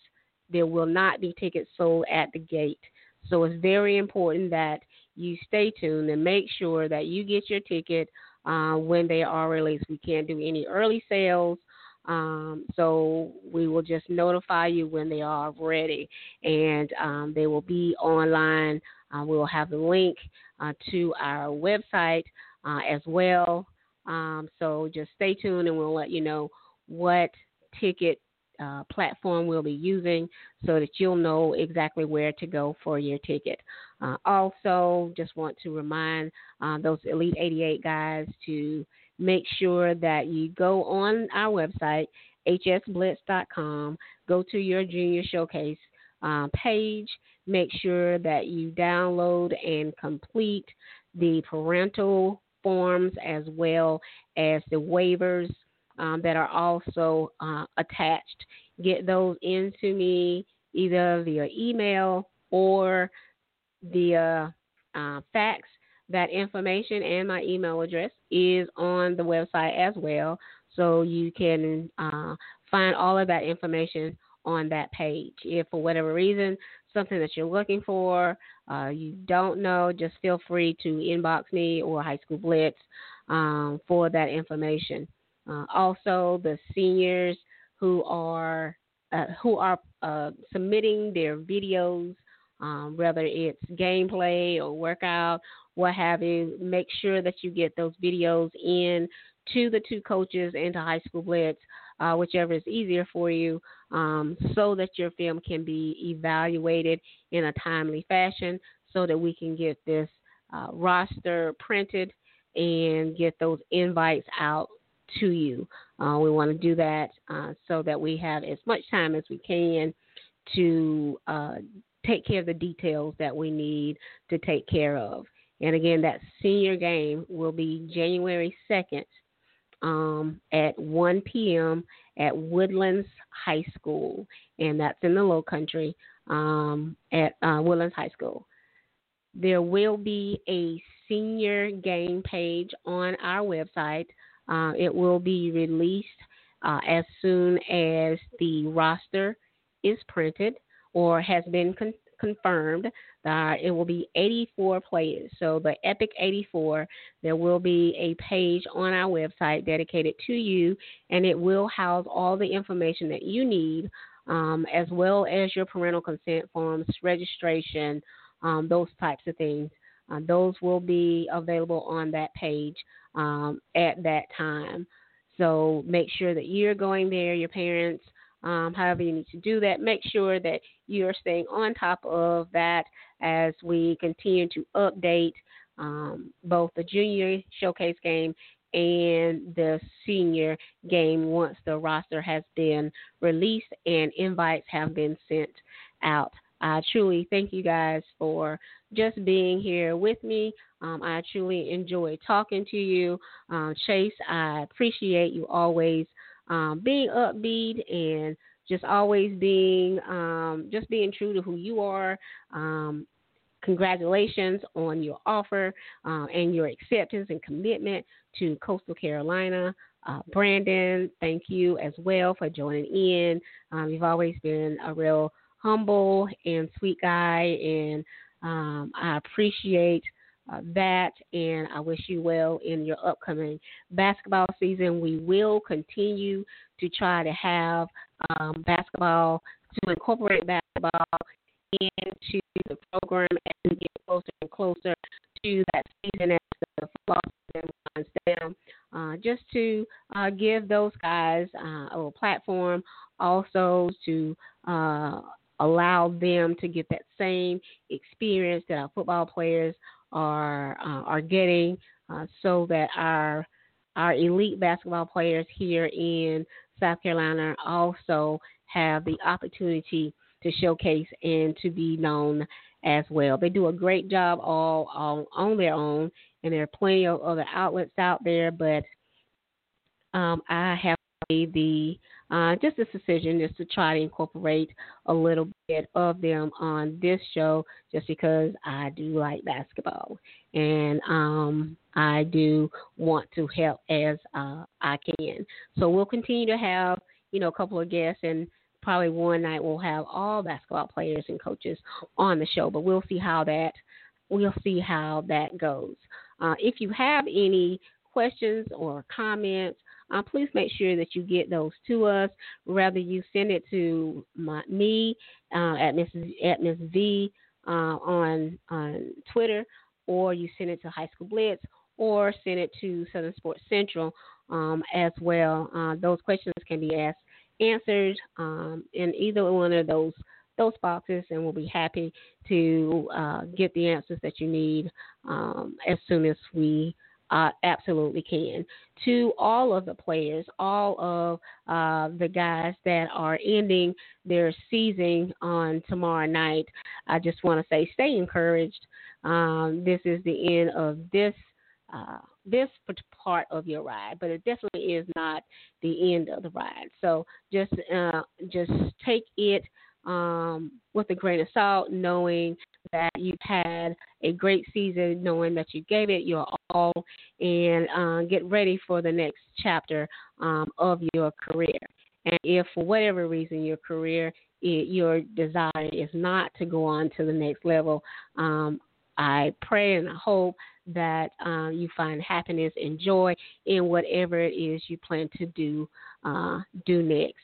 [SPEAKER 1] There will not be tickets sold at the gate. So it's very important that you stay tuned and make sure that you get your ticket uh, when they are released. We can't do any early sales. Um, so we will just notify you when they are ready, and um, they will be online. Uh, we will have the link uh, to our website uh, as well. Um, so just stay tuned, and we'll let you know what ticket uh, platform we'll be using so that you'll know exactly where to go for your ticket. Uh, also, just want to remind uh, those Elite 88 guys to make sure that you go on our website, hsblitz.com, go to your junior showcase uh, page, make sure that you download and complete the parental forms as well as the waivers um, that are also uh, attached. Get those into me either via email or via uh, fax. That information and my email address is on the website as well, so you can uh, find all of that information on that page. If for whatever reason something that you're looking for, uh, you don't know, just feel free to inbox me or High School Blitz um, for that information. Uh, also, the seniors who are uh, who are uh, submitting their videos, um, whether it's gameplay or workout, what have you, make sure that you get those videos in to the two coaches and to High School Blitz, uh, whichever is easier for you, um, so that your film can be evaluated in a timely fashion, so that we can get this uh, roster printed and get those invites out to you. Uh, we want to do that uh, so that we have as much time as we can to uh, take care of the details that we need to take care of. And again, that senior game will be January 2nd um, at 1 p.m. at Woodlands High School, and that's in the Low Country um, at uh, Woodlands High School. There will be a senior game page on our website uh, it will be released uh, as soon as the roster is printed or has been con- confirmed. Uh, it will be 84 players. So the Epic 84, there will be a page on our website dedicated to you, and it will house all the information that you need, um, as well as your parental consent forms, registration, um, those types of things. Uh, those will be available on that page um, at that time. So make sure that you're going there, your parents, um, however you need to do that. Make sure that you're staying on top of that as we continue to update um, both the junior showcase game and the senior game once the roster has been released and invites have been sent out. I truly thank you guys for just being here with me. Um, I truly enjoy talking to you. Um, Chase, I appreciate you always um, being upbeat and just always being um, just being true to who you are. Um, congratulations on your offer uh, and your acceptance and commitment to Coastal Carolina. Uh, Brandon, thank you as well for joining in. You've always been a real humble and sweet guy, and um, I appreciate uh, that, and I wish you well in your upcoming basketball season. We will continue to try to have um, basketball, to incorporate basketball into the program we get closer and closer to that season as the football season winds down. Uh, just to uh, give those guys uh, a platform, also to uh, allow them to get that same experience that our football players are uh, are getting, uh, so that our our elite basketball players here in South Carolina also have the opportunity to showcase and to be known as well. They do a great job all, all on their own, and there are plenty of other outlets out there. But um, I have the uh, just this decision is to try to incorporate a little bit of them on this show, just because I do like basketball and um, I do want to help as uh, I can. So we'll continue to have you know a couple of guests and probably one night we'll have all basketball players and coaches on the show, but we'll see how that we'll see how that goes. Uh, if you have any questions or comments, uh, please make sure that you get those to us. Rather, you send it to my, me uh, at Mrs. at Ms. V uh, on on Twitter, or you send it to High School Blitz, or send it to Southern Sports Central um, as well. Uh, those questions can be asked answered um, in either one of those those boxes, and we'll be happy to uh, get the answers that you need um, as soon as we uh, absolutely can. To all of the players, all of uh, the guys that are ending their season on tomorrow night, I just want to say stay encouraged. Um, this is the end of this. Uh, this part of your ride, but it definitely is not the end of the ride. So just uh, just take it um, with a grain of salt, knowing that you've had a great season, knowing that you gave it your all, and uh, get ready for the next chapter um, of your career. And if for whatever reason your career, it, your desire is not to go on to the next level, um, I pray and I hope that uh, you find happiness and joy in whatever it is you plan to do uh, do next.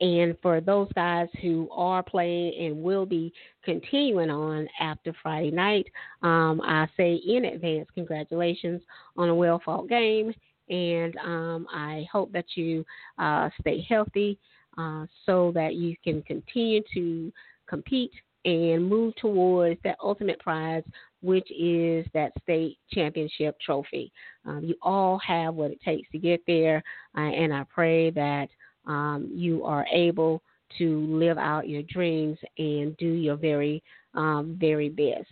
[SPEAKER 1] And for those guys who are playing and will be continuing on after Friday night, um, I say in advance congratulations on a well fought game. And um, I hope that you uh, stay healthy uh, so that you can continue to compete and move towards that ultimate prize, which is that state championship trophy. Um, you all have what it takes to get there, uh, and I pray that um, you are able to live out your dreams and do your very, um, very best.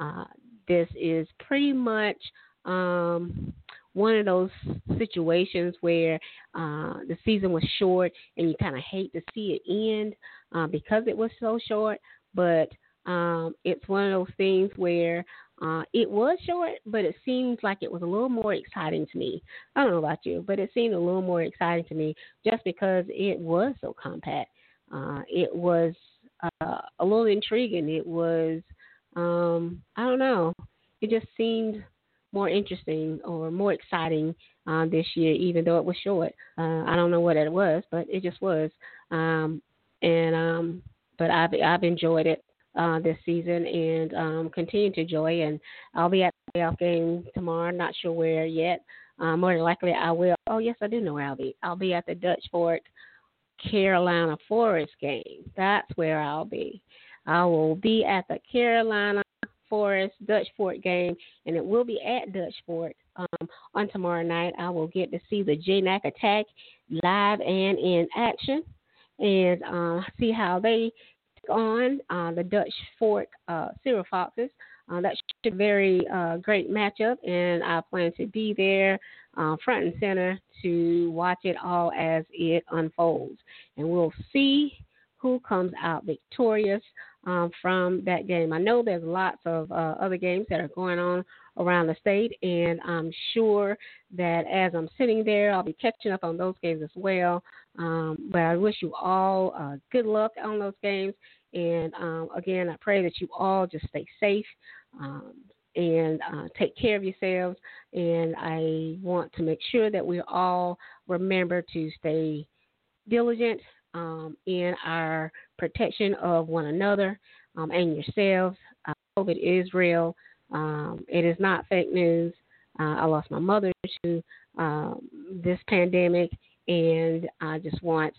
[SPEAKER 1] Uh, this is pretty much um, one of those situations where uh, the season was short and you kind of hate to see it end uh, because it was so short but um, it's one of those things where uh, it was short, but it seems like it was a little more exciting to me. I don't know about you, but it seemed a little more exciting to me just because it was so compact. Uh, it was uh, a little intriguing. It was, um, I don't know, it just seemed more interesting or more exciting uh, this year, even though it was short. Uh, I don't know what it was, but it just was. Um, and um, but I've I've enjoyed it uh, this season and um, continue to enjoy. And I'll be at the playoff game tomorrow. Not sure where yet. Uh, more than likely, I will. Oh yes, I do know where I'll be. I'll be at the Dutch Fork Carolina Forest game. That's where I'll be. I will be at the Carolina Forest Dutch Fork game, and it will be at Dutch Fork um, on tomorrow night. I will get to see the JNAC attack live and in action and uh, see how they on uh, the Dutch Fork uh, Foxes. Uh, that should be a very uh, great matchup, and I plan to be there uh, front and center to watch it all as it unfolds. And we'll see who comes out victorious um, from that game. I know there's lots of uh, other games that are going on around the state, and I'm sure that as I'm sitting there, I'll be catching up on those games as well. Um, but I wish you all uh, good luck on those games. And um, again, I pray that you all just stay safe um, and uh, take care of yourselves. And I want to make sure that we all remember to stay diligent um, in our protection of one another um, and yourselves. Uh, COVID is real. Um, it is not fake news. Uh, I lost my mother to um, this pandemic, and I just want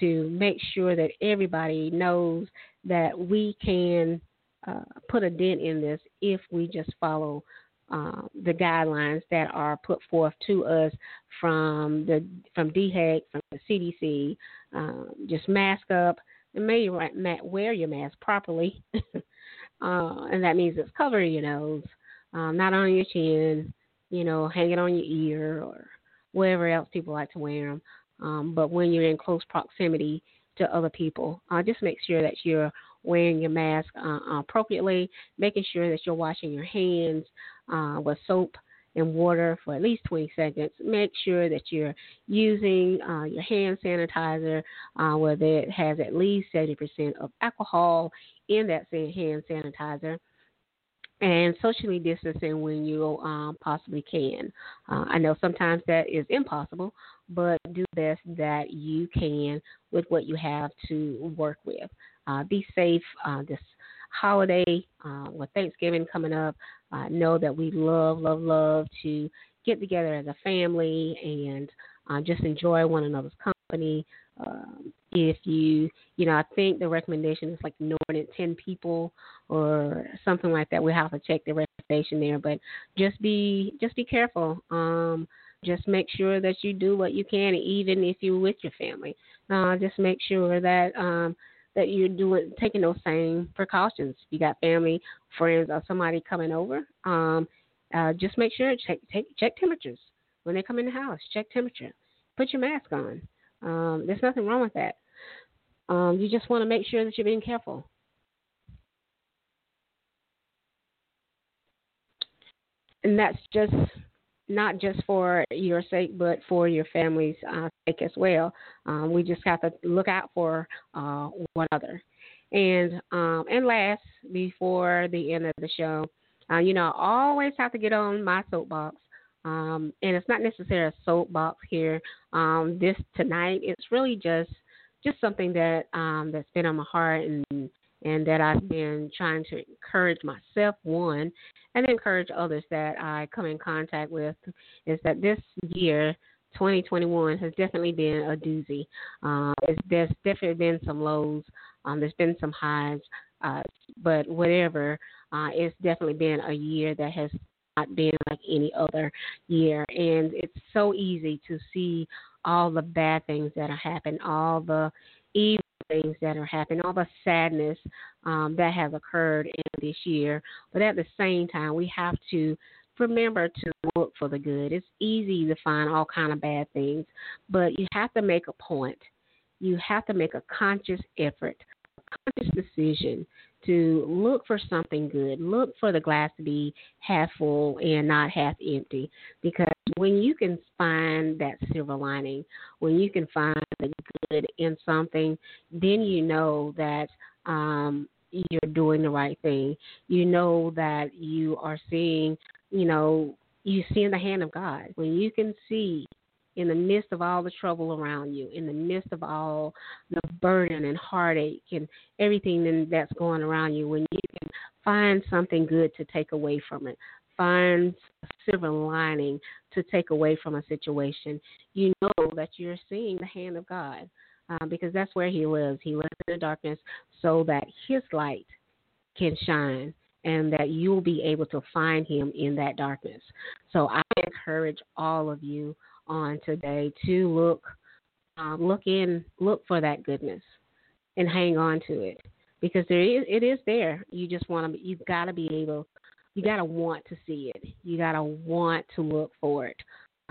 [SPEAKER 1] to make sure that everybody knows that we can uh, put a dent in this if we just follow uh, the guidelines that are put forth to us from the from DHEC, from the CDC. Um, just mask up, and may you wear your mask properly. uh, and that means it's covering your nose, um, not on your chin, you know, hanging on your ear or wherever else people like to wear them. Um, but when you're in close proximity to other people, uh, just make sure that you're wearing your mask uh, appropriately, making sure that you're washing your hands uh, with soap and water for at least 20 seconds. Make sure that you're using uh, your hand sanitizer, uh, whether it has at least 70% of alcohol in that hand sanitizer. And socially distancing when you um, possibly can. Uh, I know sometimes that is impossible, but do best that you can with what you have to work with. Uh, be safe uh, this holiday uh, with Thanksgiving coming up uh, know that we love, love, love to get together as a family and uh, just enjoy one another's company. Um, if you, you know, I think the recommendation is like no more than 10 people or something like that. We have to check the recommendation there, but just be, just be careful. Um, just make sure that you do what you can, even if you're with your family. Uh, just make sure that um, that you're doing taking those same precautions. If you got family, friends, or somebody coming over, um, uh, just make sure check take, check temperatures when they come in the house. Check temperature. Put your mask on. Um, there's nothing wrong with that. Um, you just want to make sure that you're being careful. And that's just not just for your sake, but for your family's uh, sake as well. Um, we just have to look out for uh, one another. And um, and last, before the end of the show, uh, you know, I always have to get on my soapbox. Um, and it's not necessarily a soapbox here. Um, this tonight, it's really just just something that um, that's been on my heart and and that I've been trying to encourage myself, one, and encourage others that I come in contact with, is that this year, 2021, has definitely been a doozy. Uh, there's definitely been some lows, um, there's been some highs, uh, but whatever, uh, it's definitely been a year that has not been like any other year. And it's so easy to see all the bad things that have happened, all the evil things that are happening, all the sadness um, that has occurred in this year. But at the same time, we have to remember to look for the good. It's easy to find all kind of bad things, but you have to make a point. You have to make a conscious effort, a conscious decision to look for something good. Look for the glass to be half full and not half empty. Because when you can find that silver lining, when you can find the good in something, then you know that um, you're doing the right thing. You know that you are seeing, you know, you see in the hand of God. When you can see in the midst of all the trouble around you, in the midst of all the burden and heartache and everything that's going around you, when you can find something good to take away from it, find a silver lining to take away from a situation, you know that you're seeing the hand of God. Uh, because that's where he lives. He lives in the darkness so that his light can shine and that you'll be able to find him in that darkness. So I encourage all of you on today to look um, look in look for that goodness and hang on to it because there is it is there. You just want to you've got to be able you got to want to see it. You got to want to look for it.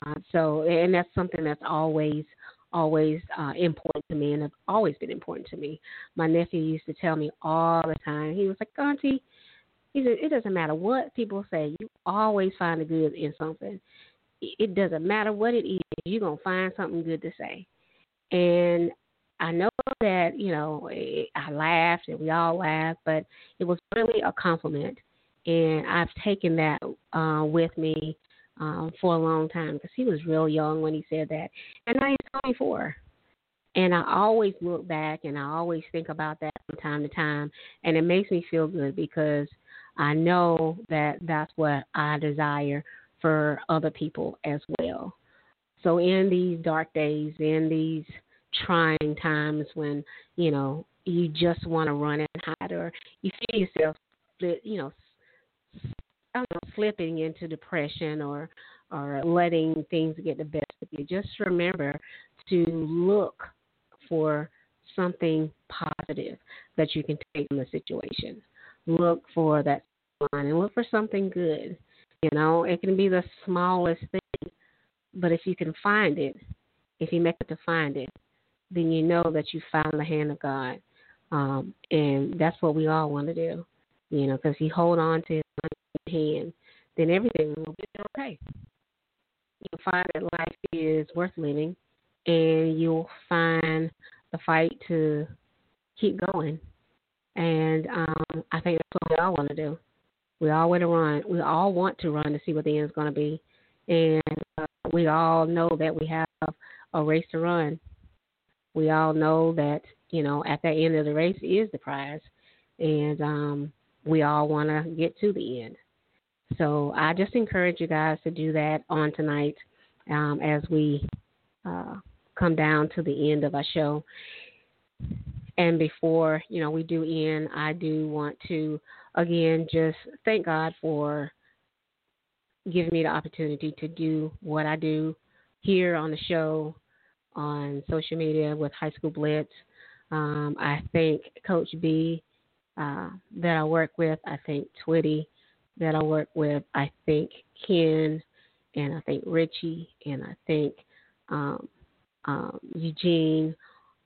[SPEAKER 1] Uh, so and that's something that's always always uh, important to me and have always been important to me. My nephew used to tell me all the time. He was like, Auntie, he said, it doesn't matter what people say. You always find the good in something it doesn't matter what it is, you're to find something good to say. And I know that, you know, I laughed and we all laughed, but it was really a compliment. And I've taken that uh, with me um, for a long time because he was real young when he said that. And now he's 24. And I always look back and I always think about that from time to time. And it makes me feel good because I know that that's what I desire for other people as well. So in these dark days, in these trying times when, you know, you just want to run and hide or you feel yourself you know, Know, slipping into depression or or letting things get the best of you. Just remember to look for something positive that you can take from the situation. Look for that line and look for something good. You know, it can be the smallest thing, but if you can find it, if you make it to find it, then you know that you found the hand of God. Um, and that's what we all want to do, you know, because you hold on to His hand, then everything will be okay. You'll find that life is worth living, and you'll find the fight to keep going. And um, I think that's what we all want to do. We all want to run. We all want to run to see what the end is going to be, and uh, we all know that we have a race to run. We all know that you know at the end of the race is the prize, and um, we all want to get to the end. So I just encourage you guys to do that on tonight um, as we uh, come down to the end of our show. And before you know we do end, I do want to again just thank God for giving me the opportunity to do what I do here on the show, on social media with High School Blitz. Um, I thank Coach B uh, that I work with. I think Twitty that I work with. I think Ken and I think Richie and I think um, um, Eugene,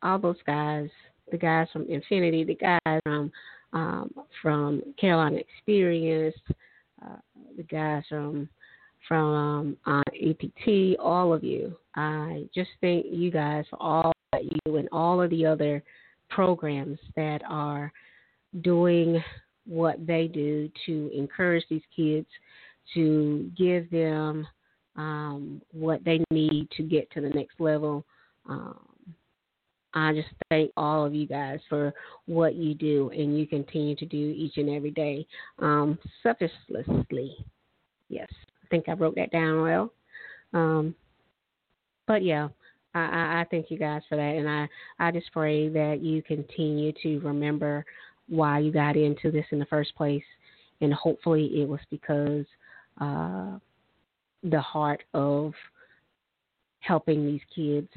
[SPEAKER 1] all those guys, the guys from Infinity, the guys from um, from Carolina Experience, uh, the guys from from um, APT, all of you. I just thank you guys for all that you and all of the other programs that are doing what they do to encourage these kids to give them um, what they need to get to the next level. Um, I just thank all of you guys for what you do and you continue to do each and every day, um, selflessly. Yes, I think I wrote that down well. Um, but yeah, I, I, I thank you guys for that, and I, I just pray that you continue to remember why you got into this in the first place, and hopefully it was because uh, the heart of helping these kids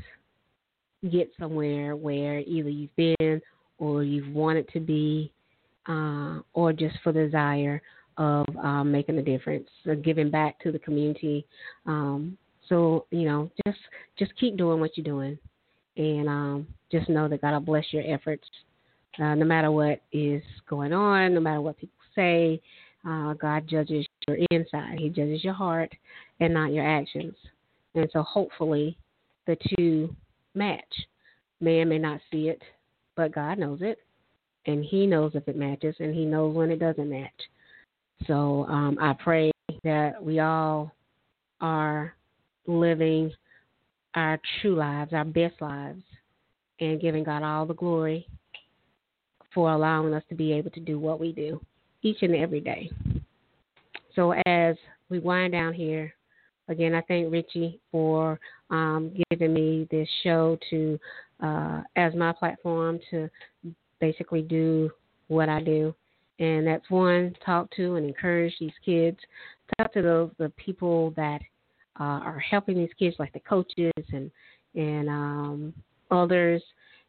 [SPEAKER 1] get somewhere where either you've been or you've wanted to be, uh, or just for the desire of um, making a difference, or giving back to the community. Um, so you know, just just keep doing what you're doing, and um, just know that God will bless your efforts, uh, no matter what is going on, no matter what people say. Uh, God judges your inside; He judges your heart and not your actions. And so, hopefully, the two match. Man may not see it, but God knows it, and He knows if it matches, and He knows when it doesn't match. So um, I pray that we all are living our true lives, our best lives, and giving God all the glory for allowing us to be able to do what we do each and every day. So as we wind down here, again, I thank Richie for um, giving me this show to uh, as my platform to basically do what I do, and that's one talk to and encourage these kids, talk to those the people that uh, are helping these kids, like the coaches and and um, others,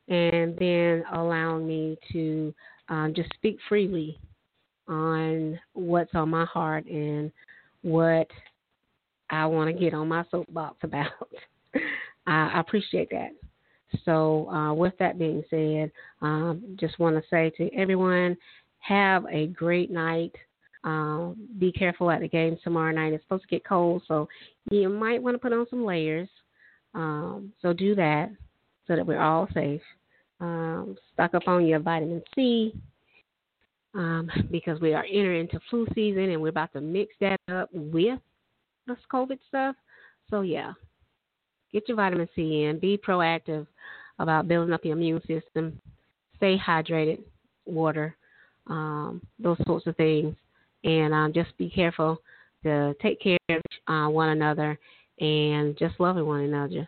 [SPEAKER 1] and then allowing me to um, just speak freely on what's on my heart and what I want to get on my soapbox about. I, appreciate that. So, uh, with that being said, um, just want to say to everyone, have a great night. Um, be careful at the game tomorrow night. It's supposed to get cold, so you might want to put on some layers. Um, so do that so that we're all safe. Um, stock up on your vitamin C um, because we are entering into flu season and we're about to mix that up with this COVID stuff. So yeah, get your vitamin C in. Be proactive about building up your immune system. Stay hydrated, water, um, those sorts of things, and um, just be careful to take care of uh, one another and just loving one another.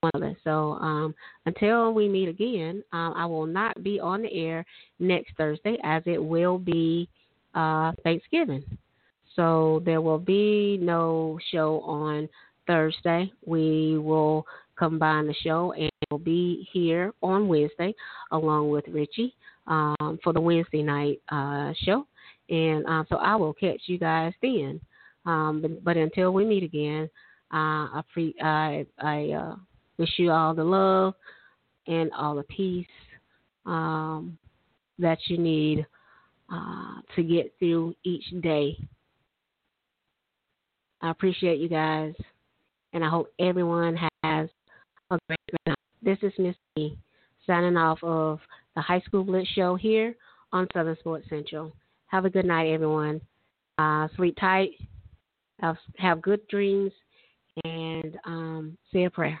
[SPEAKER 1] One. So um, until we meet again, um, I will not be on the air next Thursday, as it will be uh, Thanksgiving. So there will be no show on Thursday. We will combine the show and will be here on Wednesday along with Richie um, for the Wednesday night uh, show. And um, so I will catch you guys then. Um, but, but, until we meet again, uh, I, pre- I, I uh, wish you all the love and all the peace um, that you need uh, to get through each day. I appreciate you guys, and I hope everyone has a great night. This is Miss signing off of the High School Blitz show here on Southern Sports Central. Have a good night, everyone. Uh, sleep tight. Have, have good dreams, and um, say a prayer.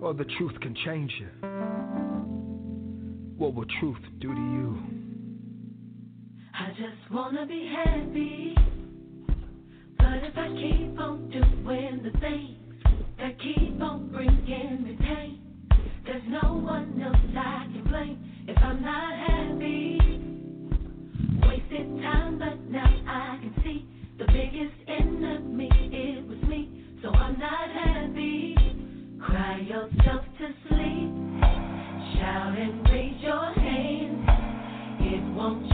[SPEAKER 3] or oh, the truth can change you. What will truth do to you?
[SPEAKER 15] I just wanna be happy. But if I keep on doing the things that keep on bringing me pain, there's no one else I can blame if I'm not happy. Wasted time, but now I can see the biggest enemy, it was I'm not happy. Cry yourself to sleep. Shout and raise your hand. It won't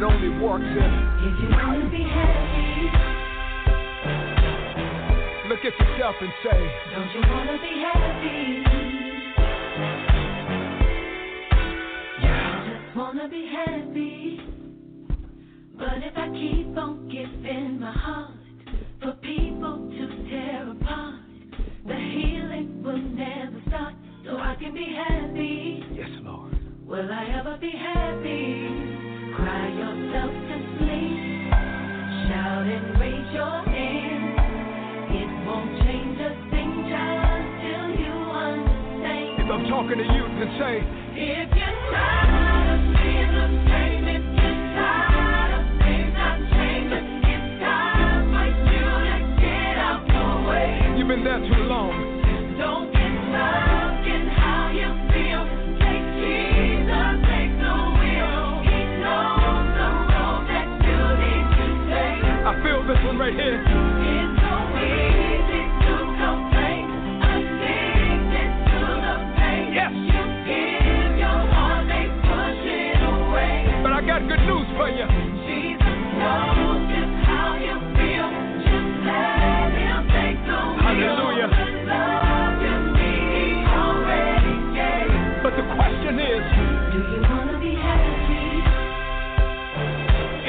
[SPEAKER 3] it only works if
[SPEAKER 15] If you wanna be happy,
[SPEAKER 3] look at yourself and say,
[SPEAKER 15] don't you wanna be happy? Yeah. I just wanna be happy. But if I keep on giving my heart for people to tear apart, the healing will never start. So I can be happy.
[SPEAKER 3] Yes, Lord.
[SPEAKER 15] Will I ever be happy? Cry to sleep. Shout and raise your hand. It won't change a thing, child, till you.
[SPEAKER 3] If I'm talking to you, then say,
[SPEAKER 15] If you're tired of the same, if you're tired of things not changing, it's time for you to get out the way.
[SPEAKER 3] you've been there too long.
[SPEAKER 15] Don't get stuck
[SPEAKER 3] this one right here.
[SPEAKER 15] It's so easy to complain, addicted to the pain.
[SPEAKER 3] Yes.
[SPEAKER 15] You give your heart, they push it away.
[SPEAKER 3] But I got good news for you.
[SPEAKER 15] Jesus knows just how you feel. Just let Him take the wheel.
[SPEAKER 3] Hallelujah.
[SPEAKER 15] The love you need, He already gave.
[SPEAKER 3] But the question is,
[SPEAKER 15] Do you wanna be happy?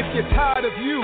[SPEAKER 3] if you're tired of you,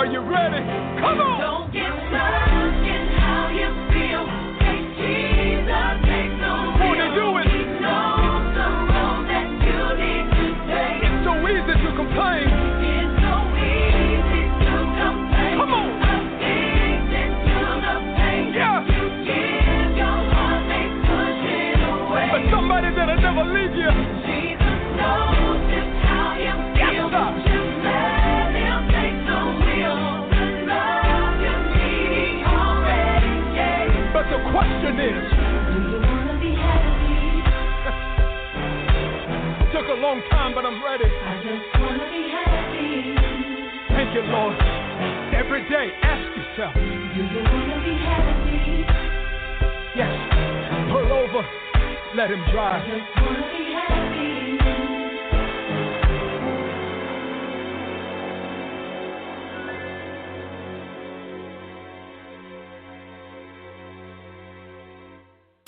[SPEAKER 15] Are you ready?
[SPEAKER 3] Come on. Don't
[SPEAKER 15] get stuck in how you feel. Take Jesus, take no For to do it? he knows the road that you need to take.
[SPEAKER 3] It's so easy to complain.
[SPEAKER 15] Come on. Yeah. But
[SPEAKER 3] somebody that'll never leave you. Took a long time, but I'm ready.
[SPEAKER 15] I just wanna be happy.
[SPEAKER 3] Thank you, Lord. Every day, ask yourself.
[SPEAKER 15] Do you wanna be happy?
[SPEAKER 3] Yes. Pull over. Let him drive.
[SPEAKER 15] Just wanna be happy.